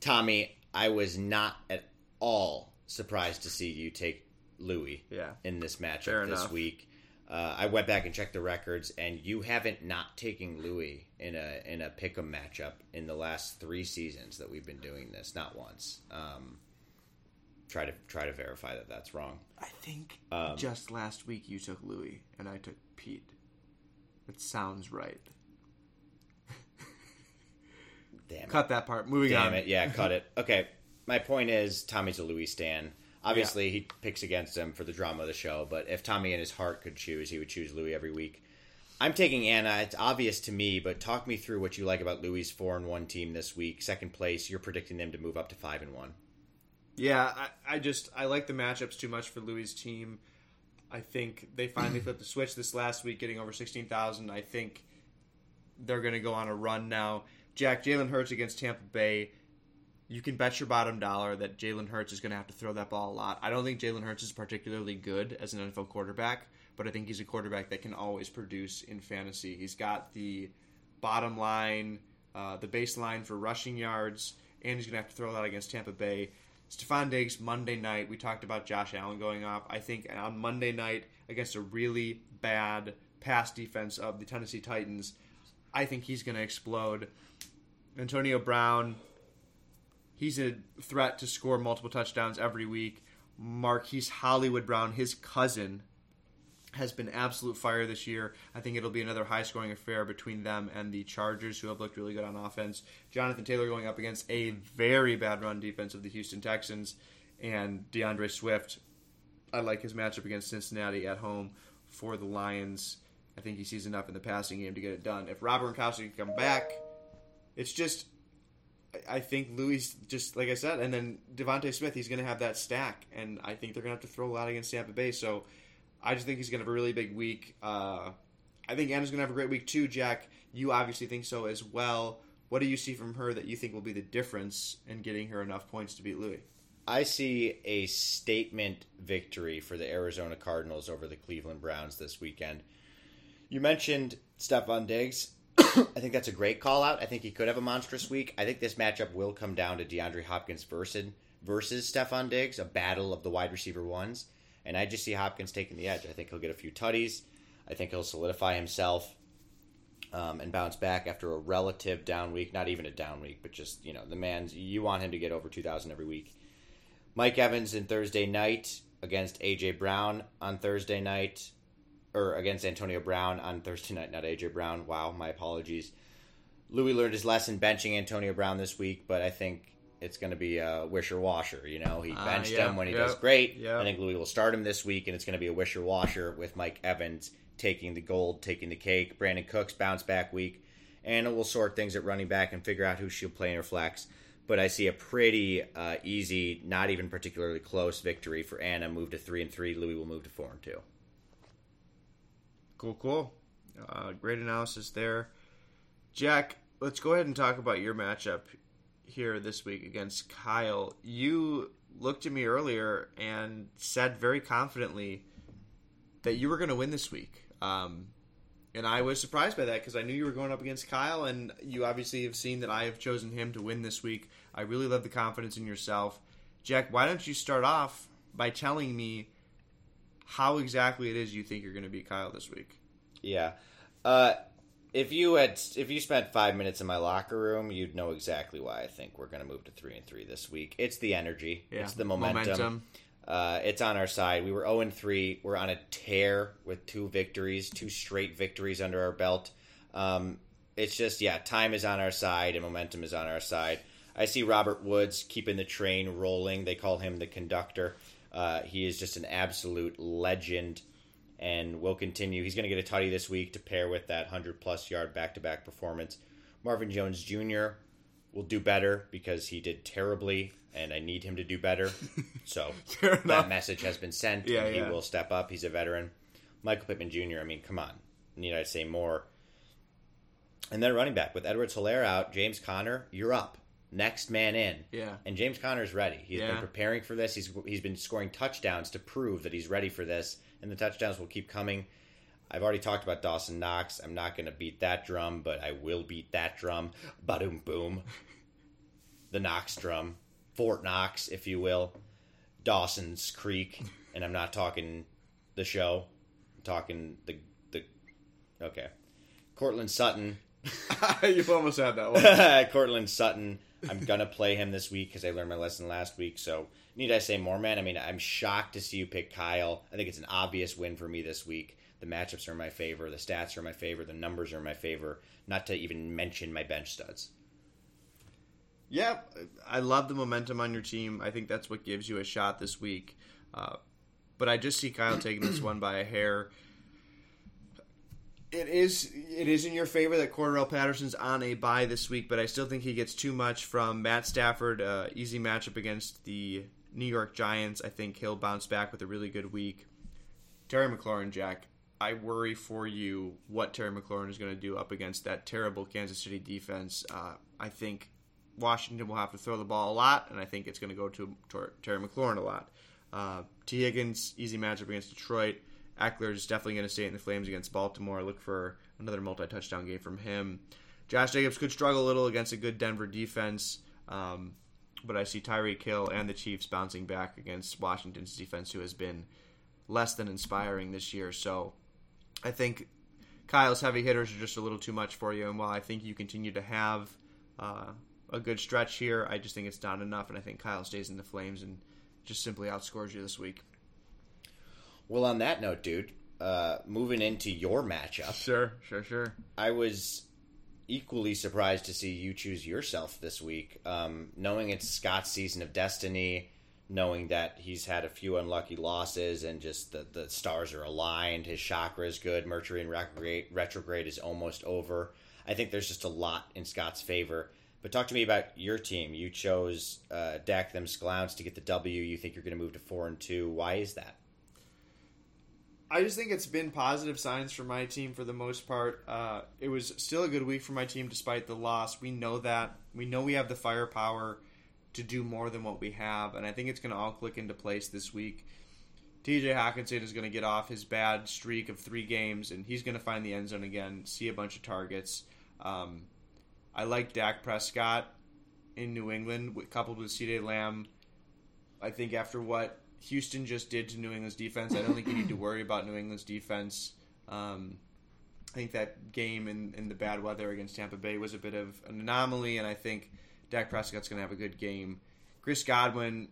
Speaker 2: Tommy, I was not at all surprised to see you take Louis
Speaker 1: Yeah.
Speaker 2: in this matchup
Speaker 1: Fair
Speaker 2: this
Speaker 1: enough.
Speaker 2: week. Uh, I went back and checked the records, and you haven't not taken Louis in a in a pick'em matchup in the last three seasons that we've been doing this. Not once. Um, try to try to verify that that's wrong.
Speaker 1: I think
Speaker 2: Um,
Speaker 1: just last week you took Louis and I took Pete. It sounds right.
Speaker 2: Damn it.
Speaker 1: Cut that part. Moving
Speaker 2: Damn
Speaker 1: on.
Speaker 2: Damn it. Yeah, cut it. Okay. My point is Tommy's a Louis Stan. Obviously, he picks against him for the drama of the show, but if Tommy in his heart could choose, he would choose Louis every week. I'm taking Anna. It's obvious to me, but talk me through what you like about Louis' four and one team this week. Second place, you're predicting them to move up to five and one.
Speaker 1: Yeah, I, I just I like the matchups too much for Louis' team. I think they finally flipped the switch this last week, getting over sixteen thousand. I think they're going to go on a run now. Jack Jalen Hurts against Tampa Bay. You can bet your bottom dollar that Jalen Hurts is going to have to throw that ball a lot. I don't think Jalen Hurts is particularly good as an NFL quarterback, but I think he's a quarterback that can always produce in fantasy. He's got the bottom line, uh, the baseline for rushing yards, and he's going to have to throw that against Tampa Bay. Stefon Diggs, Monday night, we talked about Josh Allen going off. I think on Monday night against a really bad pass defense of the Tennessee Titans, I think he's going to explode. Antonio Brown, he's a threat to score multiple touchdowns every week. Marquise Hollywood Brown, his cousin, has been absolute fire this year. I think it'll be another high scoring affair between them and the Chargers, who have looked really good on offense. Jonathan Taylor going up against a very bad run defense of the Houston Texans, and D'Andre Swift. I like his matchup against Cincinnati at home for the Lions. I think he sees enough in the passing game to get it done. If Robert Gronkowski can come back, it's just I- think Louis just like I said, and then DeVonta Smith, he's going to have that stack, and I think they're going to have to throw a lot against Tampa Bay. So I just think he's going to have a really big week. Uh, I think Anna's going to have a great week too, Jack. You obviously think so as well. What do you see from her that you think will be the difference in getting her enough points to beat Louis?
Speaker 2: I see a statement victory for the Arizona Cardinals over the Cleveland Browns this weekend. You mentioned Stefon Diggs. I think that's a great call out. I think he could have a monstrous week. I think this matchup will come down to DeAndre Hopkins versus versus Stefon Diggs, a battle of the wide receiver ones. And I just see Hopkins taking the edge. I think he'll get a few tutties. I think he'll solidify himself um, and bounce back after a relative down week. Not even a down week, but just you know the man's. You want him to get over two thousand every week. Mike Evans in Thursday night against AJ Brown on Thursday night, or against Antonio Brown on Thursday night, not AJ Brown. Wow, my apologies. Louis learned his lesson benching Antonio Brown this week, but I think it's going to be a wisher washer. You know, he
Speaker 1: Ah,
Speaker 2: benched
Speaker 1: yeah,
Speaker 2: him when he
Speaker 1: yeah,
Speaker 2: does great.
Speaker 1: yeah.
Speaker 2: I think Louis will start him this week, and it's going to be a wisher washer with Mike Evans taking the gold, taking the cake. Brandin Cooks bounce back week. Anna will sort things at running back and figure out who she'll play in her flex. But I see a pretty uh, easy, not even particularly close victory for Anna. Move to three and three. Louis will move to four and two.
Speaker 1: Cool, cool. Uh, great analysis there. Jack, let's go ahead and talk about your matchup here this week against Kyle. You looked at me earlier and said very confidently that you were going to win this week. Um, and I was surprised by that because I knew you were going up against Kyle, and you obviously have seen that I have chosen him to win this week. I really love the confidence in yourself. Jack, why don't you start off by telling me how exactly it is you think you're going to beat Kyle this week?
Speaker 2: Yeah. Uh, if you had if you spent five minutes in my locker room, you'd know exactly why I think we're going to move to three and three this week. It's the energy.
Speaker 1: Yeah,
Speaker 2: It's the momentum.
Speaker 1: momentum.
Speaker 2: Uh, it's on our side. We were zero and three. We're on a tear with two victories, two straight victories under our belt. Um, it's just yeah, time is on our side and momentum is on our side. I see Robert Woods keeping the train rolling. They call him the conductor. Uh, he is just an absolute legend and will continue. He's going to get a tutty this week to pair with that 100 plus yard back to back performance. Marvin Jones Jr. will do better because he did terribly, and I need him to do better. So that message has been sent,
Speaker 1: Yeah,
Speaker 2: and he
Speaker 1: yeah.
Speaker 2: will step up. He's a veteran. Michael Pittman Jr., I mean, come on. Need I say more? And then running back with Edwards Helaire out, James Conner, you're up. Next man in.
Speaker 1: Yeah.
Speaker 2: And James Conner's ready. He's
Speaker 1: Yeah.
Speaker 2: been preparing for this. He's he's been scoring touchdowns to prove that he's ready for this, and the touchdowns will keep coming. I've already talked about Dawson Knox. I'm not going to beat that drum, but I will beat that drum. Badoom boom. The Knox drum. Fort Knox, if you will. Dawson's Creek. And I'm not talking the show. I'm talking the the okay. Courtland Sutton.
Speaker 1: you almost had that one.
Speaker 2: Courtland Sutton. I'm gonna play him this week because I learned my lesson last week. So need I say more, man? I mean, I'm shocked to see you pick Kyle. I think it's an obvious win for me this week. The matchups are in my favor. The stats are in my favor. The numbers are in my favor. Not to even mention my bench studs.
Speaker 1: Yeah, I love the momentum on your team. I think that's what gives you a shot this week. Uh, but I just see Kyle taking this one by a hair. It is it is in your favor that Cordarrelle Patterson's on a bye this week, but I still think he gets too much from Matt Stafford. Uh, easy matchup against the New York Giants. I think he'll bounce back with a really good week. Terry McLaurin, Jack. I worry for you what Terry McLaurin is going to do up against that terrible Kansas City defense. Uh, I think Washington will have to throw the ball a lot, and I think it's going to go to, Terry McLaurin a lot. Uh, Tee Higgins, easy matchup against Detroit. Ekeler is definitely going to stay in the Flames against Baltimore. Look for another multi-touchdown game from him. Josh Jacobs could struggle a little against a good Denver defense, um, but I see Tyreek Hill and the Chiefs bouncing back against Washington's defense, who has been less than inspiring this year. So I think Kyle's heavy hitters are just a little too much for you, and while I think you continue to have uh, a good stretch here, I just think it's not enough, and I think Kyle stays in the Flames and just simply outscores you this week.
Speaker 2: Well, on that note, dude, uh, moving into your matchup,
Speaker 1: Sure, sure, sure.
Speaker 2: I was equally surprised to see you choose yourself this week, um, knowing it's Scott's season of destiny, knowing that he's had a few unlucky losses and just the, the stars are aligned. His chakra is good. Mercury in retrograde, retrograde is almost over. I think there's just a lot in Scott's favor. But talk to me about your team. You chose uh, Dak them Sclowns to get the W. You think you're going to move to four and two. Why is that?
Speaker 1: I just think it's been positive signs for my team for the most part. Uh, it was still a good week for my team despite the loss. We know that. We know we have the firepower to do more than what we have, and I think it's going to all click into place this week. TJ Hockenson is going to get off his bad streak of three games, and he's going to find the end zone again, see a bunch of targets. Um, I like Dak Prescott in New England, coupled with CeeDee Lamb. I think after what Houston just did to New England's defense, I don't think you need to worry about New England's defense. Um, I think that game in, in the bad weather against Tampa Bay was a bit of an anomaly, and I think Dak Prescott's going to have a good game. Chris Godwin,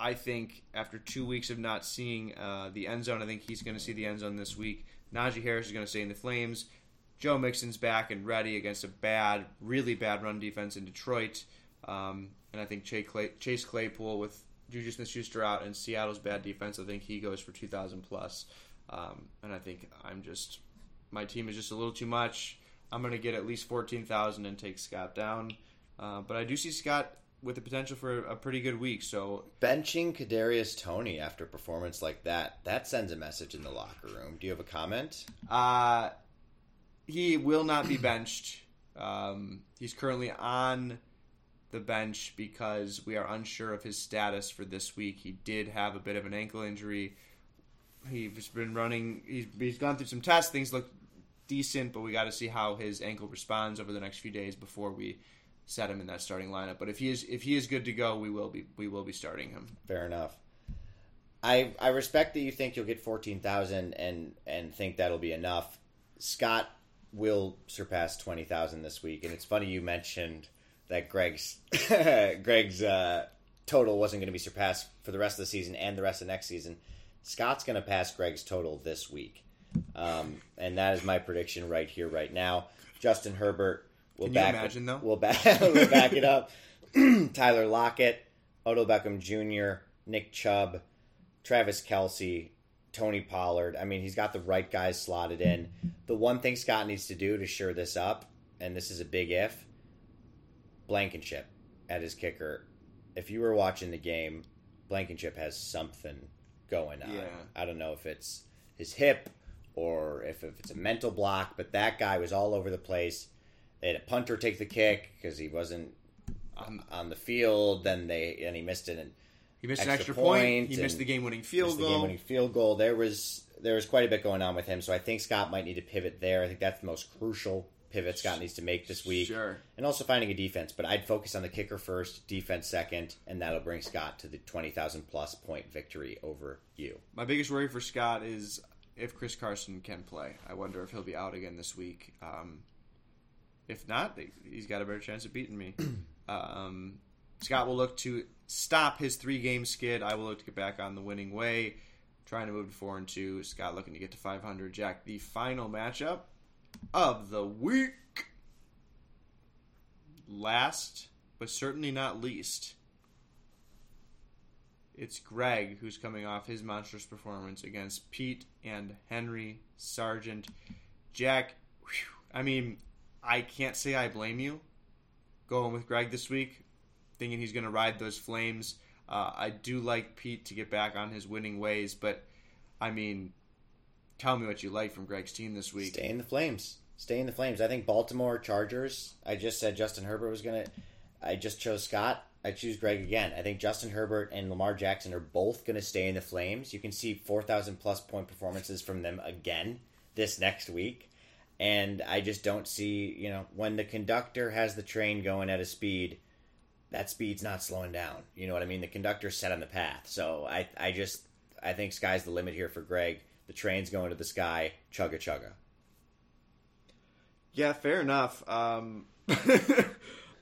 Speaker 1: I think after two weeks of not seeing uh, the end zone, I think he's going to see the end zone this week. Najee Harris is going to stay in the Flames. Joe Mixon's back and ready against a bad, really bad run defense in Detroit. Um, and I think Chase, Chase Claypool with Juju Smith-Schuster out and Seattle's bad defense, I think he goes for 2,000 plus. Um, and I think I'm just my team is just a little too much. I'm going to get at least 14,000 and take Scott down. Uh, but I do see Scott with the potential for a pretty good week. So
Speaker 2: Benching Kadarius Toney after a performance like that, that sends a message in the locker room. Do you have a comment?
Speaker 1: uh, he will not be benched. Um, he's currently on the bench because we are unsure of his status for this week. He did have a bit of an ankle injury. He's been running. He's, he's gone through some tests. Things look decent, but we got to see how his ankle responds over the next few days before we set him in that starting lineup. But if he is if he is good to go, we will be we will be starting him.
Speaker 2: Fair enough. I I respect that you think you'll get fourteen thousand and and think that'll be enough. Scott will surpass twenty thousand this week, and it's funny you mentioned that Greg's Greg's uh, total wasn't going to be surpassed for the rest of the season and the rest of next season. Scott's going to pass Greg's total this week, um, and that is my prediction right here, right now. Justin Herbert will
Speaker 1: Can you
Speaker 2: back
Speaker 1: imagine, though?
Speaker 2: We'll back we'll back it up. Tyler Lockett, Odell Beckham Jr., Nick Chubb, Travis Kelce, Tony Pollard. I mean, he's got the right guys slotted in. The one thing Scott needs to do to shore this up, and this is a big if, Blankenship at his kicker. If you were watching the game, Blankenship has something going on.
Speaker 1: Yeah.
Speaker 2: I don't know if it's his hip or if, if it's a mental block, but that guy was all over the place. They had a punter take the kick because he wasn't
Speaker 1: Um,
Speaker 2: on the field. Then they and he missed it and
Speaker 1: he missed an
Speaker 2: Extra
Speaker 1: extra point.
Speaker 2: point
Speaker 1: He missed the game winning field goal.
Speaker 2: game-winning field goal. There was there was quite a bit going on with him, so I think Scott might need to pivot there. I think that's the most crucial pivot Scott needs to make this week,
Speaker 1: Sure.
Speaker 2: and also finding a defense. But I'd focus on the kicker first, defense second, and that'll bring Scott to the twenty thousand plus point victory over you.
Speaker 1: My biggest worry for Scott is if Chris Carson can play. I wonder if he'll be out again this week. Um, if not, he's got a better chance of beating me. um, Scott will look to stop his three game skid. I will look to get back on the winning way, trying to move to four and two. Scott looking to get to 500. Jack, the final matchup of the week. Last, but certainly not least, it's Greg who's coming off his monstrous performance against Pete and Henry Sargent. Jack, whew, I mean, I can't say I blame you going with Greg this week, thinking he's going to ride those flames. Uh, I do like Pete to get back on his winning ways, but I mean, tell me what you like from Greg's team this week.
Speaker 2: Stay in the flames. Stay in the flames. I think Baltimore Chargers. I just said Justin Herbert was gonna. I just chose Scott. I choose Greg again. I think Justin Herbert and Lamar Jackson are both going to stay in the flames. You can see 4,000 plus point performances from them again this next week. And I just don't see, you know, when the conductor has the train going at a speed, that speed's not slowing down. You know what I mean? The conductor's set on the path. So I, I just, I think sky's the limit here for Greg. The train's going to the sky, chugga chugga.
Speaker 1: Yeah, fair enough. Um,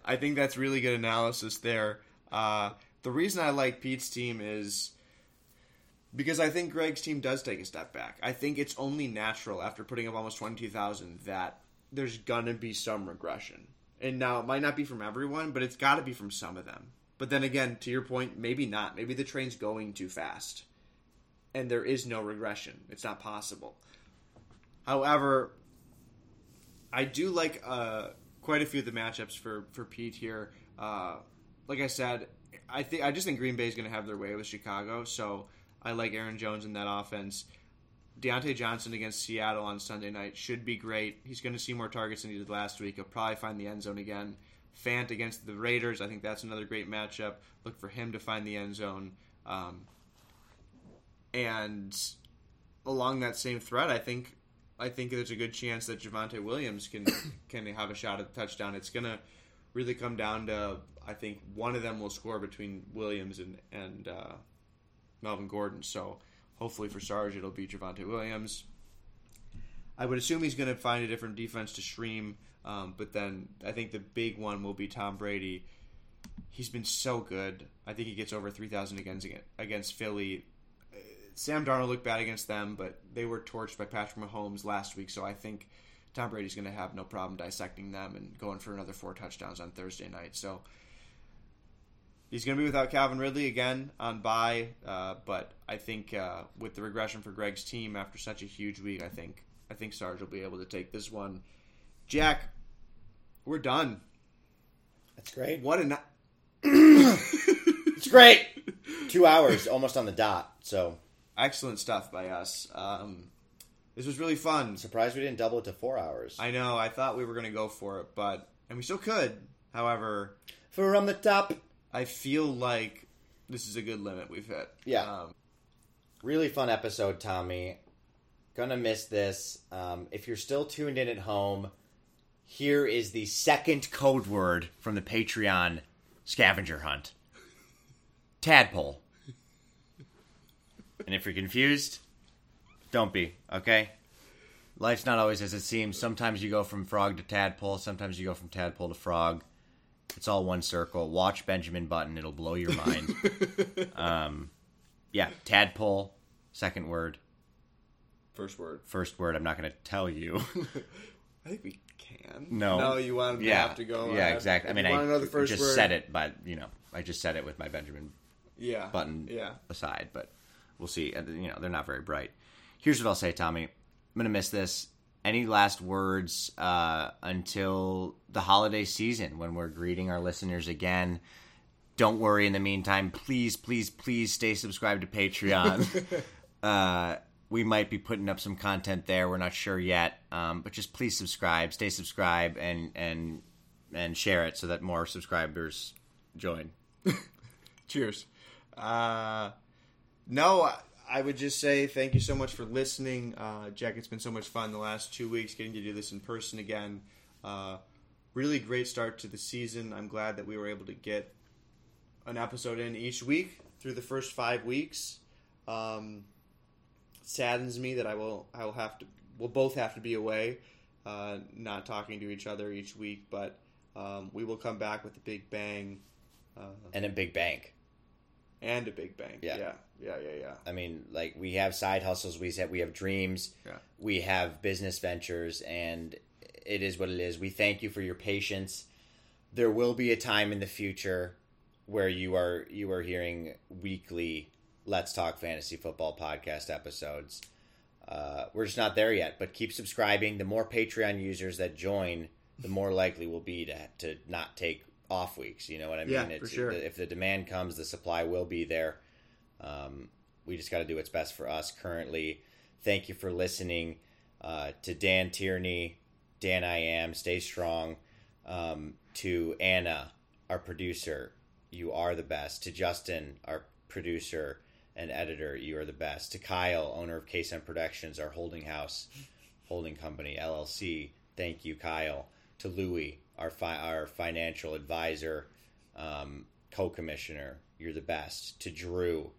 Speaker 1: I think that's really good analysis there. Uh, the reason I like Pete's team is because I think Greg's team does take a step back. I think it's only natural after putting up almost 22,000 that there's going to be some regression. And now it might not be from everyone, but it's got to be from some of them. But then again, to your point, maybe not. Maybe the train's going too fast. And there is no regression. It's not possible. However, I do like uh, quite a few of the matchups for for Pete here. Uh, like I said, I think I just think Green Bay is going to have their way with Chicago. So I like Aaron Jones in that offense. Diontae Johnson against Seattle on Sunday night should be great. He's going to see more targets than he did last week. He'll probably find the end zone again. Fant against the Raiders, I think that's another great matchup. Look for him to find the end zone. Um, and along that same thread, I think I think there's a good chance that Javonte Williams can can have a shot at the touchdown. It's gonna really come down to I think one of them will score between Williams and and uh, Melvin Gordon. So hopefully for Sarge it'll be Javonte Williams. I would assume he's going to find a different defense to stream, um, but then I think the big one will be Tom Brady. He's been so good. I think he gets over three thousand against against Philly. Sam Darnold looked bad against them, but they were torched by Patrick Mahomes last week, so I think Tom Brady's going to have no problem dissecting them and going for another four touchdowns on Thursday night. So he's going to be without Calvin Ridley again on bye, uh, but I think uh, with the regression for Greg's team after such a huge week, I think I think Sarge will be able to take this one. Jack, we're done.
Speaker 2: That's great.
Speaker 1: What an
Speaker 2: it's great. Two hours, almost on the dot. So
Speaker 1: Excellent stuff by us. Um, this was really fun.
Speaker 2: surprised we didn't double it to four hours.
Speaker 1: I know. I thought we were going to go for it, but and we still could. However,
Speaker 2: From the top.
Speaker 1: I feel like this is a good limit we've hit.
Speaker 2: Yeah.
Speaker 1: Um,
Speaker 2: Really fun episode, Tommy. Gonna miss this. Um, if you're still tuned in at home, here is the second code word from the Patreon scavenger hunt tadpole. And if you're confused, don't be, okay? Life's not always as it seems. Sometimes you go from frog to tadpole, sometimes you go from tadpole to frog. It's all one circle. Watch Benjamin Button, it'll blow your mind. um, yeah, tadpole, second word.
Speaker 1: first word.
Speaker 2: First word, I'm not going to tell you.
Speaker 1: I think we can.
Speaker 2: No.
Speaker 1: No, you want to
Speaker 2: yeah,
Speaker 1: have to go.
Speaker 2: Yeah,
Speaker 1: uh,
Speaker 2: exactly. I mean, I
Speaker 1: know the first
Speaker 2: just
Speaker 1: word.
Speaker 2: said it, but you know, I just said it with my Benjamin
Speaker 1: Yeah.
Speaker 2: Button
Speaker 1: Yeah.
Speaker 2: aside, but we'll see. Uh, You know, they're not very bright. Here's what I'll say, Tommy. I'm gonna miss this. Any last words uh, until the holiday season when we're greeting our listeners again? Don't worry. In the meantime, please, please, please stay subscribed to Patreon. uh, we might be putting up some content there. We're not sure yet, um, but just please subscribe, stay subscribed, and and and share it so that more subscribers join.
Speaker 1: Cheers. Uh, no, I- would just say thank you so much for listening. Uh, Jack, it's been so much fun the last two weeks getting to do this in person again. Uh, really great start to the season. I'm glad that we were able to get an episode in each week through the first five weeks. Um, saddens me that I will I will have to we'll both have to be away, uh, not talking to each other each week, but um, we will come back with a big bang uh,
Speaker 2: And a big bank.
Speaker 1: and a big bang.
Speaker 2: Yeah.
Speaker 1: yeah, yeah, yeah. yeah.
Speaker 2: I mean, like we have side hustles, we have we have dreams,
Speaker 1: Yeah.
Speaker 2: we have business ventures, and it is what it is. We thank you for your patience. There will be a time in the future where you are you are hearing weekly Let's Talk Fantasy Football podcast episodes. Uh, we're just not there yet, but keep subscribing. The more Patreon users that join, the more likely we'll be to to not take off weeks. You know what I mean?
Speaker 1: Yeah, for sure.
Speaker 2: If the demand comes, the supply will be there. Um, we just got to do what's best for us currently. Thank you for listening uh, to Dan Tierney, Dan I am, stay strong. Um, to Anna, our producer, you are the best. To Justin, our producer and editor, you are the best. To Kyle, owner of KSM Productions, our holding house, holding company, LLC, thank you, Kyle. To Louie, our fi- our financial advisor, um, co-commissioner, you're the best. To Drew,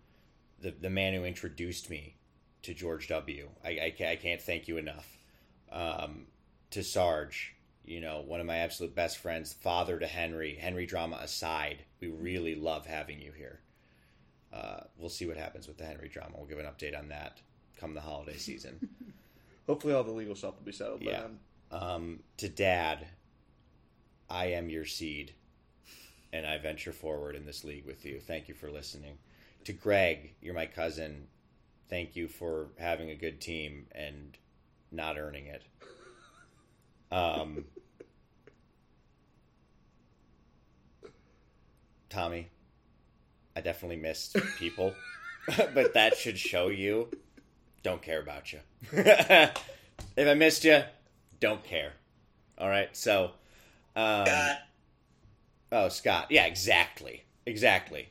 Speaker 2: the the man who introduced me to George W. I, I, can't thank you enough. Um, to Sarge, you know, one of my absolute best friends, father to Henry, Henry drama aside, we really love having you here. Uh, we'll see what happens with the Henry drama. We'll give an update on that come the holiday season.
Speaker 1: Hopefully, all the legal stuff will be settled by
Speaker 2: Yeah.
Speaker 1: then.
Speaker 2: um, to Dad, I am your seed, and I venture forward in this league with you. Thank you for listening. To Greg, you're my cousin. Thank you for having a good team and not earning it. Um, Tommy, I definitely missed people, but that should show you don't care about you. if I missed you, don't care. All right, so. Um,
Speaker 4: God.
Speaker 2: Oh, Scott. Yeah, exactly. Exactly.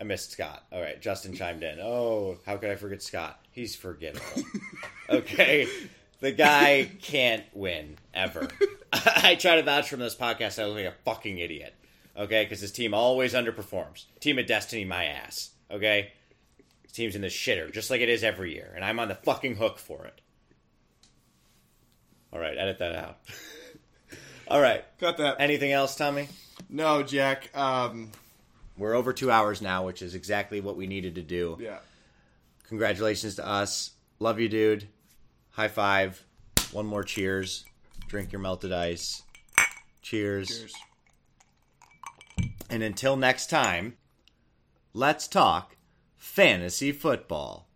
Speaker 2: I missed Scott. All right, Justin chimed in. Oh, how could I forget Scott? He's forgettable. okay. The guy can't win ever. I try to vouch from this podcast. I look like a fucking idiot. Okay, because his team always underperforms. Team of Destiny, my ass. Okay, his team's in the shitter, just like it is every year, and I'm on the fucking hook for it. All right, edit that out. All right.
Speaker 1: Cut that.
Speaker 2: Anything else, Tommy?
Speaker 1: no, Jack. Um,
Speaker 2: We're over two hours now, which is exactly what we needed to do.
Speaker 1: yeah.
Speaker 2: Congratulations to us. Love you, dude. High five. One more cheers. Drink your melted ice. Cheers.
Speaker 1: Cheers.
Speaker 2: And until next time, let's talk fantasy football.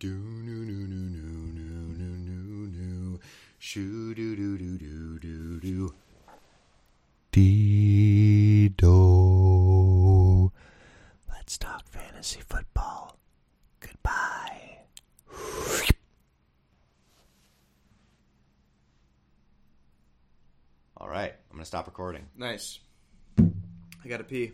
Speaker 2: Do no no no no no no no no. Shoo do do do do do do do. Let's talk fantasy football. Goodbye. All right, I'm going to stop recording.
Speaker 1: Nice. I got to pee.